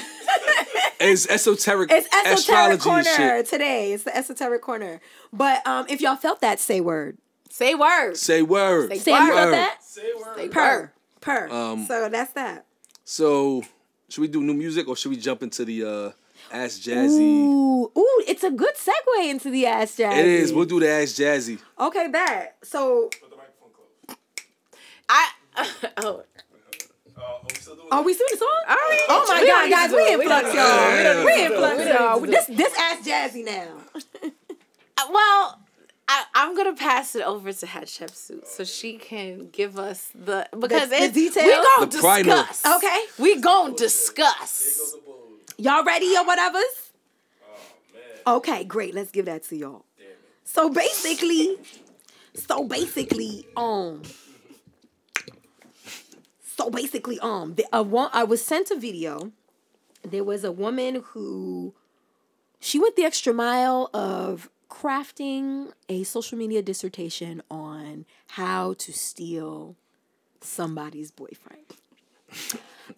Speaker 1: It's esoteric,
Speaker 2: It's esoteric corner
Speaker 1: shit.
Speaker 2: today. It's the esoteric corner. But um, if y'all felt that, say word.
Speaker 3: Say words.
Speaker 1: Say word.
Speaker 3: Say
Speaker 2: Sam, you
Speaker 1: Word.
Speaker 2: that?
Speaker 4: Say word.
Speaker 3: Say
Speaker 2: Per.
Speaker 3: word.
Speaker 2: Per.
Speaker 1: Um,
Speaker 2: so that's that.
Speaker 1: So should we do new music or should we jump into the uh Ask Jazzy?
Speaker 2: Ooh, ooh, it's a good segue into the Ask Jazzy.
Speaker 1: It is. We'll do the Ask Jazzy.
Speaker 2: Okay, bet. So
Speaker 4: Put the microphone close.
Speaker 3: I. oh,
Speaker 4: Uh, are we still doing
Speaker 2: Oh, we sing the song?
Speaker 3: All right.
Speaker 2: Oh my
Speaker 3: We
Speaker 2: God, guys, we
Speaker 3: do
Speaker 2: in
Speaker 3: We
Speaker 2: flux,
Speaker 3: don't-
Speaker 2: y'all.
Speaker 1: we don't
Speaker 2: We in flux, y'all. This this ass jazzy now.
Speaker 3: Uh, Well, I, I'm gonna pass it over to Hatshepsut so she can give us the because
Speaker 2: the
Speaker 3: it's
Speaker 2: details?
Speaker 3: we gonna
Speaker 1: The primer.
Speaker 3: discuss.
Speaker 2: Okay.
Speaker 3: we gonna discuss.
Speaker 2: Y'all ready or whatever's?
Speaker 4: Oh,
Speaker 2: Okay, great. Let's give that to y'all. So basically, so basically, um, so basically, um, the, a one, I was sent a video. There was a woman who, she went the extra mile of crafting a social media dissertation on how to steal somebody's boyfriend.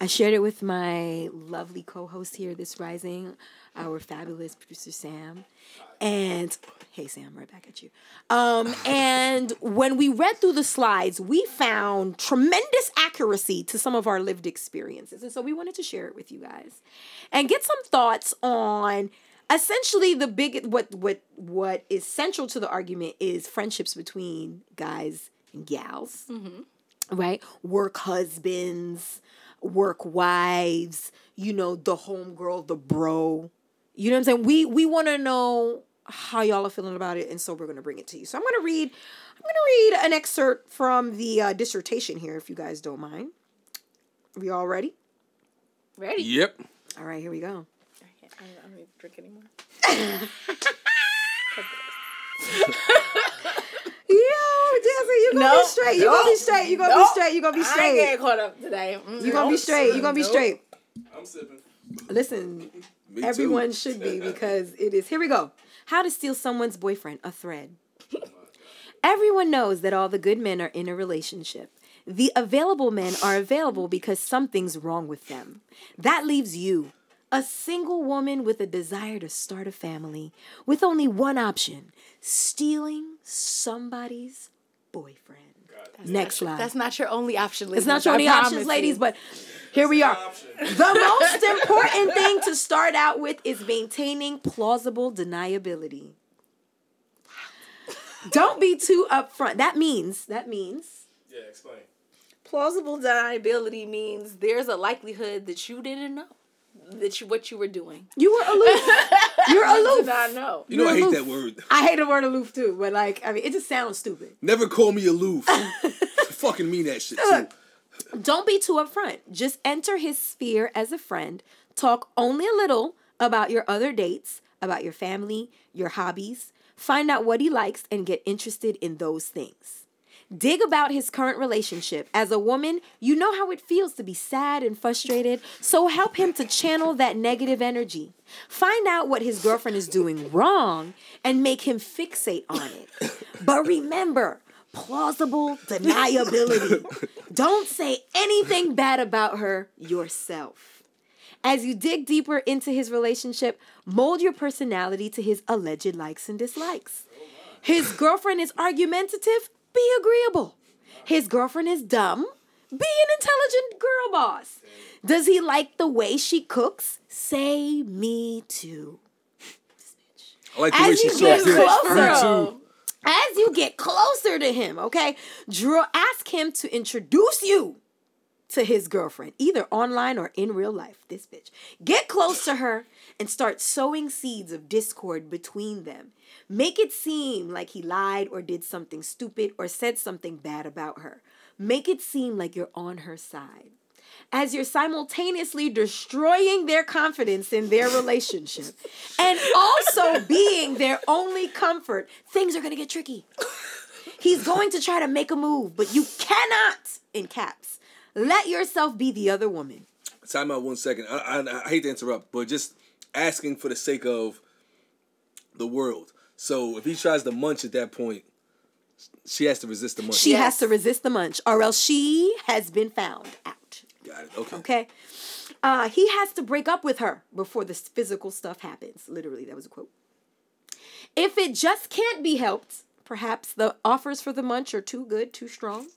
Speaker 2: I shared it with my lovely co-host here this rising, our fabulous producer Sam. And hey Sam, right back at you. Um, and when we read through the slides, we found tremendous accuracy to some of our lived experiences. And so we wanted to share it with you guys and get some thoughts on essentially the big what what what is central to the argument is friendships between guys and gals right? Work husbands, work wives, you know, the homegirl, the bro. You know what I'm saying? We we want to know how y'all are feeling about it, and so we're gonna bring it to you. So I'm gonna read, I'm gonna read an excerpt from the uh, dissertation here, if you guys don't mind. Are We all ready?
Speaker 3: Ready?
Speaker 1: Yep.
Speaker 2: All right, here we go.
Speaker 3: I don't, I don't need to drink anymore.
Speaker 2: Yo, Jesse, you gonna be straight. you're gonna be straight. You're gonna
Speaker 3: Nope.
Speaker 2: be straight. You're gonna be
Speaker 3: I ain't
Speaker 2: straight.
Speaker 3: getting caught up today. Mm,
Speaker 2: You gonna be straight. You're gonna be
Speaker 4: Nope.
Speaker 2: straight.
Speaker 4: I'm sipping.
Speaker 2: Listen,
Speaker 1: Me too.
Speaker 2: Everyone should be because it is. Here we go. How to steal someone's boyfriend, a thread. Everyone knows that all the good men are in a relationship. The available men are available because something's wrong with them. That leaves you, a single woman with a desire to start a family, with only one option stealing somebody's boyfriend. Next slide.
Speaker 3: That's not your only option, ladies.
Speaker 2: It's not your only
Speaker 3: promise
Speaker 2: options, ladies, but here we are. The most important thing to start out with is maintaining plausible deniability. Don't be too upfront. That means, that means,
Speaker 4: Yeah, explain.
Speaker 3: plausible deniability means there's a likelihood that you didn't know that you what you were doing.
Speaker 2: you were aloof. You're
Speaker 3: You
Speaker 2: aloof.
Speaker 3: did not know.
Speaker 1: You know I hate
Speaker 2: aloof.
Speaker 1: that word.
Speaker 2: I hate the word aloof too, but like, I mean, it just sounds stupid.
Speaker 1: Never call me aloof. I fucking mean that shit too.
Speaker 2: Look. Don't be too upfront. Just enter his sphere as a friend. Talk only a little about your other dates, about your family, your hobbies. Find out what he likes and get interested in those things. Dig about his current relationship. As a woman, you know how it feels to be sad and frustrated, so help him to channel that negative energy. Find out what his girlfriend is doing wrong and make him fixate on it. But remember, plausible deniability. Don't say anything bad about her yourself. As you dig deeper into his relationship, mold your personality to his alleged likes and dislikes. His girlfriend is argumentative, be agreeable. His girlfriend is dumb, be an intelligent girl boss. Does he like the way she cooks? Say me too.
Speaker 1: I like the way
Speaker 2: As
Speaker 1: she
Speaker 2: you get
Speaker 1: sucks
Speaker 2: closer,
Speaker 1: Me too.
Speaker 2: as you get closer to him, okay, draw ask him to introduce you to his girlfriend, either online or in real life. This bitch. Get close to her and start sowing seeds of discord between them. Make it seem like he lied or did something stupid or said something bad about her. Make it seem like you're on her side. As you're simultaneously destroying their confidence in their relationship and also being their only comfort, things are gonna get tricky. He's going to try to make a move, but you cannot, in caps, let yourself be the other woman.
Speaker 1: Time out one second. I, I, I hate to interrupt, but just asking for the sake of the world. So if he tries to munch at that point, she has to resist the munch.
Speaker 2: She has to resist the munch, or else she has been found out.
Speaker 1: Got it. Okay.
Speaker 2: Okay? Uh, he has to break up with her before this physical stuff happens. Literally, that was a quote. If it just can't be helped, perhaps the offers for the munch are too good, too strong.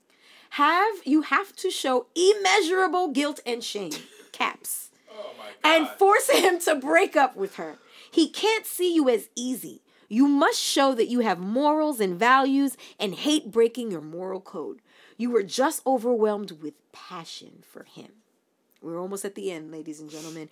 Speaker 2: Have you have to show immeasurable guilt and shame, caps,
Speaker 4: Oh my god.
Speaker 2: and force him to break up with her. He can't see you as easy. You must show that you have morals and values and hate breaking your moral code. You were just overwhelmed with passion for him. We're almost at the end, ladies and gentlemen.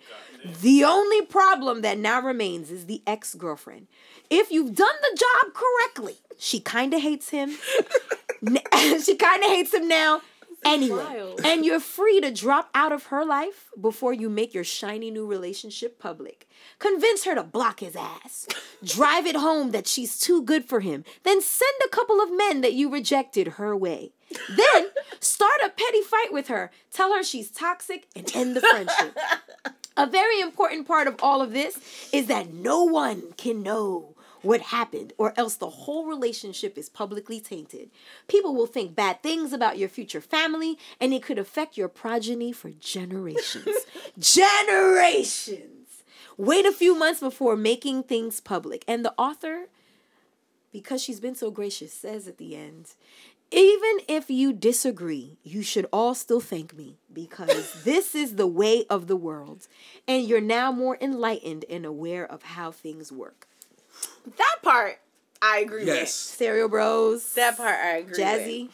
Speaker 2: The only problem that now remains is the ex girlfriend. If you've done the job correctly, she kind of hates him. She kind of hates him now. Anyway,
Speaker 3: wild.
Speaker 2: and you're free to drop out of her life before you make your shiny new relationship public. Convince her to block his ass. Drive it home that she's too good for him. Then send a couple of men that you rejected her way. Then start a petty fight with her. Tell her she's toxic and end the friendship. A very important part of all of this is that no one can know what happened, or else the whole relationship is publicly tainted. People will think bad things about your future family, and it could affect your progeny for generations. generations! Wait a few months before making things public. And the author, because she's been so gracious, says at the end, even if you disagree, you should all still thank me because this is the way of the world, and you're now more enlightened and aware of how things work.
Speaker 3: That part I agree with.
Speaker 1: Yes.
Speaker 2: Stereo Bros.
Speaker 3: That part I agree
Speaker 2: Jazzy.
Speaker 3: with.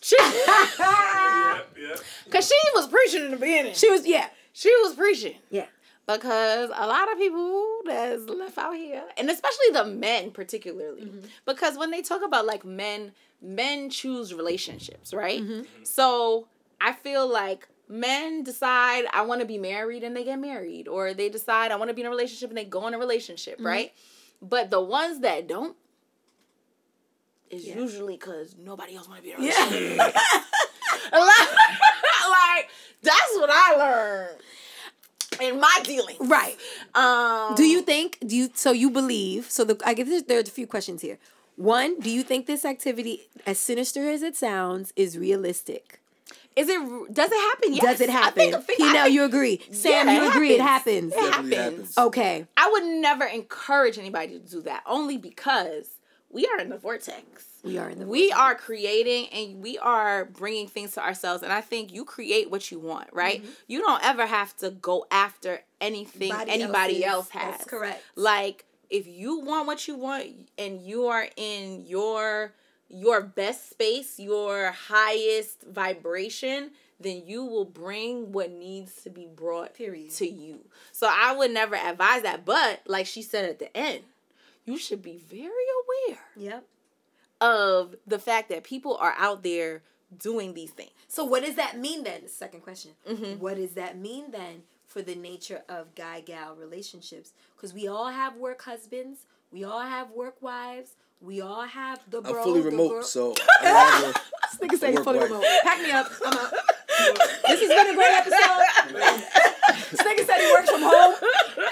Speaker 3: She,
Speaker 4: Yep, yep.
Speaker 3: Cause she was preaching in the beginning.
Speaker 2: She was, yeah,
Speaker 3: She was preaching.
Speaker 2: yeah.
Speaker 3: because a lot of people that's left out here and especially the men particularly
Speaker 2: Mm-hmm.
Speaker 3: because when they talk about like men men choose relationships right
Speaker 2: Mm-hmm.
Speaker 3: so i feel like men decide i want to be married and they get married or they decide i want to be in a relationship and they go in a relationship
Speaker 2: Mm-hmm.
Speaker 3: right but the ones that don't is
Speaker 2: Yeah.
Speaker 3: usually because nobody else want to be in a
Speaker 2: Yeah.
Speaker 3: relationship like, like that's what i learned in my dealings
Speaker 2: Right.
Speaker 3: um,
Speaker 2: Do you think? Do you? So you believe? So the I guess there's, there's a few questions here. One, do you think this activity, as sinister as it sounds, is realistic?
Speaker 3: Is it? Does it happen? Yes.
Speaker 2: Does it
Speaker 3: I
Speaker 2: happen?
Speaker 3: think, think, I
Speaker 2: Pino, you agree? Sam,
Speaker 3: Yeah,
Speaker 2: you
Speaker 3: it
Speaker 2: agree? It
Speaker 3: happens.
Speaker 2: happens.
Speaker 3: It happens.
Speaker 1: happens.
Speaker 2: Okay.
Speaker 3: I would never encourage anybody to do that, only because we are in the vortex.
Speaker 2: We are in the.
Speaker 3: We are creating and we are bringing things to ourselves, and I think you create what you want, right? Mm-hmm. You don't ever have to go after anything
Speaker 2: Body
Speaker 3: anybody
Speaker 2: else's-
Speaker 3: else has.
Speaker 2: that's correct.
Speaker 3: Like if you want what you want and you are in your your best space, your highest vibration, then you will bring what needs to be brought
Speaker 2: Period.
Speaker 3: to you. So I would never advise that, but like she said at the end, you should be very aware
Speaker 2: Yep.
Speaker 3: of the fact that people are out there doing these things.
Speaker 2: So what does that mean then? Second question.
Speaker 3: Mm-hmm.
Speaker 2: What does that mean then for the nature of guy gal relationships? Because we all have work husbands, we all have work wives, we all have the bro.
Speaker 1: I'm fully
Speaker 2: the
Speaker 1: remote,
Speaker 2: girl-
Speaker 1: so I don't have
Speaker 2: This nigga say he's
Speaker 1: work
Speaker 2: fully
Speaker 1: wife.
Speaker 2: remote. Pack me up. I'm out. this has been a great episode. this nigga said he works from home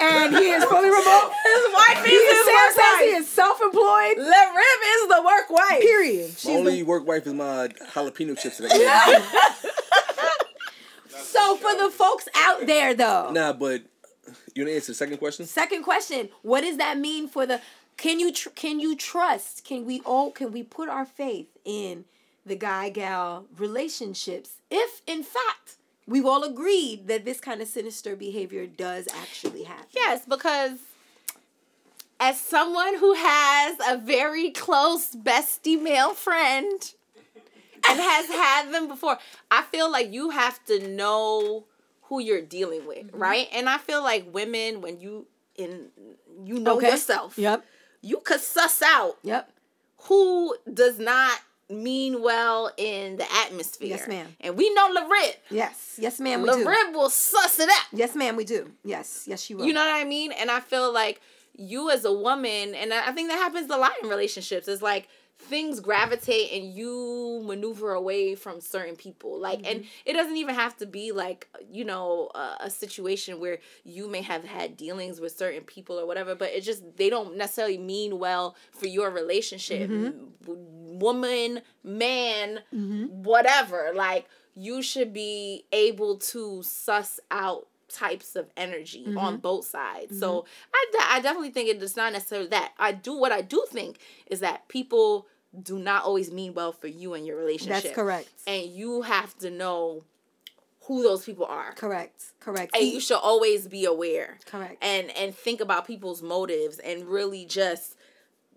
Speaker 2: and he is fully remote.
Speaker 3: His wife
Speaker 2: He is, Sam says he is self-employed.
Speaker 3: Le Rib is the work wife.
Speaker 2: Period.
Speaker 1: My only
Speaker 2: the,
Speaker 1: work wife is my jalapeno chips that I
Speaker 2: so for the folks out there though.
Speaker 1: Nah, but you want to answer the second question?
Speaker 2: Second question: What does that mean for the? Can you tr- can you trust? Can we all can we put our faith in the guy gal relationships if in fact we've all agreed that this kind of sinister behavior does actually happen?
Speaker 3: Yes, because as someone who has a very close bestie male friend and has had them before, I feel like you have to know who you're dealing with, mm-hmm. right? And I feel like women, when you in you know yourself,
Speaker 2: Yep.
Speaker 3: You could suss out
Speaker 2: Yep.
Speaker 3: who does not mean well in the atmosphere.
Speaker 2: Yes, ma'am.
Speaker 3: And we know LaRib.
Speaker 2: Yes. Yes, ma'am. We do.
Speaker 3: LaRib will suss it out.
Speaker 2: Yes, ma'am. We do. Yes. Yes, you will.
Speaker 3: You know what I mean? And I feel like you as a woman, and I I think that happens a lot in relationships, is like things gravitate and you maneuver away from certain people. Like, and mm-hmm. it doesn't even have to be like, you know, a, a situation where you may have had dealings with certain people or whatever, but it just, they don't necessarily mean well for your relationship. Mm-hmm. W- Woman, man, mm-hmm. whatever. Like, you should be able to suss out types of energy on mm-hmm. both sides. So mm-hmm. I, de- I definitely think it is not necessarily that. I do what I do think is that people do not always mean well for you and your relationship.
Speaker 2: That's correct.
Speaker 3: And you have to know who those people are.
Speaker 2: Correct. Correct.
Speaker 3: And you should always be aware.
Speaker 2: Correct.
Speaker 3: And and think about people's motives and really just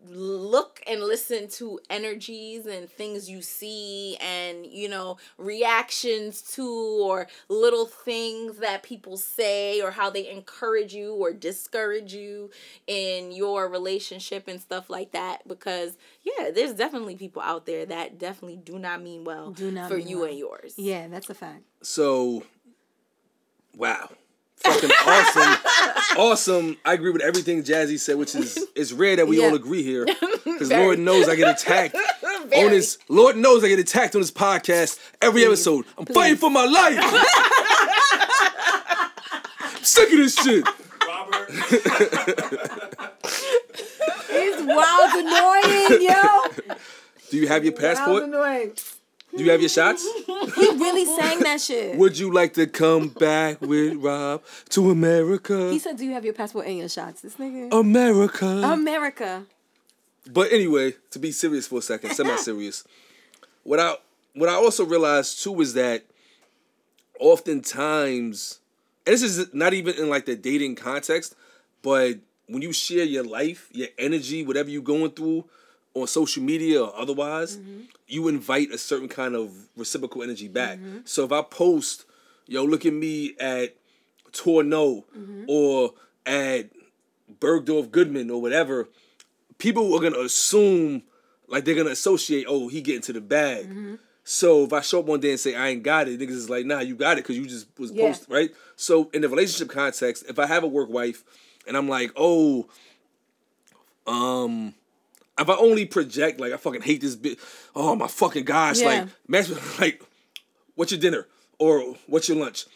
Speaker 3: look and listen to energies and things you see and you know reactions to or little things that people say or how they encourage you or discourage you in your relationship and stuff like that because yeah there's definitely people out there that definitely do not mean well
Speaker 2: Do not
Speaker 3: for
Speaker 2: mean
Speaker 3: you
Speaker 2: well.
Speaker 3: and yours
Speaker 2: Yeah, that's a fact.
Speaker 1: So, wow. Fucking awesome. awesome. I agree with everything Jazzy said, which is it's rare that we
Speaker 2: Yeah.
Speaker 1: all agree here. Because Lord knows I get attacked
Speaker 3: Very.
Speaker 1: on this. Lord knows I get attacked on this podcast every episode. I'm fighting for my life. I'm sick of this shit.
Speaker 4: Robert.
Speaker 2: It's wild annoying, yo.
Speaker 1: Do you have your
Speaker 2: Wild
Speaker 1: passport?
Speaker 2: annoying.
Speaker 1: Do you have your shots?
Speaker 2: He really sang that shit.
Speaker 1: Would you like to come back with Rob to America?
Speaker 2: He said, "Do you have your passport and your shots?" This nigga.
Speaker 1: America.
Speaker 2: America.
Speaker 1: But anyway, to be serious for a second, semi-serious. what I what I also realized too is that oftentimes, and this is not even in like the dating context, but when you share your life, your energy, whatever you're going through on social media or otherwise, mm-hmm. you invite a certain kind of reciprocal energy back. Mm-hmm. So if I post, yo, look at me at Torno mm-hmm. or at Bergdorf Goodman or whatever, people are gonna assume like they're gonna associate, oh, he getting to the bag. So if I show up one day and say I ain't got it, niggas is like, nah, you got it because you just was
Speaker 2: Yeah.
Speaker 1: post right. So in the relationship context, if I have a work wife and I'm like, oh, um, if I only project like I fucking hate this bitch. oh my fucking gosh,
Speaker 2: Yeah.
Speaker 1: like match like, what's your dinner or what's your lunch?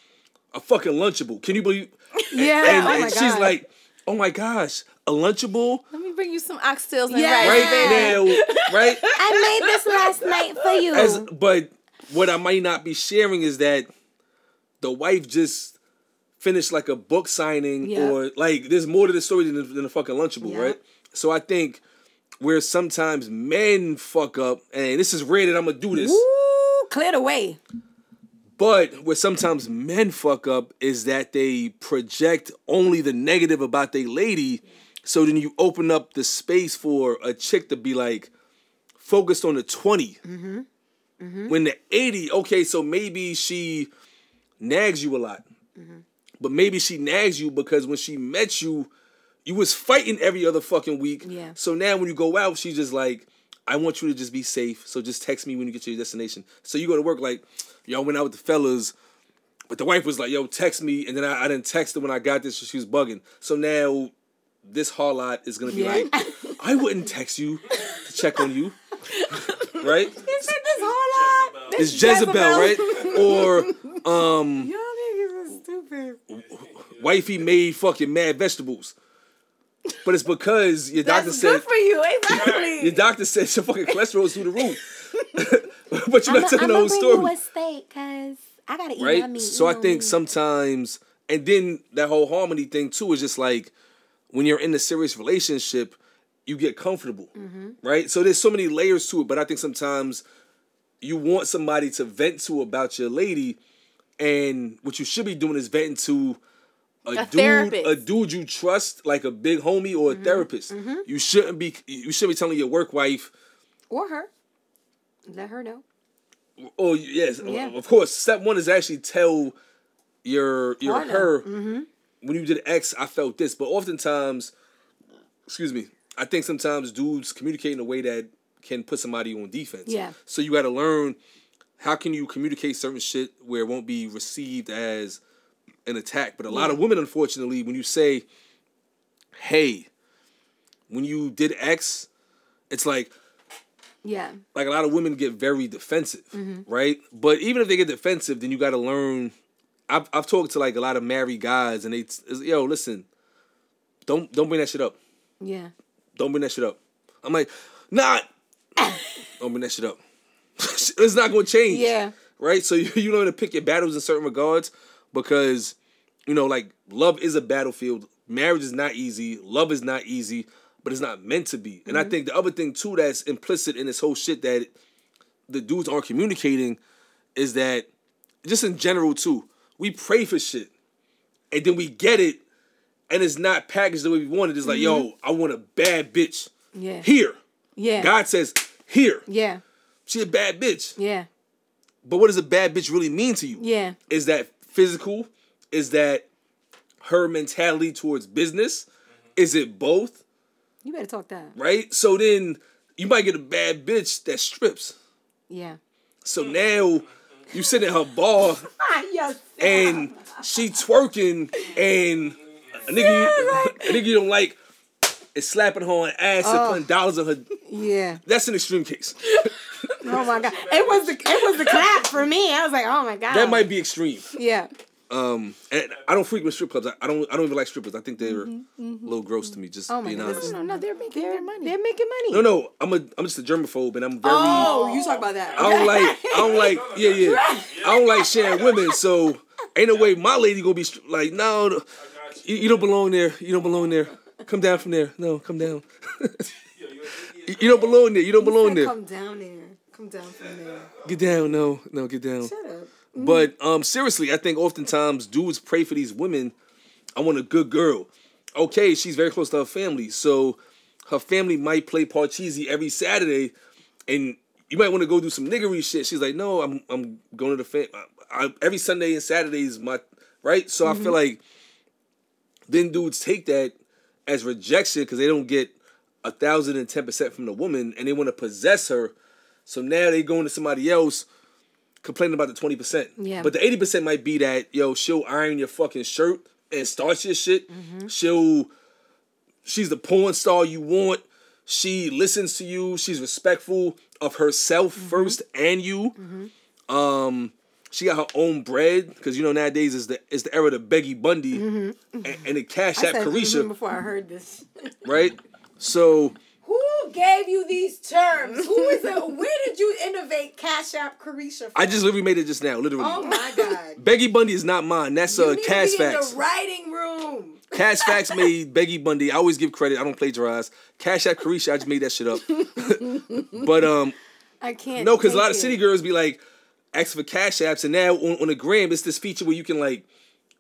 Speaker 1: A fucking lunchable. Can you believe?
Speaker 2: Yeah.
Speaker 1: And,
Speaker 2: oh
Speaker 1: and
Speaker 2: my
Speaker 1: she's
Speaker 2: God.
Speaker 1: like, oh my gosh, a lunchable
Speaker 3: let me bring you some oxtails and
Speaker 2: Yeah.
Speaker 3: rice
Speaker 1: right
Speaker 2: Yeah.
Speaker 1: now, right?
Speaker 2: I made this last night for you.
Speaker 1: As but what I might not be sharing is that the wife just finished like a book signing
Speaker 2: Yeah.
Speaker 1: or like there's more to the story than, than a fucking lunchable,
Speaker 2: Yeah.
Speaker 1: right? So I think where sometimes men fuck up, and this is rare that I'm gonna do this,
Speaker 2: Woo, clear the way.
Speaker 1: but where sometimes men fuck up is that they project only the negative about their lady. So then you open up the space for a chick to be like focused on the 20. Mm-hmm. Mm-hmm. When the 80, okay, so maybe she nags you a lot. Mm-hmm. But maybe she nags you because when she met you, you was fighting every other fucking week.
Speaker 2: Yeah.
Speaker 1: So now when you go out, she's just like, I want you to just be safe. So just text me when you get to your destination. So you go to work like, yo, I went out with the fellas, but the wife was like, yo, text me. And then I, I didn't text her when I got this, so she was bugging. So now this harlot is gonna be
Speaker 2: Yeah.
Speaker 1: like, I wouldn't text you to check on you. right?
Speaker 2: This whole lot.
Speaker 1: It's Jezebel, right? Or um
Speaker 2: Y'all niggas are stupid.
Speaker 1: wifey made fucking mad vegetables. But it's because your doctor
Speaker 3: that's
Speaker 1: said
Speaker 3: good for you exactly
Speaker 1: your doctor said your fucking cholesterol is through the roof. but you're
Speaker 2: I'm
Speaker 1: not telling the whole
Speaker 2: bring you
Speaker 1: story.
Speaker 2: a steak because I gotta eat my
Speaker 1: right?
Speaker 2: meat.
Speaker 1: So I think sometimes, and then that whole harmony thing too is just like when you're in a serious relationship, you get comfortable,
Speaker 2: Mm-hmm.
Speaker 1: right? So there's so many layers to it, but I think sometimes you want somebody to vent to about your lady, and what you should be doing is venting to a,
Speaker 3: A
Speaker 1: dude,
Speaker 3: therapist.
Speaker 1: a dude you trust, like a big homie or a
Speaker 2: Mm-hmm.
Speaker 1: therapist. You shouldn't be, you should be telling your work wife.
Speaker 2: or her. Let her know.
Speaker 1: Oh yes,
Speaker 2: Yeah.
Speaker 1: of course. Step one is actually tell your your
Speaker 2: Partner.
Speaker 1: her
Speaker 2: Mm-hmm.
Speaker 1: when you did X, I felt this. But oftentimes, excuse me, I think sometimes dudes communicate in a way that can put somebody on defense.
Speaker 2: Yeah.
Speaker 1: So you got to learn how can you communicate certain shit where it won't be received as an attack. But a lot of women, unfortunately, when you say, "Hey," when you did X, it's like
Speaker 2: Yeah.
Speaker 1: like a lot of women get very defensive,
Speaker 2: Mm-hmm.
Speaker 1: right? But even if they get defensive, then you got to learn. I've I've talked to like a lot of married guys, and they it's, yo listen, don't don't bring that shit up.
Speaker 2: Yeah.
Speaker 1: Don't bring that shit up. I'm like, nah, don't bring that shit up. it's not gonna change.
Speaker 2: Yeah.
Speaker 1: Right. So you you learn to pick your battles in certain regards because you know like love is a battlefield. Marriage is not easy. Love is not easy, but it's not meant to be. And I mm-hmm. think the other thing too that's implicit in this whole shit that the dudes aren't communicating is that just in general too, we pray for shit and then we get it and it's not packaged the way we want it. It's like, yo, mm-hmm. I want a bad bitch.
Speaker 2: Yeah.
Speaker 1: Here.
Speaker 2: Yeah.
Speaker 1: God says, here.
Speaker 2: Yeah.
Speaker 1: She a bad bitch.
Speaker 2: Yeah.
Speaker 1: But what does a bad bitch really mean to you?
Speaker 2: Yeah.
Speaker 1: Is that physical? Is that her mentality towards business? Mm-hmm. Is it both?
Speaker 2: You better talk that.
Speaker 1: Right? So then you might get a bad bitch that strips.
Speaker 2: Yeah.
Speaker 1: So now you sit in her bar
Speaker 2: yes.
Speaker 1: and she twerking and a nigga, a nigga you don't like is slapping her on ass and oh. putting dollars on her.
Speaker 2: Yeah.
Speaker 1: That's an extreme case.
Speaker 2: Oh my god. It was the it was the clap for me. I was like, oh my god.
Speaker 1: That might be extreme.
Speaker 2: Yeah.
Speaker 1: Um, and I don't frequent strip clubs. I, I don't. I don't even like strippers. I think they're a little gross to me. Just
Speaker 2: Oh
Speaker 1: being
Speaker 2: god.
Speaker 1: honest.
Speaker 2: No, no, no, they're making their money. They're making money.
Speaker 1: No, no. I'm a. I'm just a germaphobe, and I'm very.
Speaker 2: Oh, you talk about that.
Speaker 1: I don't like. I don't like. Yeah, yeah. I don't like sharing women. So ain't no way my lady gonna be str- like, no, no, you, you don't belong there. You don't belong there. Come down from there. No, come down. you you don't belong there. You don't belong there.
Speaker 2: Come down there. Come down from there.
Speaker 1: Get down. No, no, get down.
Speaker 2: Shut up.
Speaker 1: But um, seriously, I think oftentimes dudes pray for these women. I want a good girl. Okay, she's very close to her family, so her family might play Parcheesi every Saturday, and you might want to go do some niggery shit. She's like, no, I'm I'm going to the fam. I, I, every Sunday and Saturday is my right. So I feel like then dudes take that as rejection because they don't get a thousand and ten percent from the woman, and they want to possess her. So now they going to somebody else complaining about the twenty percent.
Speaker 2: Yeah.
Speaker 1: But the eighty percent might be that yo, she'll iron your fucking shirt and starch your shit. Mm-hmm. She'll she's the porn star you want. She listens to you. She's respectful of herself mm-hmm. first and you. Mm-hmm. Um, she got her own bread because you know nowadays is the is the era of the Beggy Bundy and, and the Cash App Carisha,
Speaker 2: before I heard this.
Speaker 1: right? So
Speaker 2: Who gave you these terms? Who is it? Where did you innovate Cash App Carisha?
Speaker 1: I just literally made it just now, literally.
Speaker 2: Oh my god.
Speaker 1: Beggy Bundy is not mine. That's
Speaker 2: You
Speaker 1: uh,
Speaker 2: need to
Speaker 1: Cash
Speaker 2: be in
Speaker 1: Facts.
Speaker 2: the writing room.
Speaker 1: Cash Facts made Beggy Bundy. I always give credit. I don't plagiarize. Cash App Carisha, I just made that shit up. but um,
Speaker 2: I can't.
Speaker 1: no, because a lot of city girls be like ask for cash apps, and now on, on the gram, it's this feature where you can like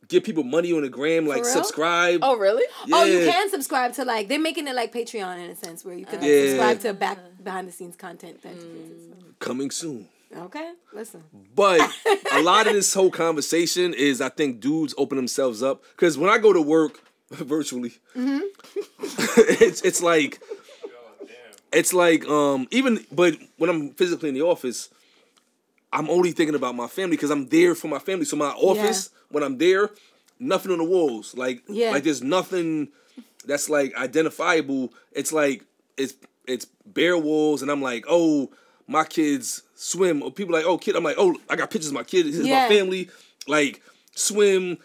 Speaker 1: give people money on the gram, like subscribe.
Speaker 3: Oh, really?
Speaker 2: Oh, you can subscribe to like they're making it like Patreon in a sense where you can like,
Speaker 1: Yeah.
Speaker 2: subscribe to back behind the scenes content. That
Speaker 1: Coming soon.
Speaker 2: Okay, listen.
Speaker 1: But a lot of this whole conversation is, I think, dudes open themselves up because when I go to work virtually,
Speaker 2: Mm-hmm.
Speaker 1: it's it's like it's like um even but when I'm physically in the office, I'm only thinking about my family because I'm there for my family. So my office when I'm there, nothing on the walls. Like
Speaker 2: Yeah.
Speaker 1: like there's nothing that's like identifiable. It's like it's it's bare walls, and I'm like, oh, my kids swim. Or people like, oh, kid. I'm like, oh, I got pictures of my kids. This is
Speaker 2: Yeah.
Speaker 1: my family. Like swim,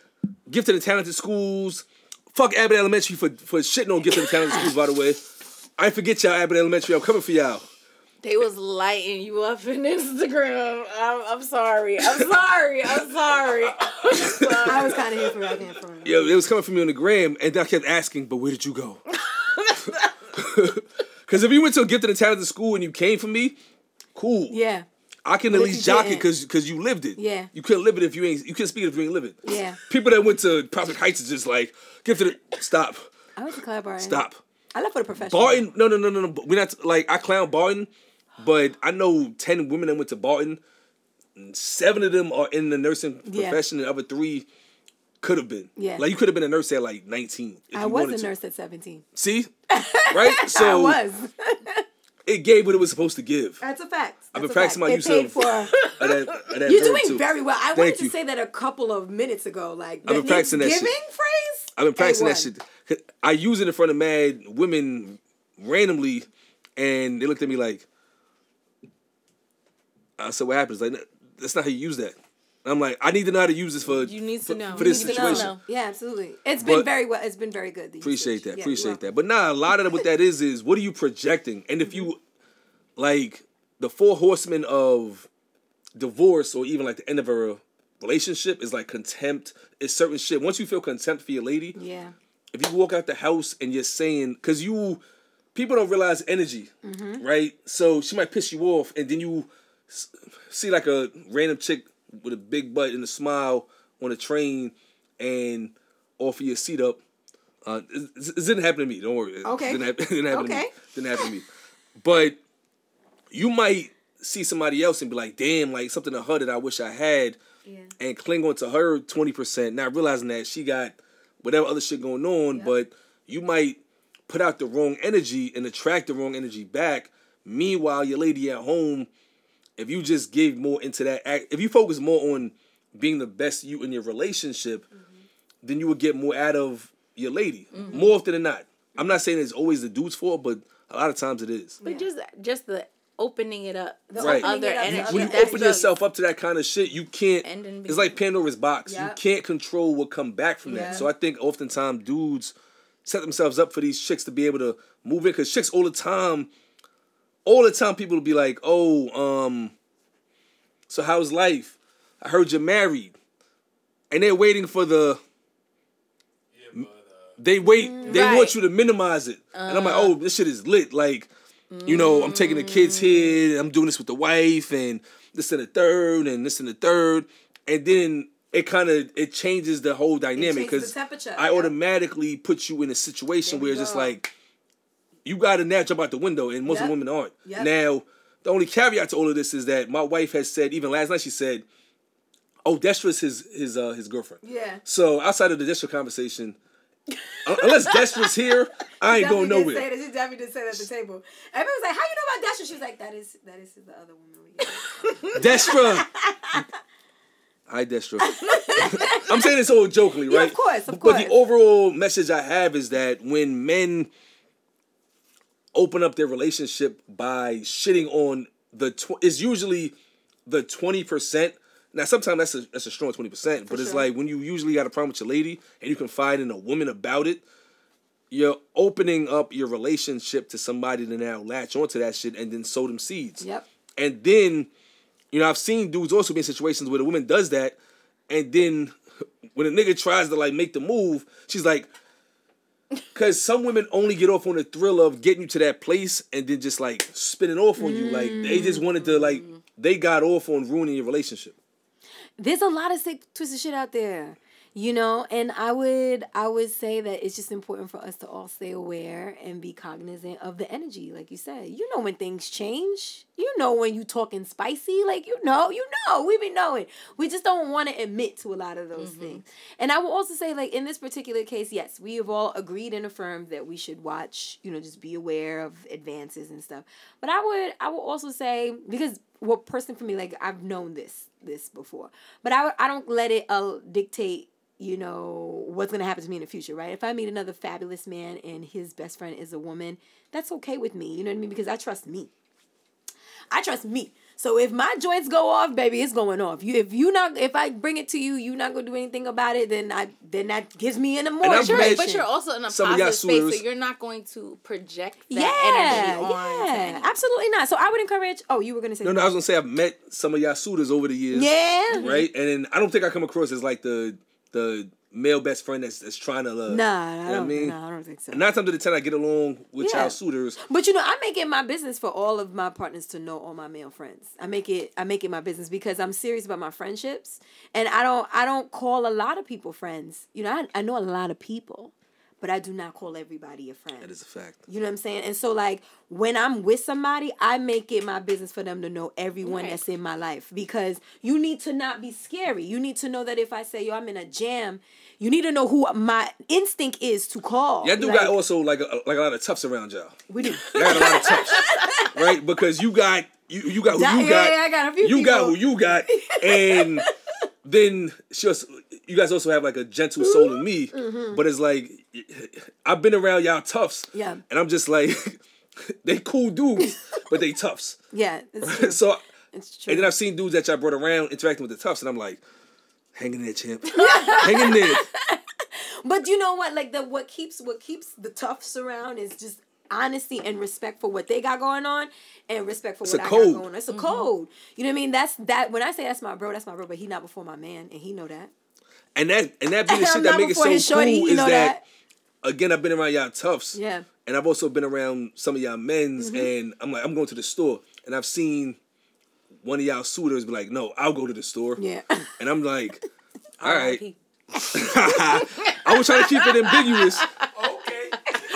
Speaker 1: gifted and talented schools. Fuck Abbott Elementary for for shitting on gifted and talented schools. By the way, I forget y'all Abbott Elementary. I'm coming for y'all.
Speaker 3: They was lighting you up in Instagram. I'm, I'm sorry. I'm sorry. I'm sorry. I'm sorry.
Speaker 2: I was kind of here for it. I can't it.
Speaker 1: Yeah, it was coming from me on the gram, and I kept asking, but where did you go? Because if you went to a gifted and talented school and you came for me, cool.
Speaker 2: Yeah,
Speaker 1: I can at
Speaker 2: But
Speaker 1: least jock it
Speaker 2: didn't.
Speaker 1: because because you lived it.
Speaker 2: Yeah.
Speaker 1: You couldn't live it if you ain't. You couldn't speak it if you ain't live it.
Speaker 2: Yeah.
Speaker 1: People that went to Prospect Heights is just like gifted. Stop.
Speaker 2: I went to Clara Barton.
Speaker 1: Stop.
Speaker 2: I left for the professional.
Speaker 1: Barton. No, no, no, no, no. We're not like I clown Barton, but I know ten women that went to Barton. Seven of them are in the nursing
Speaker 2: Yeah.
Speaker 1: profession, and the other three could have been.
Speaker 2: Yeah.
Speaker 1: Like you could have been a nurse at like nineteen. If
Speaker 2: I was a
Speaker 1: to.
Speaker 2: nurse at 17.
Speaker 1: See, right? So
Speaker 2: I was.
Speaker 1: it gave what it was supposed to give.
Speaker 2: That's a fact.
Speaker 1: I've been practicing
Speaker 2: fact.
Speaker 1: my use of-
Speaker 2: for.
Speaker 1: That- that
Speaker 2: You're doing
Speaker 1: too.
Speaker 2: very well. I
Speaker 1: Thank
Speaker 2: wanted to
Speaker 1: you.
Speaker 2: say that a couple of minutes ago. Like
Speaker 1: I've been practicing that shit.
Speaker 2: Phrase.
Speaker 1: I've been practicing that
Speaker 2: A1.
Speaker 1: shit. I use it in front of mad women randomly, and they looked at me like, I said, "What happens? Like, that's not how you use that." And I'm like, I need to know how to use this for
Speaker 3: You need to
Speaker 1: for,
Speaker 3: know.
Speaker 1: for
Speaker 3: You
Speaker 1: this
Speaker 3: need to know.
Speaker 1: situation.
Speaker 2: Yeah, absolutely. It's been
Speaker 1: But-
Speaker 2: very well. It's been very good.
Speaker 1: Appreciate
Speaker 2: days.
Speaker 1: that.
Speaker 2: Yeah,
Speaker 1: appreciate
Speaker 2: you're
Speaker 1: that. But nah, a lot of what that is is what are you projecting? And if you like the four horsemen of divorce or even like the end of a relationship is like contempt. Is certain shit. Once you feel contempt for your lady.
Speaker 2: Yeah.
Speaker 1: if you walk out the house and you're saying because you people don't realize energy mm-hmm. right so she might piss you off and then you s- see like a random chick with a big butt and a smile on a train and offer your seat up Uh, it, it didn't happen to me. Don't worry. It
Speaker 2: Okay.
Speaker 1: Didn't happen, it didn't happen to
Speaker 2: Okay.
Speaker 1: me. Didn't happen to me. But you might see somebody else and be like, damn, like something to her that I wish I had,
Speaker 2: Yeah.
Speaker 1: and cling on to her twenty percent, not realizing that she got whatever other shit going on. But you might put out the wrong energy and attract the wrong energy back. Meanwhile, your lady at home, if you just give more into that, act, if you focus more on being the best you in your relationship, mm-hmm. then you would get more out of your lady mm-hmm. more often than not. I'm not saying it's always the dude's fault, but a lot of times it is.
Speaker 3: But just just the opening it up to
Speaker 1: Right.
Speaker 3: other
Speaker 2: it
Speaker 3: energy.
Speaker 2: other
Speaker 1: When you
Speaker 2: That's
Speaker 1: open
Speaker 3: the-
Speaker 1: yourself up to that kind of shit, you can't. It's like Pandora's box.
Speaker 2: Yeah.
Speaker 1: You can't control what come back from
Speaker 2: Yeah.
Speaker 1: that. So I think oftentimes dudes set themselves up for these chicks to be able to move in because chicks all the time, all the time people will be like, "Oh, um, so how's life? I heard you're married," and they're waiting for the.
Speaker 4: Yeah, but, uh,
Speaker 1: They wait. They
Speaker 3: Right.
Speaker 1: want you to minimize it, and I'm like, "Oh, this shit is lit." Like, you know, I'm taking the kids here. I'm doing this with the wife, and this and the third, and this and the third, and then it kind of it changes the whole dynamic because I
Speaker 2: yeah.
Speaker 1: automatically put you in a situation where it's just like you got to now jump out the window, and most
Speaker 2: Yep.
Speaker 1: women aren't.
Speaker 2: Yep.
Speaker 1: Now, the only caveat to all of this is that my wife has said, even last night, she said, "Oh, Destra's his his uh his girlfriend."
Speaker 2: Yeah.
Speaker 1: So outside of the Destra conversation, unless Destra's here, I ain't going
Speaker 2: did say
Speaker 1: nowhere.
Speaker 2: that. She definitely did say that at the table. Everybody was like, "How you know about Destra?" She was like, "That is that is the other woman we get."
Speaker 1: Destra. Hi, Destra. I'm saying this all jokingly,
Speaker 2: Yeah,
Speaker 1: right?
Speaker 2: of course, of course.
Speaker 1: But the overall message I have is that when men open up their relationship by shitting on the, tw- it's usually the 20%. Now, sometimes that's a, that's a strong 20%, but it's
Speaker 2: sure.
Speaker 1: like when you usually got a problem with your lady and you confide in a woman about it, you're opening up your relationship to somebody to now latch onto that shit and then sow them seeds.
Speaker 2: Yep.
Speaker 1: And then, you know, I've seen dudes also be in situations where the woman does that, and then when a nigga tries to like make the move, she's like, because some women only get off on the thrill of getting you to that place and then just like spinning off on you. Like they just mm. wanted to like they got off on ruining your relationship.
Speaker 2: There's a lot of sick twisted shit out there. You know, and I would I would say that it's just important for us to all stay aware and be cognizant of the energy, like you said. You know when things change. You know when you talking spicy, like you know, you know, we be knowing. We just don't want to admit to a lot of those things. And I will also say, like in this particular case, yes, we have all agreed and affirmed that we should watch, you know, just be aware of advances and stuff. But I would I would also say because well, person for me, like I've known this this before, but I I don't let it uh, dictate you know what's gonna happen to me in the future, right? If I meet another fabulous man and his best friend is a woman, that's okay with me. You know what I mean? Because I trust me. I trust me. So if my joints go off, baby, it's going off. You if you not if I bring it to you, you not gonna do anything about it, then I then that gives me an more
Speaker 3: Sure, but you're also in a
Speaker 1: some
Speaker 3: positive space,
Speaker 1: suitors-
Speaker 3: so you're not going to project that
Speaker 2: yeah,
Speaker 3: energy on. to
Speaker 2: yeah, absolutely not. So I would encourage. Oh, you were gonna say
Speaker 1: No, no, I was gonna say I've met some of y'all suitors over the years.
Speaker 2: yeah,
Speaker 1: Right? And then I don't think I come across as like the the male best friend that's that's trying to uh,
Speaker 2: Nah, I
Speaker 1: you know what
Speaker 2: don't.
Speaker 1: I mean?
Speaker 2: I don't think so.
Speaker 1: Nine times out of ten I get along with
Speaker 2: Yeah.
Speaker 1: y'all suitors.
Speaker 2: But you know, I make it my business for all of my partners to know all my male friends. I make it I make it my business because I'm serious about my friendships, and I don't I don't call a lot of people friends. You know, I, I know a lot of people, but I do not call everybody a friend.
Speaker 1: That is a fact.
Speaker 2: You know what I'm saying? And so like when I'm with somebody, I make it my business for them to know everyone
Speaker 3: Right.
Speaker 2: that's in my life because you need to not be scary. You need to know that if I say, "Yo, I'm in a jam," you need to know who my instinct is to call.
Speaker 1: Y'all do
Speaker 2: Like,
Speaker 1: got also like a, like a lot of toughs around y'all.
Speaker 2: we do.
Speaker 1: Y'all got a lot of toughs, right? Because you got you you got who
Speaker 2: Yeah,
Speaker 1: you
Speaker 2: yeah,
Speaker 1: got.
Speaker 2: yeah, I got a few
Speaker 1: You got who you got, and then just you guys also have like a gentle soul in me. But it's like I've been around y'all toughs,
Speaker 2: Mm-hmm. Yeah.
Speaker 1: and I'm just like they cool dudes, but they toughs.
Speaker 2: Yeah,
Speaker 1: so
Speaker 2: It's true.
Speaker 1: and then I've seen dudes that y'all brought around interacting with the toughs, and I'm like, hang in there, champ, hang in there.
Speaker 2: But you know what? Like the what keeps what keeps the toughs around is just honesty and respect for what they got going on and respect for
Speaker 1: It's
Speaker 2: what I
Speaker 1: code.
Speaker 2: got going on. It's a code. You know what I mean? That's that when I say that's my bro, that's my bro, but he not before my man and he know that.
Speaker 1: And that and that be the shit that
Speaker 2: not
Speaker 1: make it so
Speaker 2: his shorty,
Speaker 1: cool is
Speaker 2: know
Speaker 1: that, again I've been around y'all toughs.
Speaker 2: Yeah.
Speaker 1: And I've also been around some of y'all men's
Speaker 2: Mm-hmm.
Speaker 1: and I'm like, I'm going to the store and I've seen one of y'all suitors be like, no, I'll go to the store.
Speaker 2: Yeah.
Speaker 1: And I'm like, all right. I was trying to keep it ambiguous.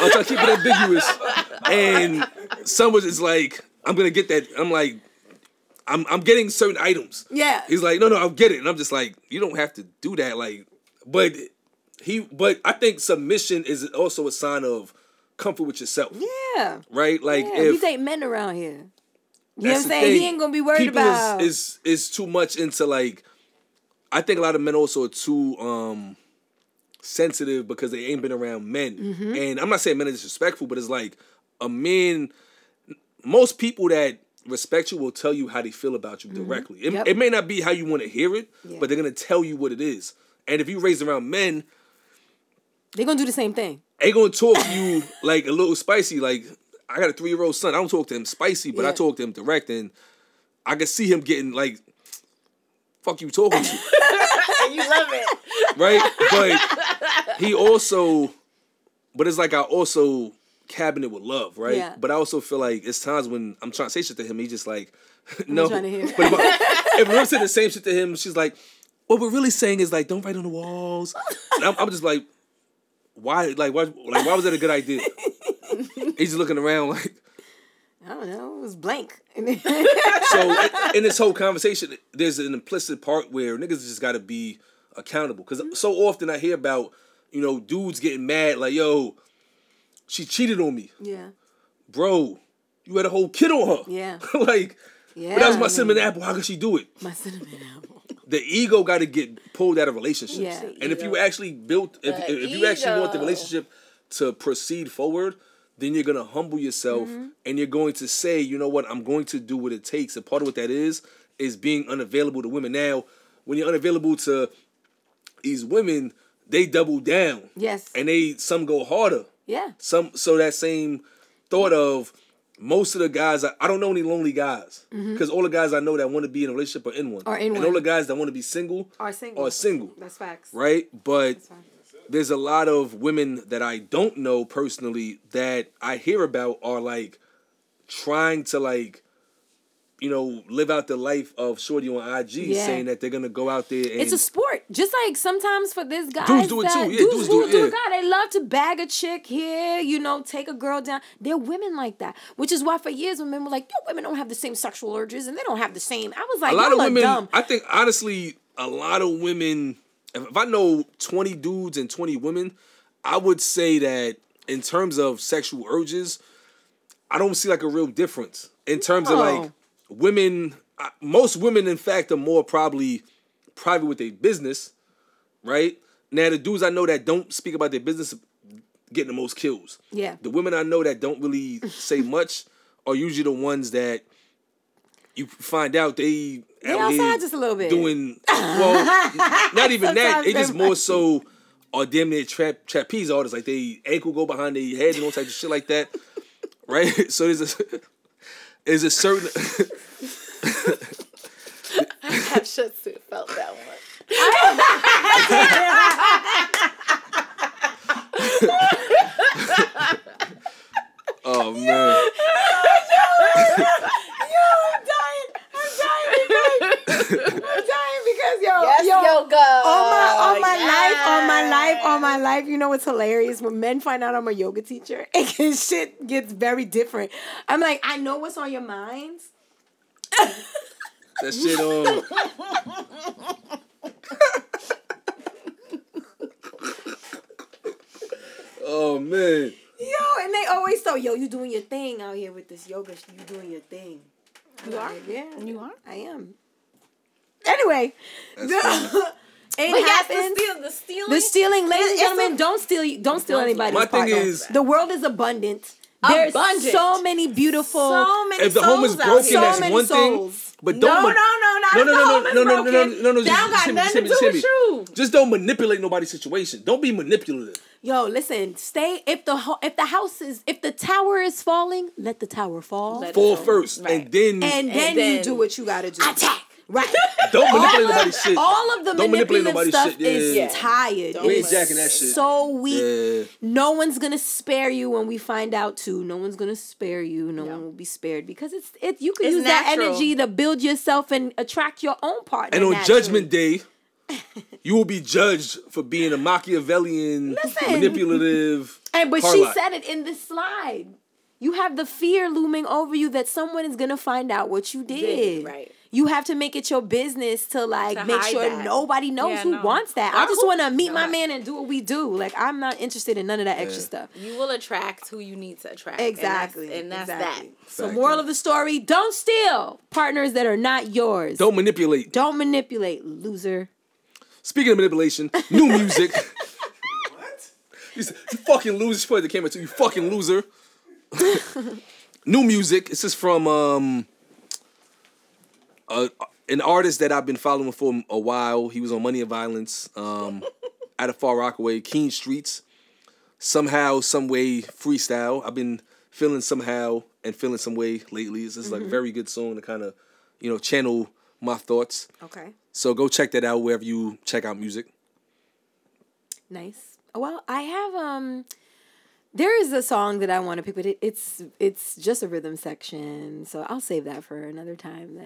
Speaker 1: I'm trying to keep it ambiguous. And someone is like, I'm gonna get that. I'm like, I'm I'm getting certain items.
Speaker 2: Yeah.
Speaker 1: He's like, no, no, I'll get it. And I'm just like, you don't have to do that. Like, but he, but I think submission is also a sign of comfort with yourself.
Speaker 2: Yeah.
Speaker 1: Right? Like,
Speaker 2: yeah.
Speaker 1: if
Speaker 2: we take men around here. You know what I'm saying?
Speaker 1: thing.
Speaker 2: He ain't gonna be worried
Speaker 1: People
Speaker 2: about.
Speaker 1: is, is is too much into like. I think a lot of men also are too um sensitive because they ain't been around men,
Speaker 2: Mm-hmm.
Speaker 1: and I'm not saying men are disrespectful, but it's like a man. Most people that respect you will tell you how they feel about you directly. It,
Speaker 2: Mm-hmm. Yep.
Speaker 1: it may not be how you want to hear it,
Speaker 2: Yeah.
Speaker 1: but they're gonna tell you what it is. And if you raised around men,
Speaker 2: They're gonna do the same thing.
Speaker 1: they gonna talk to you like a little spicy. Like I got a three year old son. I don't talk to him spicy, but I talk to him direct, and I can see him getting like, "Fuck you talking to,"
Speaker 3: and you love it.
Speaker 1: right? But he also, but it's like I also cabinet with love, right?
Speaker 2: Yeah.
Speaker 1: But I also feel like it's times when I'm trying to say shit to him, he just like, no.
Speaker 2: trying to hear.
Speaker 1: But if, I, if saying the same shit to him, she's like, what we're really saying is like, don't write on the walls. I'm, I'm just like, why? Like, why? Like, why was that a good idea? He's just looking around like.
Speaker 2: I don't know. It was blank.
Speaker 1: So in- in this whole conversation, there's an implicit part where niggas just got to be accountable. Because so often I hear about, you know, dudes getting mad like, yo, she cheated on me,
Speaker 2: yeah.
Speaker 1: bro. You had a whole kid on her.
Speaker 2: Yeah.
Speaker 1: like,
Speaker 2: Yeah.
Speaker 1: but that was my
Speaker 2: I
Speaker 1: cinnamon
Speaker 2: mean,
Speaker 1: apple. How could she do it?
Speaker 2: My cinnamon apple.
Speaker 1: The ego got to get pulled out of relationships.
Speaker 2: Yeah.
Speaker 1: And if you actually built, if,
Speaker 3: The
Speaker 1: if you actually want the relationship to proceed forward, then you're gonna humble yourself
Speaker 2: Mm-hmm.
Speaker 1: and you're going to say, you know what, I'm going to do what it takes. And part of what that is is being unavailable to women. Now, when you're unavailable to these women, they double down.
Speaker 2: Yes.
Speaker 1: And they some go harder.
Speaker 2: yeah.
Speaker 1: Some so that same thought of most of the guys I, I don't know any lonely guys mm-hmm. because all the guys I know that want to be in a relationship are in one,
Speaker 2: Are in
Speaker 1: and
Speaker 2: one.
Speaker 1: all the guys that want to be single
Speaker 2: Are single.
Speaker 1: are single,
Speaker 2: That's facts.
Speaker 1: right? But there's a lot of women that I don't know personally that I hear about are like trying to like you know live out the life of shorty on IG,
Speaker 2: Yeah.
Speaker 1: saying that they're gonna go out there and
Speaker 2: It's a sport. Just like sometimes for this guy,
Speaker 1: Dudes do it too. Yeah, dudes do it,
Speaker 2: do
Speaker 1: yeah.
Speaker 2: it. God, they love to bag a chick here, you know, take a girl down. They're women like that, which is why for years when men were like, "Yo, women don't have the same sexual urges and they don't have the same." I was like,
Speaker 1: a lot of women
Speaker 2: dumb."
Speaker 1: i think honestly a lot of women if, if i know 20 dudes and 20 women i would say that in terms of sexual urges i don't see like a real difference in terms of like
Speaker 2: No.
Speaker 1: Women uh, most women in fact are more probably private with their business right now the dudes i know that don't speak about their business getting the most kills
Speaker 2: Yeah.
Speaker 1: the women i know that don't really say much are usually the ones that you find out they
Speaker 2: They outside just a little bit.
Speaker 1: doing well not even that they just more so are damn near trap trapeze artists like they ankle go behind their head and all types of shit like that right so there's a there's a certain
Speaker 3: I should have felt that one.
Speaker 1: oh man Yo, yo,
Speaker 2: I'm dying. I'm dying. I'm dying because yo,
Speaker 3: Yes,
Speaker 2: yo,
Speaker 3: yoga.
Speaker 2: on my on my life, on my life, on my life. You know what's hilarious? When men find out I'm a yoga teacher, and shit gets very different. I'm like, I know what's on your minds.
Speaker 1: that shit um oh man
Speaker 2: Yo, and they always thought, yo, you doing your thing out here with this yoga. You doing your thing. You are? Yeah.
Speaker 3: You are?
Speaker 2: I am. Anyway,
Speaker 1: That's
Speaker 2: the,
Speaker 1: funny.
Speaker 2: it
Speaker 3: But yes, the, steal, the stealing.
Speaker 2: The stealing, ladies and gentlemen,
Speaker 3: a-
Speaker 2: don't steal. Don't steal
Speaker 3: Don't
Speaker 2: anybody's
Speaker 1: My thing
Speaker 2: partner.
Speaker 1: is-
Speaker 2: the world is abundant. There's
Speaker 3: Abundant.
Speaker 2: so many beautiful.
Speaker 3: so many
Speaker 1: if the home is
Speaker 3: souls out
Speaker 1: broken
Speaker 3: here.
Speaker 2: So
Speaker 1: that's
Speaker 2: many
Speaker 1: one
Speaker 2: souls.
Speaker 1: thing but
Speaker 3: No,
Speaker 1: don't
Speaker 3: no,
Speaker 1: ma-
Speaker 3: no, not
Speaker 1: no,
Speaker 3: if
Speaker 1: no,
Speaker 3: the
Speaker 1: no,
Speaker 3: home
Speaker 1: no,
Speaker 3: is
Speaker 1: no, no, no, no,
Speaker 3: broken.
Speaker 1: no, no,
Speaker 3: That
Speaker 1: just-
Speaker 3: don't got
Speaker 1: just hear me,
Speaker 3: nothing to
Speaker 1: just
Speaker 3: do
Speaker 1: hear
Speaker 3: with
Speaker 1: me.
Speaker 3: you.
Speaker 1: Just don't manipulate nobody's situation. Don't be manipulative.
Speaker 2: Yo, listen. Stay. If the ho- if the house is if the tower is falling, let the tower fall,
Speaker 3: Let it
Speaker 1: Fall
Speaker 3: fall.
Speaker 1: first,
Speaker 3: Right.
Speaker 1: and then
Speaker 2: and, then, you
Speaker 3: then
Speaker 2: do what you got to do.
Speaker 3: Attack.
Speaker 2: Right.
Speaker 1: don't manipulate
Speaker 2: all
Speaker 1: nobody's shit.
Speaker 2: all of the
Speaker 1: Don't manipulate
Speaker 2: manipulative
Speaker 1: nobody's
Speaker 2: stuff
Speaker 1: shit,
Speaker 2: is
Speaker 3: Yeah.
Speaker 2: tired.
Speaker 3: Don't
Speaker 1: We ain't jacking that shit.
Speaker 2: So weak.
Speaker 1: Yeah.
Speaker 2: No one's gonna spare you when we find out too. No one's gonna spare you. No,
Speaker 3: No.
Speaker 2: one will be spared because it's it. You can
Speaker 3: It's
Speaker 2: use that energy to build yourself and attract your own partner.
Speaker 1: And on
Speaker 2: naturally.
Speaker 1: Judgment Day, you will be judged for being a Machiavellian,
Speaker 2: Listen.
Speaker 1: manipulative.
Speaker 2: And but
Speaker 1: Car
Speaker 2: she
Speaker 1: lot.
Speaker 2: said it in the slide. You have the fear looming over you that someone is gonna find out what you did.
Speaker 3: right.
Speaker 2: You have to make it your business to like
Speaker 3: To
Speaker 2: make sure
Speaker 3: that.
Speaker 2: nobody knows
Speaker 3: Yeah,
Speaker 2: who
Speaker 3: no.
Speaker 2: wants that.
Speaker 3: Or
Speaker 2: I just want to meet my man and do what we do. Like I'm not interested in none of that extra stuff.
Speaker 3: You will attract who you need to attract. and that's-
Speaker 2: Exactly.
Speaker 3: And that's,
Speaker 2: exactly.
Speaker 3: that.
Speaker 2: So
Speaker 1: Fact,
Speaker 2: moral of the story: Don't steal partners that are not yours.
Speaker 1: Don't manipulate.
Speaker 2: Don't manipulate, loser.
Speaker 1: Speaking of manipulation, new music. You, you fucking loser. She pointed the camera to you. Fucking loser. new music. This is from um, a, an artist that I've been following for a while. He was on Money and Violence. Um, out of Far Rockaway, Keen Streets. Somehow, some way, freestyle. I've been feeling somehow and feeling some way lately. This is like a very good song to kind of, you know, channel my thoughts.
Speaker 2: Okay.
Speaker 1: So go check that out wherever you check out music.
Speaker 2: Nice. Well, I have um there is a song that I want to pick, but it, it's it's just a rhythm section, so I'll save that for another time we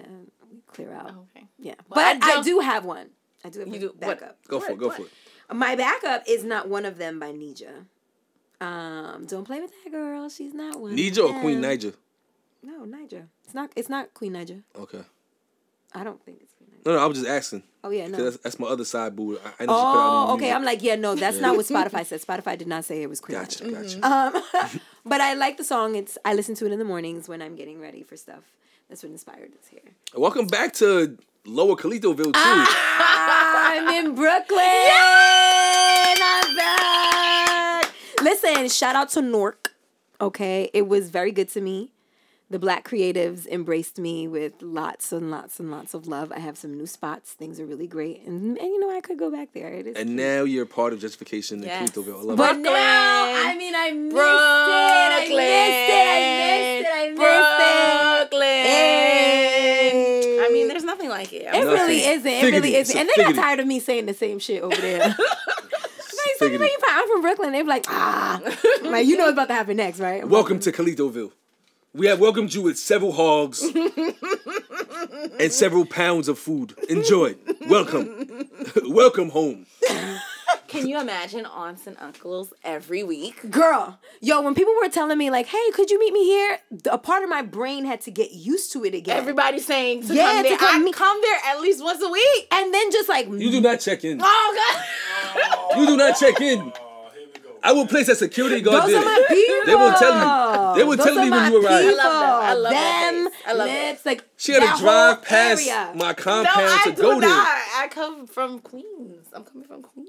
Speaker 2: clear out.
Speaker 3: Okay.
Speaker 2: Yeah,
Speaker 3: Well,
Speaker 2: but I,
Speaker 3: don't-
Speaker 2: do have one. I do have
Speaker 3: You
Speaker 2: a
Speaker 3: do- what-
Speaker 2: backup.
Speaker 1: Go for it. Go
Speaker 3: what?
Speaker 1: for it.
Speaker 2: My backup is not one of them by Nija. Um, don't play with that girl. She's not one.
Speaker 1: Nija or Queen
Speaker 2: them.
Speaker 1: Niger?
Speaker 2: No, Nija. It's not. It's not Queen Nija.
Speaker 1: Okay.
Speaker 2: I don't think it's Queen Nija.
Speaker 1: No, no, I was just asking.
Speaker 2: Oh yeah, no.
Speaker 1: That's, that's my other side boo. I, I know put out
Speaker 2: Oh, okay. I'm like, yeah, no, that's not what Spotify said. Spotify did not say it was Queen
Speaker 1: Gotcha,
Speaker 2: Nija.
Speaker 1: gotcha.
Speaker 2: Um, but I like the song. It's I listen to it in the mornings when I'm getting ready for stuff. That's what inspired this here.
Speaker 1: Welcome back to Lower Kalitoville too.
Speaker 2: Ah, I'm in Brooklyn. I'm back. Listen, shout out to Nork. Okay, it was very good to me. The black creatives embraced me with lots and lots and lots of love. I have some new spots. Things are really great, and, and you know I could go back there. It is.
Speaker 1: and
Speaker 2: cute.
Speaker 1: now you're part of Justification in
Speaker 3: Yes.
Speaker 1: Kalitoville. I love
Speaker 2: But
Speaker 1: it.
Speaker 2: now, I mean, I missed it. I missed it. I missed it. I missed it. Hey.
Speaker 3: I mean, there's nothing like it.
Speaker 2: It
Speaker 3: I'm
Speaker 1: Nothing.
Speaker 2: really isn't. It
Speaker 1: Figgity.
Speaker 2: really isn't. And they got tired of me saying the same shit over there. like, so you know,
Speaker 1: Figgity.
Speaker 2: you from- I'm from Brooklyn. They're like, ah, like you know what's about to happen next, right? I'm
Speaker 1: Welcome
Speaker 2: like,
Speaker 1: to Kalitoville. We have welcomed you with several hogs and several pounds of food. Enjoy. Welcome. Welcome home.
Speaker 3: Can you imagine aunts and uncles every week?
Speaker 2: Girl, yo, when people were telling me like, "Hey, could you meet me here?" A part of my brain had to get used to it again.
Speaker 3: Everybody saying to
Speaker 2: Yeah,
Speaker 3: come
Speaker 2: to come
Speaker 3: I
Speaker 2: meet-
Speaker 3: come there at least once a week.
Speaker 2: and then just like,
Speaker 1: You do not check in.
Speaker 3: Oh God.
Speaker 1: You do not check in. I will place a security guard
Speaker 2: those
Speaker 1: there.
Speaker 2: are my people.
Speaker 1: They will tell you. They will
Speaker 2: Those
Speaker 1: tell me when you arrive.
Speaker 2: people.
Speaker 3: I love them. I love
Speaker 2: them.
Speaker 3: place. I love it.
Speaker 2: lips, like
Speaker 1: She had
Speaker 2: that
Speaker 1: to drive past
Speaker 2: area.
Speaker 1: my compound
Speaker 3: I
Speaker 1: to
Speaker 3: do
Speaker 1: go there.
Speaker 3: not. I come from Queens. I'm coming from Queens.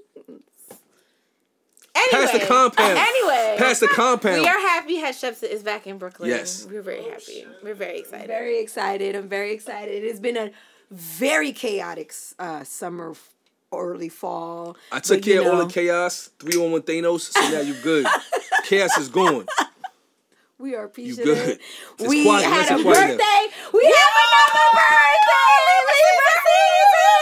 Speaker 3: Anyway,
Speaker 1: Past the compound.
Speaker 3: Anyway,
Speaker 1: Past the compound.
Speaker 3: we are happy Hatshepsut is back in Brooklyn.
Speaker 1: Yes.
Speaker 3: we're very happy. We're very excited.
Speaker 2: very excited. I'm very excited. It's been a very chaotic uh, summer, f- early fall.
Speaker 1: I took
Speaker 2: But, you
Speaker 1: care of all the chaos. Three on one Thanos. So now you're good. chaos is gone.
Speaker 2: We are appreciative.
Speaker 1: good. It's
Speaker 2: we
Speaker 1: quiet.
Speaker 2: had
Speaker 1: Nice
Speaker 2: a
Speaker 1: and quiet now.
Speaker 2: birthday. We have another birthday. Libra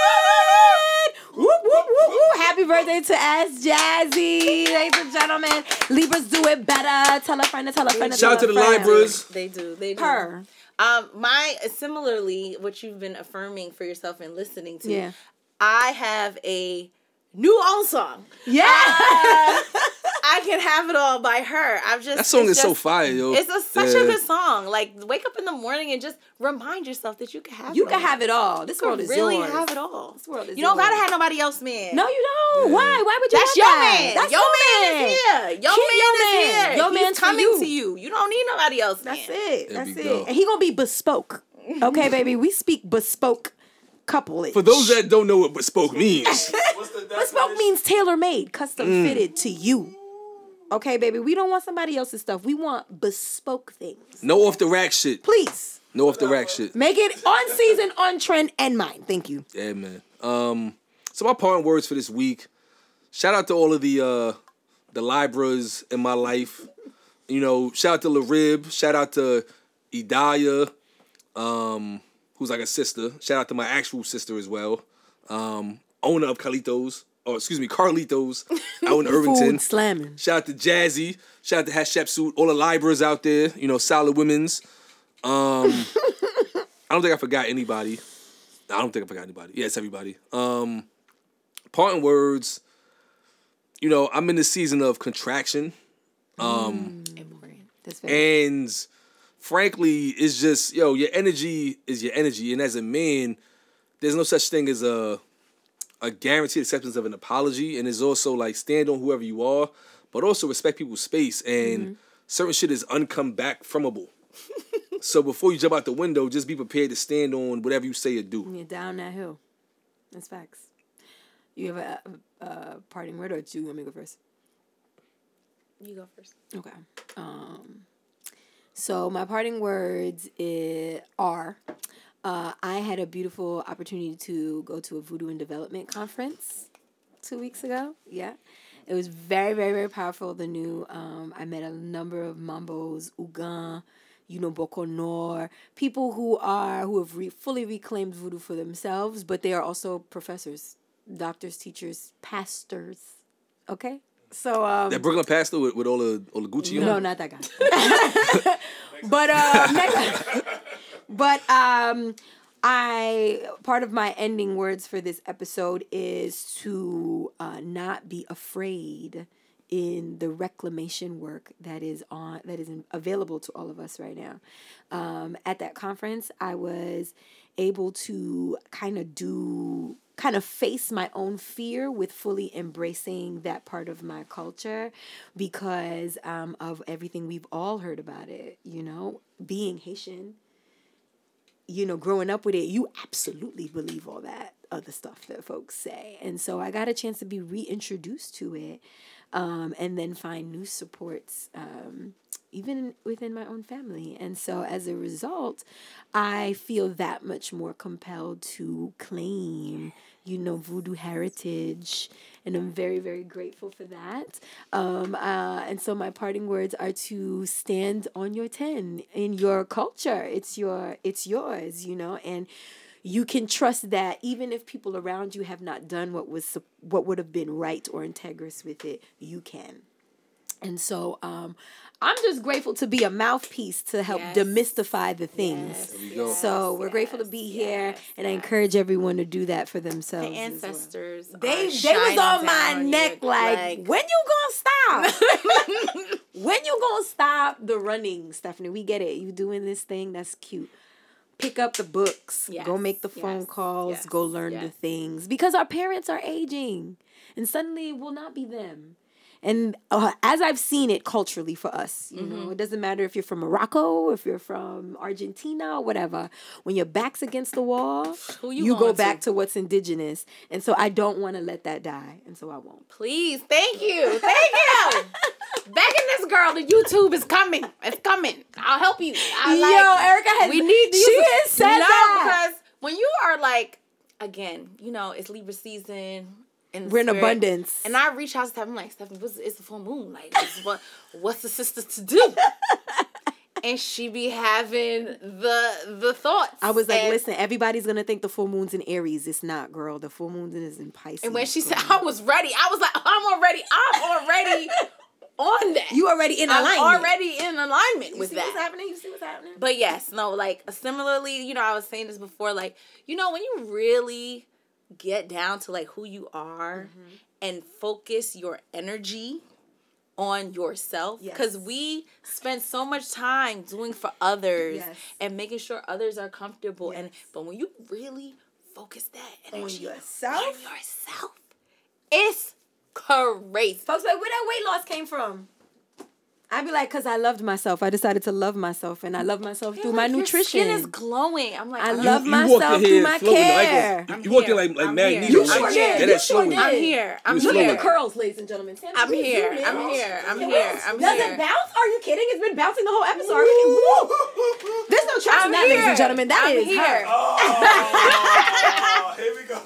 Speaker 2: season. Whoop, whoop, whoop, whoop. Happy birthday to Ask Jazzy, ladies and gentlemen. Libras do it better. Tell a friend to tell a friend
Speaker 1: Shout out to the
Speaker 2: friend.
Speaker 1: Libras.
Speaker 3: They do. They do.
Speaker 2: Her.
Speaker 3: Um, my similarly, what you've been affirming for yourself and listening to.
Speaker 2: Yeah.
Speaker 3: I have a new own song.
Speaker 2: Yeah.
Speaker 3: Uh, I can have it all by her. I'm just
Speaker 1: That song
Speaker 3: it's
Speaker 1: is so fire, yo.
Speaker 3: It's a, such
Speaker 1: Yeah.
Speaker 3: a good song. Like wake up in the morning and just remind yourself that you can have.
Speaker 2: you
Speaker 3: it
Speaker 2: can
Speaker 3: all.
Speaker 2: have it all. This
Speaker 3: You
Speaker 2: world is
Speaker 3: really
Speaker 2: yours.
Speaker 3: have it all.
Speaker 2: This world is
Speaker 3: You don't gotta have nobody else, man.
Speaker 2: No, you don't. Why? Why would you?
Speaker 3: That's
Speaker 2: want
Speaker 3: your
Speaker 2: that?
Speaker 3: man.
Speaker 2: That's
Speaker 3: your man,
Speaker 2: man.
Speaker 3: is here. Your
Speaker 2: Keep
Speaker 3: man
Speaker 2: your
Speaker 3: is
Speaker 2: man.
Speaker 3: here.
Speaker 2: Your
Speaker 3: He's
Speaker 2: man's
Speaker 3: coming
Speaker 2: you.
Speaker 3: to you. You don't need nobody else. Man.
Speaker 2: That's it.
Speaker 1: There
Speaker 2: That's it.
Speaker 1: go.
Speaker 2: And he gonna be bespoke. Okay, baby. We speak bespoke couple.
Speaker 1: For those that don't know what bespoke means,
Speaker 2: bespoke means tailor made, custom
Speaker 1: Mm.
Speaker 2: fitted to you. Okay, baby. We don't want somebody else's stuff. We want bespoke things.
Speaker 1: no off the rack shit.
Speaker 2: Please
Speaker 1: No off the rack shit.
Speaker 2: make it on season, on trend, and mine. Thank you.
Speaker 1: Yeah, man. Um, so my parting words for this week. Shout out to all of the uh the Libras in my life. You know, shout out to Larib. Shout out to Idaya, um, who's like a sister. Shout out to my actual sister as well. Um, owner of Carlitos, or excuse me, Carlitos out in Irvington.
Speaker 2: Food slamming.
Speaker 1: Shout out to Jazzy. Shout out to Hatshepsut. All the Libras out there. You know, solid women's. Um, I don't think I forgot anybody. I don't think I forgot anybody. Yeah, everybody. Um, parting words. You know, I'm in the season of contraction. Um,
Speaker 2: Important. That's very
Speaker 1: and frankly, it's just yo, your energy is your energy, and as a man, there's no such thing as a a guaranteed acceptance of an apology, and it's also like stand on whoever you are, but also respect people's space, and certain shit is uncome back fromable. so before you jump out the window, just be prepared to stand on whatever you say or do.
Speaker 2: You're down that hill. That's facts. You have a, a, a parting word, or do you want me to go first?
Speaker 3: You go first.
Speaker 2: Okay. Um, so my parting words i- are: uh, I had a beautiful opportunity to go to a Voodoo and Development conference two weeks ago. Yeah, it was very, very, very powerful. The new, um, I met a number of Mambos, Houngan, you know, Boko Nor, people who are who have re- fully reclaimed Voodoo for themselves, but they are also professors, doctors, teachers, pastors. Okay, so um,
Speaker 1: That Brooklyn pastor with, with all the all the Gucci
Speaker 2: no,
Speaker 1: on.
Speaker 2: not that guy. but uh, next, but um, I part of my ending words for this episode is to uh, not be afraid in the reclamation work that is on that is in, available to all of us right now. Um, at that conference, I was able to kind of do kind of face my own fear with fully embracing that part of my culture because um, of everything we've all heard about it you know being haitian you know, growing up with it, you absolutely believe all that other stuff that folks say. And so I got a chance to be reintroduced to it um, and then find new supports, um, even within my own family. And so as a result, I feel that much more compelled to claim, you know, voodoo heritage. And I'm very, very grateful for that. Um, uh, and so my parting words are to stand on your 10 in your culture. It's your, it's yours, you know, and you can trust that even if people around you have not done what was what would have been right or integrous with it, you can. And so um, I'm just grateful to be a mouthpiece to help
Speaker 3: Yes.
Speaker 2: demystify the things.
Speaker 3: Yes,
Speaker 1: we go.
Speaker 2: So we're grateful to be here, and I encourage everyone to do that for themselves.
Speaker 3: The
Speaker 2: as well. ancestors—they—they was on my
Speaker 3: on
Speaker 2: neck
Speaker 3: you,
Speaker 2: like, when you gonna stop? when you gonna stop the running, Stephanie? We get it. You doing this thing, that's cute. Pick up the books. go make the phone
Speaker 3: yes,
Speaker 2: calls.
Speaker 3: yes,
Speaker 2: go learn the things. Because our parents are aging. And suddenly it will not be them. And uh, as I've seen it culturally for us, you
Speaker 3: Mm-hmm.
Speaker 2: know, it doesn't matter if you're from Morocco, if you're from Argentina, or whatever. When your back's against the wall,
Speaker 3: Who
Speaker 2: you,
Speaker 3: you
Speaker 2: go back
Speaker 3: to?
Speaker 2: to what's indigenous. And so I don't want to let that die. And so I won't.
Speaker 3: Please, thank you, thank you. Begging this girl, the YouTube is coming. It's coming. I'll help you. I like,
Speaker 2: Yo, Erica has
Speaker 3: we need to
Speaker 2: she has said
Speaker 3: no,
Speaker 2: that.
Speaker 3: because when you are like, again, you know, it's Libra season. And
Speaker 2: We're in abundance.
Speaker 3: And I reach out to Stephanie, I'm like, Stephanie, what's, it's the full moon. Like, what, what's the sister to do? and she be having the the thoughts.
Speaker 2: I was like,
Speaker 3: And-
Speaker 2: listen, everybody's gonna think the full moon's in Aries. It's not, girl. The full moon is in Pisces.
Speaker 3: And when she
Speaker 2: girl.
Speaker 3: said I was ready, I was like, I'm already, I'm already on that.
Speaker 2: you already in
Speaker 3: I'm
Speaker 2: alignment.
Speaker 3: already in alignment
Speaker 2: you
Speaker 3: with
Speaker 2: see
Speaker 3: that.
Speaker 2: what's happening. You see what's happening.
Speaker 3: But yes, no, like similarly, you know, I was saying this before, like, you know, when you really get down to like who you are
Speaker 2: Mm-hmm.
Speaker 3: and focus your energy on yourself because
Speaker 2: Yes.
Speaker 3: we spend so much time doing for others
Speaker 2: Yes.
Speaker 3: and making sure others are comfortable and but when you really focus that
Speaker 2: On yourself?
Speaker 3: on yourself it's crazy
Speaker 2: Folks, like, where that weight loss came from? I'd be like, cause I loved myself. I decided to love myself, and I love myself through my
Speaker 3: Like, your
Speaker 2: nutrition.
Speaker 3: skin is glowing i'm like
Speaker 2: I
Speaker 3: I'm-
Speaker 2: love
Speaker 1: you
Speaker 2: myself through my
Speaker 1: flowing
Speaker 2: care.
Speaker 1: a-
Speaker 3: I'm
Speaker 1: you walked in
Speaker 3: here.
Speaker 1: like like
Speaker 3: I'm
Speaker 1: Magneto.
Speaker 3: You sure did.
Speaker 1: That
Speaker 2: You sure did.
Speaker 3: I'm here. I'm
Speaker 1: was
Speaker 2: Look
Speaker 1: flowing.
Speaker 2: at the curls, ladies and gentlemen. Sam,
Speaker 3: I'm
Speaker 2: please
Speaker 3: here.
Speaker 2: zoom in.
Speaker 3: I'm here. I'm here. I'm here.
Speaker 2: Does it bounce? Are you kidding? It's been bouncing the whole episode. Are we- Woo! There's no trust in that, ladies and gentlemen. That
Speaker 3: here.
Speaker 4: Oh, here we go.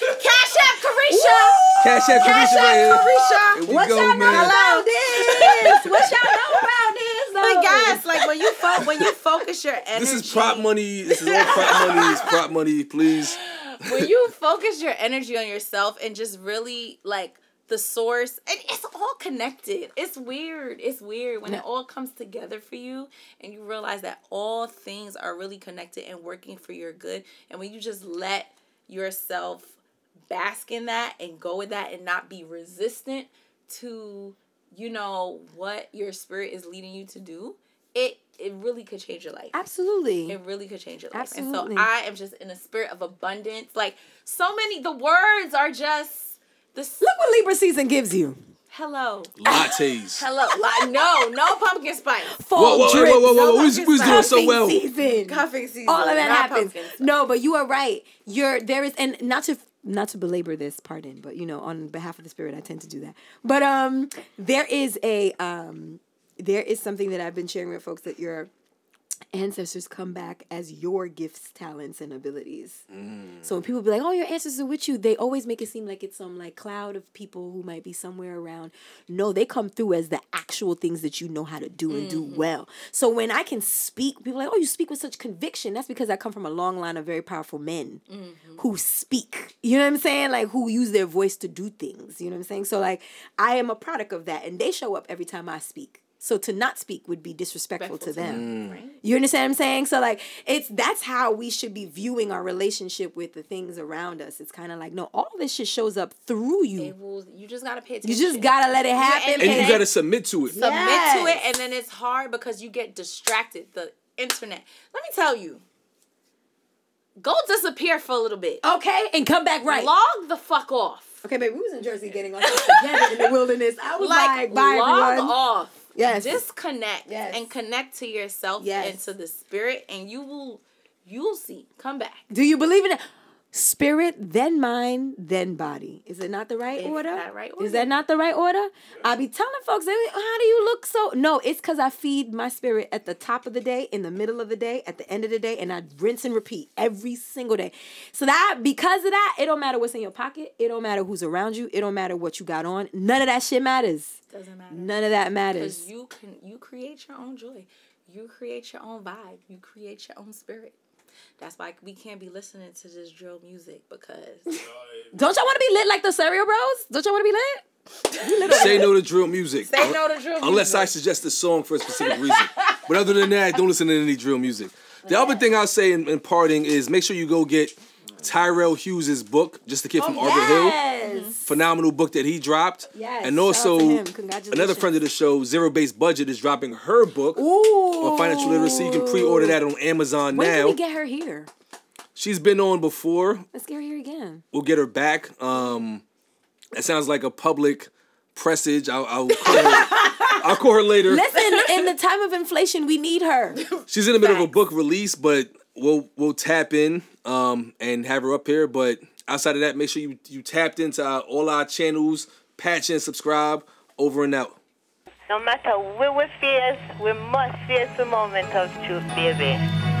Speaker 3: Cash App Carisha.
Speaker 1: Cash App Carisha right here.
Speaker 3: App Carisha.
Speaker 1: Here we
Speaker 2: What
Speaker 1: go,
Speaker 2: y'all know about this? What y'all know about this?
Speaker 3: But
Speaker 2: though?
Speaker 3: guys, like when you fo- when you focus your energy,
Speaker 1: This is prop money. This is all prop money. It's prop money. Please.
Speaker 3: when you focus your energy on yourself and just really like the source and it's all connected it's weird it's weird when it all comes together for you and you realize that all things are really connected and working for your good and when you just let yourself bask in that and go with that and not be resistant to you know what your spirit is leading you to do, it it really could change your life.
Speaker 2: Absolutely.
Speaker 3: It really could change your life.
Speaker 2: Absolutely.
Speaker 3: And so I am just in a spirit of abundance. Like so many the words are just the
Speaker 2: Look what Libra season gives you.
Speaker 3: hello.
Speaker 1: Lattes.
Speaker 3: Hello. Like, no, no pumpkin spice.
Speaker 2: Fall
Speaker 1: Whoa, whoa, whoa,
Speaker 2: drips,
Speaker 1: whoa, whoa, whoa,
Speaker 3: no
Speaker 1: We was, we was doing so
Speaker 2: cuffing
Speaker 1: well.
Speaker 2: Season.
Speaker 3: Cuffing season.
Speaker 2: All of that
Speaker 3: not
Speaker 2: happens. No, but you are right. You're there is and not to not to belabor this, pardon, but you know, on behalf of the spirit, I tend to do that. But um, there is a um, there is something that I've been sharing with folks that your ancestors come back as your gifts, talents, and abilities. So when mm. people be like, "Oh, your ancestors are with you," they always make it seem like it's some like cloud of people who might be somewhere around. No, they come through as the actual things that you know how to do and do mm-hmm. well. So when I can speak, people are like, "Oh, you speak with such conviction." That's because I come from a long line of very powerful men mm-hmm. who speak. You know what I'm saying? Like who use their voice to do things. You know what I'm saying? So like I am a product of that, and they show up every time I speak. So to not speak would be disrespectful to them. Mm.
Speaker 3: Right?
Speaker 2: You understand what I'm saying? So like it's that's how we should be viewing our relationship with the things around us. It's kind of like no, all this shit shows up through you.
Speaker 3: It will, you just gotta pay attention.
Speaker 2: You just gotta let it happen.
Speaker 3: and
Speaker 1: And you gotta submit to it.
Speaker 3: submit to it, and then it's hard because you get distracted. The internet. Let me tell you. Go disappear for a little bit.
Speaker 2: okay, and come back right.
Speaker 3: Log the fuck off.
Speaker 2: Okay, baby, we was in Jersey getting on together in the wilderness. I was like,
Speaker 3: Like,
Speaker 2: bye
Speaker 3: log
Speaker 2: everyone.
Speaker 3: off.
Speaker 2: Yes.
Speaker 3: Disconnect
Speaker 2: Yes.
Speaker 3: and connect to yourself
Speaker 2: Yes.
Speaker 3: and to the spirit, and you will, you'll see. Come back.
Speaker 2: Do you believe in it? Spirit, then mind, then body. Is it not the right
Speaker 3: Is
Speaker 2: order?
Speaker 3: that right order?
Speaker 2: Is that not the right order? I be telling folks, how do you look so? No, it's because I feed my spirit at the top of the day, in the middle of the day, at the end of the day, and I rinse and repeat every single day. So that because of that, it don't matter what's in your pocket. It don't matter who's around you. It don't matter what you got on. None of that shit matters.
Speaker 3: Doesn't matter.
Speaker 2: None of that matters.
Speaker 3: Because you can you create your own joy. You create your own vibe. You create your own spirit. That's why we can't be listening to this drill music because
Speaker 2: Don't y'all want to be lit like the Serial Bros? Don't y'all want to be lit?
Speaker 1: Say no to drill music.
Speaker 3: say no to drill music.
Speaker 1: Unless I suggest a song for a specific reason. but other than that, don't listen to any drill music. The other thing I'll say in, in parting is make sure you go get Tyrell Hughes' book, Just the Kid from Arbor Hill. Phenomenal book that he dropped.
Speaker 2: Yes,
Speaker 1: And also,
Speaker 2: to him. Congratulations.
Speaker 1: another friend of the show, Zero Base Budget, is dropping her book
Speaker 2: Ooh.
Speaker 1: on financial literacy. You can pre order that on Amazon
Speaker 2: When can
Speaker 1: now.
Speaker 2: we get her here?
Speaker 1: She's been on before.
Speaker 2: Let's get her here again.
Speaker 1: We'll get her back. Um, that sounds like a public presage. I'll, I'll, call, her, I'll call her later.
Speaker 2: Listen, in the time of inflation, we need her.
Speaker 1: She's in the middle of a book release, but we'll we'll tap in um, and have her up here. But outside of that, make sure you you tapped into our, all our channels, patch and subscribe. Over and out.
Speaker 5: No matter where we're face, we must face the moment of truth, baby.